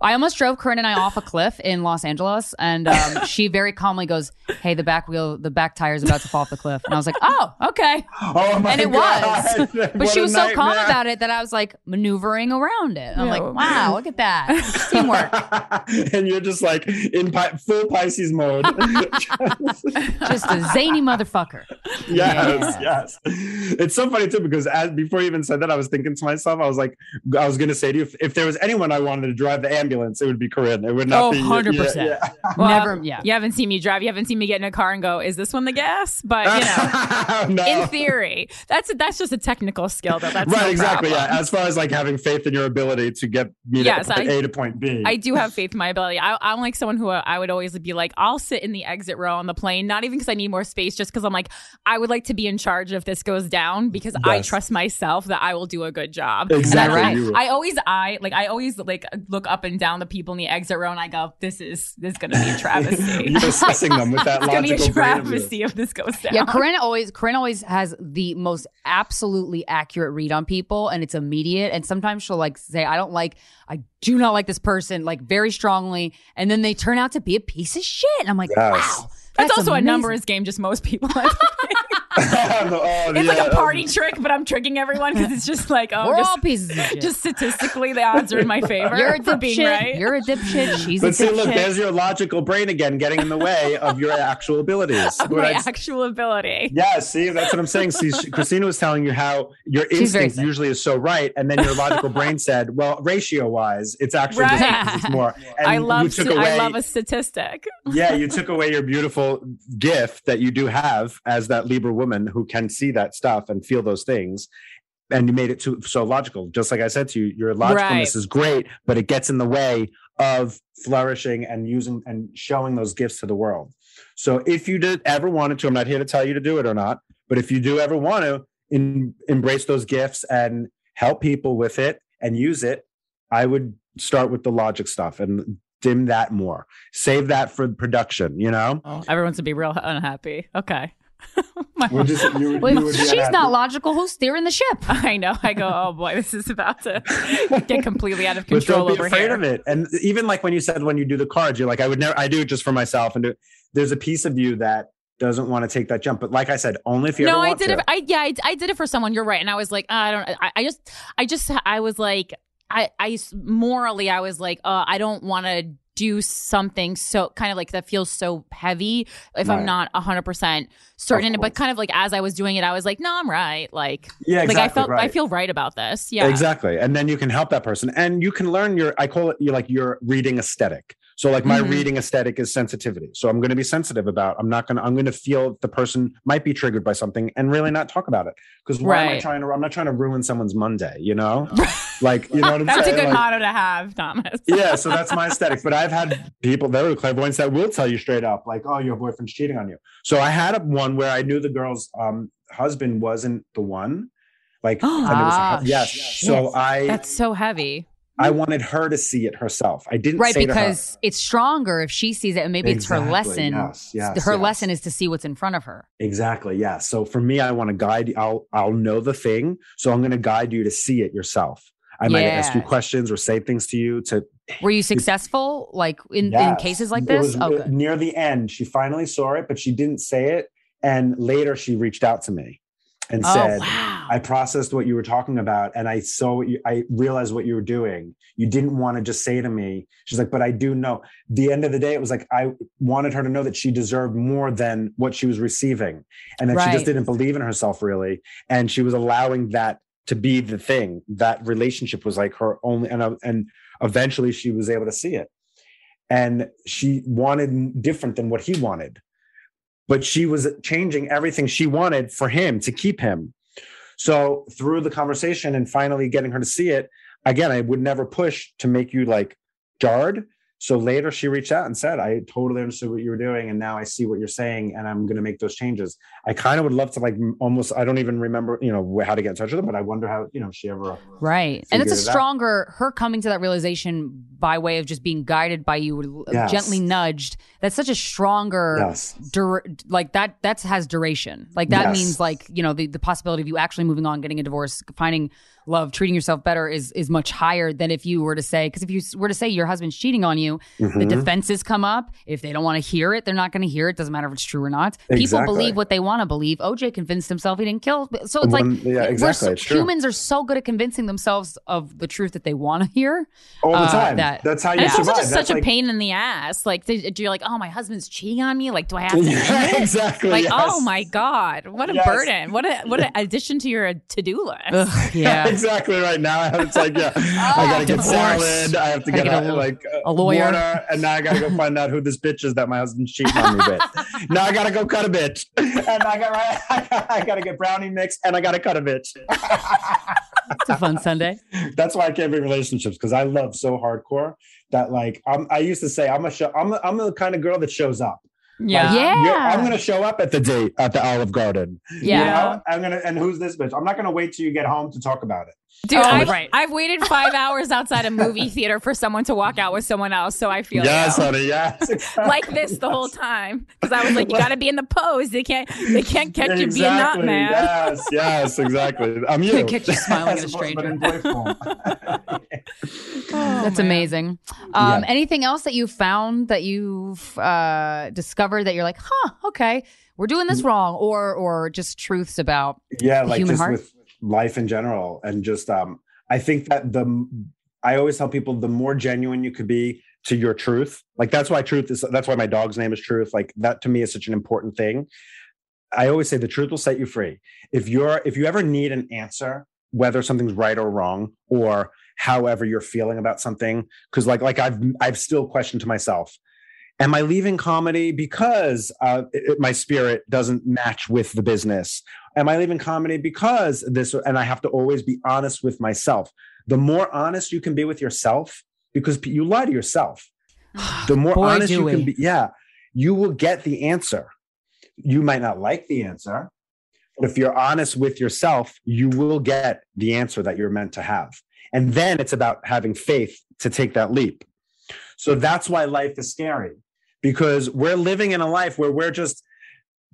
B: I almost drove Corinne and I off a cliff in Los Angeles, and um, she very calmly goes, "Hey, the back wheel, the back tire is about to fall off the cliff." And I was like, "Oh, okay."
H: Oh my
B: and it
H: God.
B: was, but
H: What
B: she
H: a
B: was so calm about it that I was like maneuvering around it. I'm
C: Yeah.
B: like, "Wow, look at that teamwork!" *laughs*
H: and you're just like in pi- full Pisces mode. *laughs*
B: Just a zany motherfucker.
H: yes, yes. It's so funny too because as before you even said that, I was thinking to myself, I was like, I was going to say to you, if, if there was anyone I wanted to drive the ambulance, it would be Corinne. It would not
C: Oh,
H: be
C: 100%.
H: Yeah, yeah. *laughs*
C: Well,
B: Never- yeah.
C: You haven't seen me drive. You haven't seen me get in a car and go, "Is this one the gas?" But you know,
H: No.
C: in theory, that's that's just a technical skill, though. That's
H: right,
C: no
H: exactly.
C: problem.
H: Yeah. As far as like having faith in your ability to get me
C: Yes,
H: to point
C: I-
H: A to point B.
C: I do have faith in my ability. I, I'm like someone who I would always be like, I'll sit in the exit row on the plane, not even because I need more space, just because I'm like, I would like to be in charge if this goes down because I trust myself that I will do a good job.
H: Exactly,
C: And I,
H: you.
C: I always, I like, I always like look up and down the people in the exit row, and I go, this is this is going to be a *laughs* travesty.
H: You're assessing them with that *laughs*
C: it's going to be a
H: of
C: travesty if this goes down.
B: Yeah, Corinne always Corinne always has the most absolutely accurate read on people and it's immediate. And sometimes she'll like say, I don't like I do not like this person, like very strongly, and then they turn out to be a piece of shit. And I'm like,
H: Yes.
B: wow.
C: That's,
B: That's
C: also
B: amazing.
C: a numbers game, just most people. *laughs* *laughs*
H: Oh,
C: it's like a um, party trick, but I'm tricking everyone because it's just like, oh,
B: We're
C: just,
B: all pieces of shit.
C: just statistically, the odds are in my favor.
B: You're a
C: for being
B: dipshit.
C: right.
B: You're a dipshit. She's a
H: But see, look, there's your logical brain again getting in the way of your actual abilities.
C: of my
H: I-
C: actual ability.
H: Yeah, see, that's what I'm saying. See, she- Krystyna was telling you how your instinct usually is so right, and then your logical brain said, "Well, ratio-wise, it's actually
C: Right.
H: this, it's more." And
C: I
H: you
C: love
H: took
C: st-
H: away,
C: I love a statistic.
H: yeah, you took away your beautiful gift that you do have as that Libra woman who can see that stuff and feel those things. And you made it too so logical. Just like I said to you, your logicalness
C: Right.
H: is great, but it gets in the way of flourishing and using and showing those gifts to the world. So if you did ever wanted to, I'm not here to tell you to do it or not, but if you do ever want to in, embrace those gifts and help people with it and use it, I would start with the logic stuff and dim that more. Save that for production, you know?
C: Oh, everyone's to be real unhappy. Okay. *laughs*
H: We're just- you would-
B: Well,
H: you *laughs*
B: she's
H: unhappy.
B: not logical. Who's steering the ship? *laughs*
C: I know. I go, oh boy, this is about to get completely out of
H: But
C: control
H: don't be
C: over
H: afraid
C: here.
H: of it. And even like when you said when you do the cards, you're like, I would never I do it just for myself. And do, there's a piece of you that doesn't want to take that jump. But like I said, only if you
C: no,
H: ever
C: I
H: want
C: did
H: to.
C: it. I yeah, I, I did it for someone. You're right, and I was like, I don't. I, I just, I just, I was like, I, I morally, I was like, uh, I don't want to do something so kind of like that feels so heavy if I'm
H: Right.
C: not 100% certain. But kind of like as I was doing it, I was like, no, I'm right. Like,
H: Yeah,
C: like I
H: exactly,
C: felt, I feel right about this. Yeah.
H: Exactly. And then you can help that person. And you can learn your, I call it you like your reading aesthetic. So like my
C: Mhm.
H: reading aesthetic is sensitivity. So I'm going to be sensitive about, I'm not going to, I'm going to feel the person might be triggered by something and really not talk about it. Because why am I trying to? I'm not trying to ruin someone's Monday, you know? *laughs* like, you know what I'm
C: That's a
H: saying?
C: good
H: Like-
C: motto to have, Thomas.
H: yeah, *laughs* so that's my aesthetic. But I've had people that are clairvoyants that will tell you straight up, like, "Oh, your boyfriend's cheating on you." So I had a one where I knew the girl's um, husband wasn't the one, like, was
C: Ah,
H: yes. So
C: shit.
H: I
C: That's so heavy.
H: I wanted her to see it herself. I didn't
B: Right,
H: say to her-
B: because it's stronger if she sees it, and maybe it's her lesson.
H: yes, yes,
B: her
H: yes.
B: lesson is to see what's in front of her.
H: Exactly. Yeah. So for me, I want to guide. I'll I'll know the thing, so I'm going to guide you to see it yourself. I might ask you questions or say things to you to
B: Were you successful, like in, in cases like this?
H: was,
B: oh,
H: near the end, she finally saw it, but she didn't say it. And later, she reached out to me and
B: Oh,
H: said, "I processed what you were talking about, and I saw what you. I realized what you were doing. You didn't want to just say to me." She's like, "But I do know." The end of the day, it was like I wanted her to know that she deserved more than what she was receiving, and that she just didn't believe in herself really, and she was allowing that to be the thing. That relationship was like her only, and uh, and eventually she was able to see it and she wanted different than what he wanted but she was changing everything she wanted for him to keep him. So through the conversation and finally getting her to see it again i would never push to make you like jarred so later she reached out and said i totally understood what you were doing and now i see what you're saying and i'm going to make those changes i kind of would love to like almost i don't even remember you know how to get in touch with her but i wonder how you know if she ever
B: Right. And it's a
H: it out.
B: stronger, her coming to that realization by way of just being guided by you,
H: Yes.
B: gently nudged. That's such a stronger,
H: Yes.
B: dur- like that, that has duration. Like that
H: Yes.
B: means like, you know, the, the possibility of you actually moving on, getting a divorce, finding love, treating yourself better is, is much higher than if you were to say, because if you were to say your husband's cheating on you, the
H: Mhm.
B: defenses come up. If they don't want to hear it, they're not going to hear it. Doesn't matter if it's true or not. People believe what they want to believe. OJ convinced himself he didn't kill. So it's
H: One-
B: like,
H: yeah, exactly.
B: so-
H: It's
B: humans are so good at convincing themselves of the truth that they want to hear
H: all the
B: uh,
H: time
B: that-
H: that's how you
C: And it's also just
H: That's
C: such a pain in the ass. Like, did, you're like, oh, my husband's cheating on me. Like, do I have to? *laughs*
H: Yeah, exactly,
C: Like,
H: yes.
C: oh my god, what a
H: Yes.
C: burden. What a what an addition to your to do list. *laughs*
H: exactly right now. It's like, yeah, *laughs* I gotta get salad. I have to get,
C: get
H: a, like
B: a lawyer.
H: water, and now I gotta go find out who this bitch is that my husband's cheating on me with. *laughs* now I gotta go cut a bitch, and I got *laughs* I gotta get brownie mix, and I gotta cut a bitch.
B: it's a fun Sunday.
H: That's why I can't be in relationships because I love so hardcore that like I'm, I used to say I'm a show I'm a, I'm the kind of girl that shows up.
C: Yeah.
H: Like,
C: Yeah.
H: you're- I'm gonna show up at the date at the Olive Garden. You
C: Yeah.
H: know? I'm gonna and who's this bitch? I'm not gonna wait till you get home to talk about it.
C: Dude,
H: Oh,
C: I've,
H: right.
C: I've waited five hours outside a movie theater for someone to walk out with someone else, so I feel
H: yes,
C: you.
H: honey. Yes. *laughs*
C: like this the whole time because I was like, you got to be in the pose. They can't, they can't catch you being not
H: Exactly.
C: mad.
H: Yes, yes, exactly. I'm you.
B: can Catch you smiling at a *laughs*
H: As opposed- but
B: stranger.
H: in boy form.
B: That's amazing. Um,
H: Yeah.
B: Anything else that you found that you've uh, discovered that you're like, huh, okay, we're doing this wrong, or or just truths about
H: yeah
B: the
H: like
B: human
H: just
B: heart?
H: with life in general. And just um i think that the i always tell people the more genuine you could be to your truth like that's why truth is that's why my dog's name is truth. Like that to me is such an important thing. I always say the truth will set you free. If you're if you ever need an answer whether something's right or wrong or however you're feeling about something because like like i've i've still questioned to myself am i leaving comedy because uh, it- my spirit doesn't match with the business am i leaving comedy? Because this and i have to always be honest with myself. The more honest you can be with yourself because you lie to yourself. Ah, the more
B: Boy,
H: honest you
B: we.
H: can be yeah you will get the answer. You might not like the answer but if you're honest with yourself you will get the answer that you're meant to have. And then it's about having faith to take that leap. So that's why life is scary because we're living in a life where we're just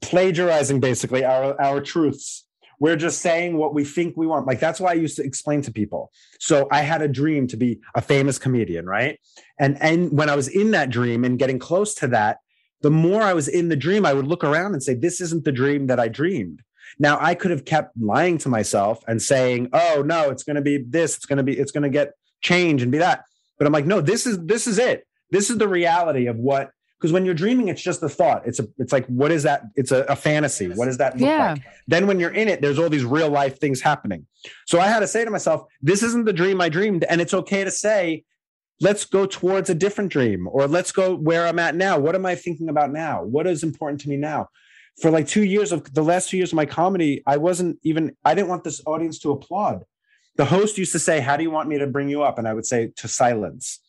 H: plagiarizing basically our, our truths. We're just saying what we think we want. Like that's why I used to explain to people. So I had a dream to be a famous comedian, right? And and when I was in that dream and getting close to that, the more I was in the dream, I would look around and say, This isn't the dream that I dreamed. Now I could have kept lying to myself and saying, Oh no, it's gonna be this, it's gonna be, it's gonna get change and be that. But I'm like, no, this is this is it. this is the reality of what because when you're dreaming, it's just a thought. It's a it's like what is that? It's a, a fantasy. What does that look
B: Yeah.
H: like? Then when you're in it, there's all these real life things happening. So I had to say to myself, this isn't the dream I dreamed, and it's okay to say. Let's go towards a different dream, or let's go where I'm at now. What am I thinking about now? What is important to me now? For like two years of the last two years of my comedy, I wasn't even, I didn't want this audience to applaud. The host used to say, How do you want me to bring you up? And I would say, To silence.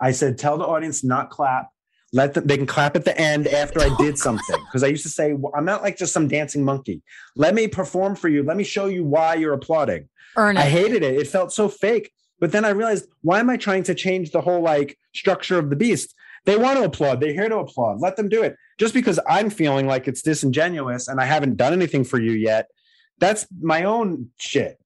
H: I said, Tell the audience not clap. Let them, they can clap at the end after I did *laughs* something. Because I used to say, "Well, I'm not like just some dancing monkey. Let me perform for you. Let me show you why you're applauding.
B: Earn
H: I hated it. It felt so fake. But then I realized, why am I trying to change the whole like structure of the beast? They want to applaud. They're here to applaud. Let them do it. Just because I'm feeling like it's disingenuous and I haven't done anything for you yet, that's my own shit.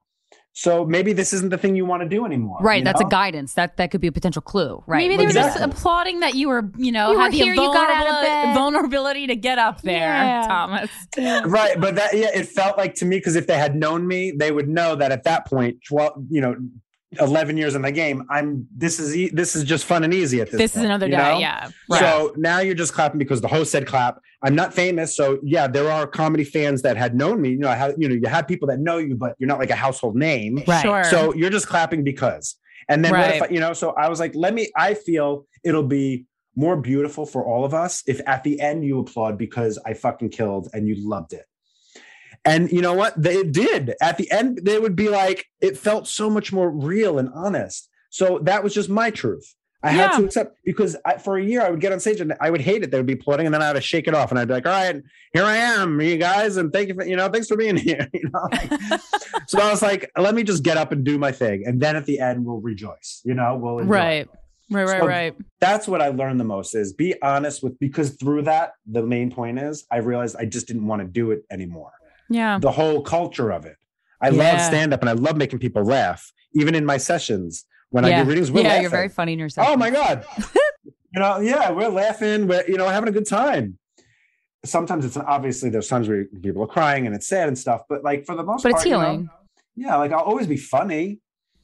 H: So maybe this isn't the thing you want to do anymore.
B: Right, that's
H: know?
B: a guidance. That that could be a potential clue. Right.
C: Maybe they were just applauding that you were, you know,
B: You were
C: had the
B: here, you got out of bed.
C: vulnerability to get up there,
B: Yeah.
C: Thomas. *laughs*
H: right but that yeah it felt like to me because if they had known me they would know that at that point 12 you know 11 years in the game i'm this is e- this is just fun and easy at this
C: This is another day,
H: know?
C: yeah.
H: so now you're just clapping because the host said clap i'm not famous so yeah there are comedy fans that had known me you know I had, you know you have people that know you but you're not like a household name
C: Right. Sure.
H: so you're just clapping because and then what if I, you know so i was like let me i feel it'll be more beautiful for all of us if at the end you applaud because i fucking killed and you loved it and you know what? They did. At the end, they would be like, it felt so much more real and honest. So that was just my truth. I had to accept because I, for a year I would get on stage and I would hate it. They would be applauding, and then I had to shake it off, and I'd be like, "All right, here I am, you guys, and thank you for you know, thanks for being *laughs* here." You know, like, *laughs* so I was like, "Let me just get up and do my thing, and then at the end we'll rejoice." You know, we'll enjoy.
C: Right. Right, right,
H: So
C: right.
H: That's what I learned the most is be honest with because through that, the main point is I realized I just didn't want to do it anymore
C: Yeah.
H: the whole culture of it. I love stand up and I love making people laugh, even in my sessions when I do readings. We're
B: yeah,
H: laughing.
B: you're very funny in your sessions.
H: Oh my god! *laughs* you know, yeah, we're laughing. We're you know having a good time. Sometimes it's obviously there's times where people are crying and it's sad and stuff, but like for the most
B: But it's
H: part, you know,
B: healing.
H: yeah, like I'll always be funny.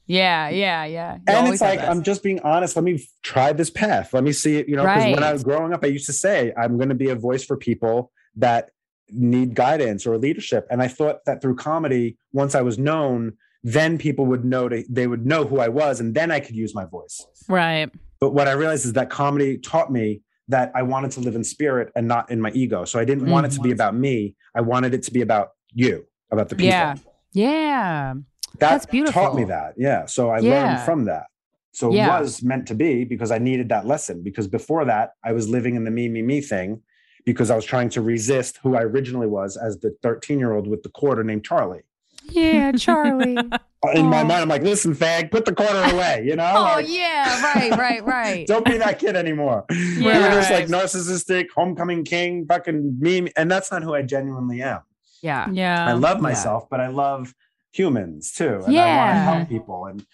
B: Yeah, yeah, yeah. You
H: and it's like. I'm just being honest. Let me try this path. Let me see it. You know, because when I was growing up, I used to say I'm going to be a voice for people that need guidance or leadership. And I thought that through comedy, once I was known, then people would know to, they would know who I was, and then I could use my voice.
C: Right.
H: But what I realized is that comedy taught me that I wanted to live in spirit and not in my ego. So I didn't want it to be mm. about me. I wanted it to be about you, about the people.
B: Yeah. Yeah.
H: That
B: That's beautiful.
H: taught me that. Yeah. So I
B: Yeah.
H: learned from that. So
B: Yeah.
H: it was meant to be because I needed that lesson. Because before that, I was living in the me, me, me thing because I was trying to resist who I originally was as the 13 year old with the quarter named Charlie.
B: Yeah, Charlie. *laughs*
H: Uh, in my mind, I'm like, listen, fag, put the quarter away, you know?
B: oh
H: Like,
B: yeah, right, right, right. *laughs*
H: Don't be that kid anymore. *laughs* You're just like narcissistic, homecoming king, fucking meme. And that's not who I genuinely am.
B: yeah.
C: Yeah.
H: I love
B: Yeah.
H: myself, but I love humans too. And I want to help people. And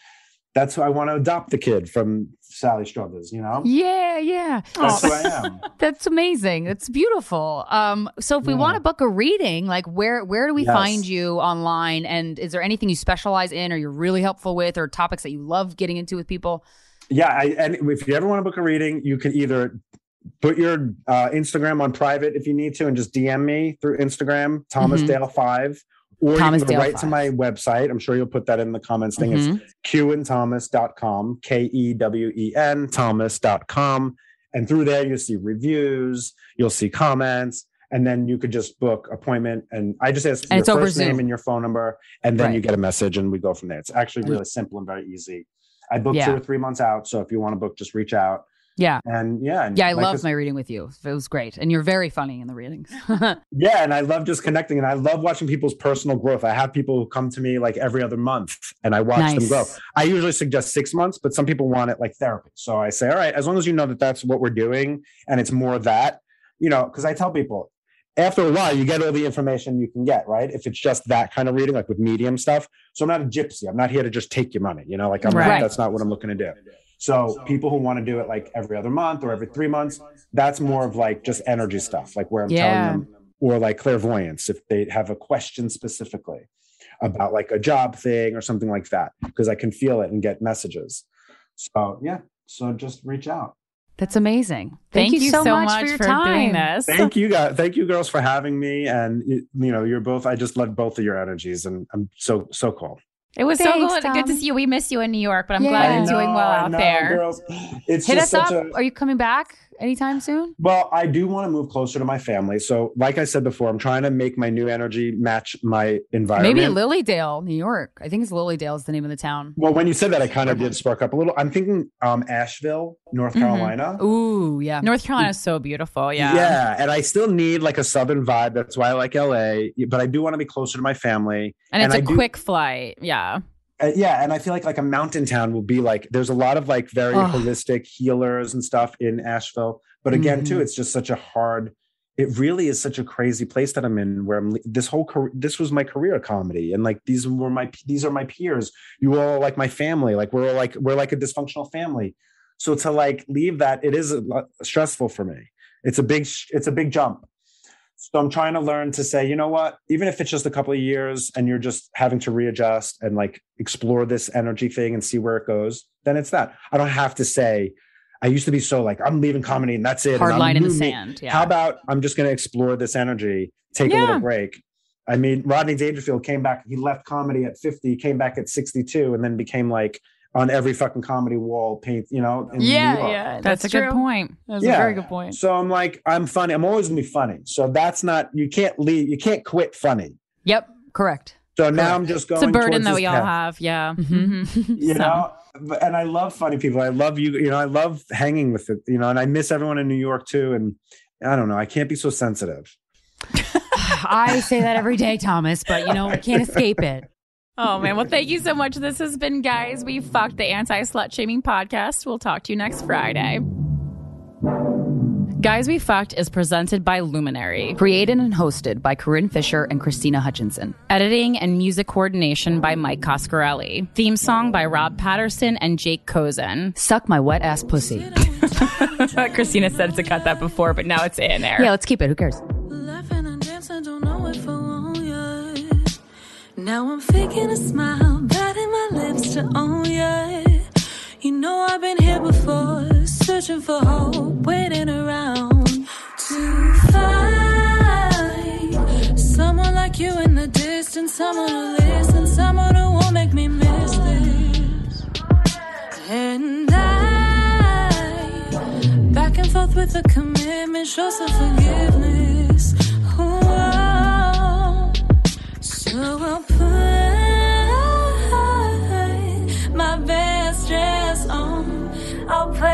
H: that's who I want to adopt the kid from Sally Struthers, you know?
B: Yeah, yeah.
H: That's
B: Oh,
H: who I am. *laughs*
B: That's amazing. It's beautiful. Um, so if we
H: Yeah.
B: want to book a reading, like where where do we
H: Yes.
B: find you online? And is there anything you specialize in, or you're really helpful with, or topics that you love getting into with people?
H: Yeah. I, and if you ever want to book a reading, you can either put your uh, Instagram on private if you need to and just DM me through Instagram, Thomas
B: Mhm.
H: Dale 5. Or
B: Thomas
H: you can
B: Dale
H: go right to my website. I'm sure you'll put that in the comments thing.
B: Mhm.
H: It's kewenthomas.com, K E W E N, Thomas.com. And through there, you'll see reviews, you'll see comments, and then you could just book appointment. And I just ask
B: And
H: your first name and your phone number, and then you get a message, and we go from there. It's actually really simple and very easy. I book
B: Yeah.
H: two or three months out, so if you want to book, just reach out.
B: Yeah.
H: And yeah, and
B: Yeah, I
H: like
B: love
H: this-
B: my reading with you. It was great, and you're very funny in the readings. *laughs*
H: Yeah, and I love just connecting, and I love watching people's personal growth. I have people who come to me like every other month, and I watch them grow. I usually suggest six months, but some people want it like therapy. So I say, all right, as long as you know that that's what we're doing, and it's more that, you know, because I tell people after a while you get all the information you can get, right? If it's just that kind of reading, like with medium stuff. So I'm not a gypsy. I'm not here to just take your money. You know, like I'm
B: Right.
H: not. That's not what I'm looking to do. So people who want to do it like every other month or every three months, that's more of like just energy stuff, like where I'm
B: Yeah.
H: telling them, or like clairvoyance if they have a question specifically about like a job thing or something like that, because I can feel it and get messages. So yeah, so just reach out.
B: That's amazing.
C: Thank
B: Thank,
C: you
B: you so,
C: so
B: much,
C: much
B: for your
C: for
B: time.
C: doing this.
H: Thank you guys. Thank you girls for having me. And you, you know, you're both. I just love both of your energies, and I'm so so cool.
C: It was so good, good to see you. We miss you in New York, but I'm
B: Yeah.
C: glad you're doing well out
H: know,
C: there.
H: girls. *sighs* It's
B: Hit us
H: just
B: up.
H: a
B: Are you coming back anytime soon?
H: Well, I do want to move closer to my family. So, like I said before, I'm trying to make my new energy match my environment.
B: Maybe Lily Dale, New York. I think it's Lily Dale is the name of the town.
H: Well, when you said that, I kind of did spark up a little. I'm thinking um, Asheville, North
C: Mhm.
H: Carolina.
B: Ooh, yeah.
C: North Carolina is so beautiful. Yeah.
H: Yeah, and I still need like a southern vibe. That's why I like LA. But I do want to be closer to my family.
C: And it's
H: a
C: a quick flight. Yeah.
H: Uh, yeah, and I feel like like a mountain town will be like there's a lot of like very
C: Oh.
H: holistic healers and stuff in Asheville. But again, too,
B: Mhm.
H: it's just such a hard. It really is such a crazy place that I'm in. Where I'm this whole career, this was my career comedy, and like these were my these are my peers. You all like my family. Like we're all like we're like a dysfunctional family. So to like leave that, it is stressful for me. It's a big it's a big jump. So I'm trying to learn to say, you know what, even if it's just a couple of years and you're just having to readjust and like explore this energy thing and see where it goes, then it's that. I don't have to say, I used to be so like, I'm leaving comedy and that's it.
C: Hard
H: and I'm
C: in the sand, yeah.
H: How about I'm just going to explore this energy, take a little break. I mean, Rodney Dangerfield came back, he left comedy at 50, came back at 62, and then became like on every fucking comedy wall paint, you know? in New
B: Yeah,
H: York.
B: yeah.
C: That's, a good point.
B: That's a very good point.
H: So I'm like, I'm funny. I'm always gonna be funny. So that's not you can't leave. You can't quit funny.
B: Yep, correct.
H: So now I'm just going.
C: It's a burden that we all
H: path,
C: have. Yeah. Mhm. *laughs*
H: You
C: So-
H: know, and I love funny people. I love you. You know, I love hanging with it. You know, and I miss everyone in New York too. And I don't know. I can't be so sensitive. *sighs*
B: I say that every day, Thomas, but you know, I can't *laughs* escape it.
C: Oh man, well thank you so much. This has been guys, we fucked the anti slut shaming podcast. We'll talk to you next Friday. Guys We Fucked is presented by Luminary.
B: Created and hosted by Corinne Fisher and Krystyna Hutchinson.
C: Editing and music coordination by Mike Coscarelli. Theme song by Rob Patterson and Jake Cozen.
B: Suck my wet ass pussy. *laughs* *laughs*
C: Krystyna said to cut that before, but now it's in there.
B: Yeah, let's keep it. Who cares?
F: Now I'm faking a smile, biting my lips to own ya. You know I've been here before, searching for hope, waiting around to find someone like you in the distance, someone who listens, someone who won't make me miss this. And I, back and forth with a commitment, show some forgiveness. I'll put my best dress on. I'll play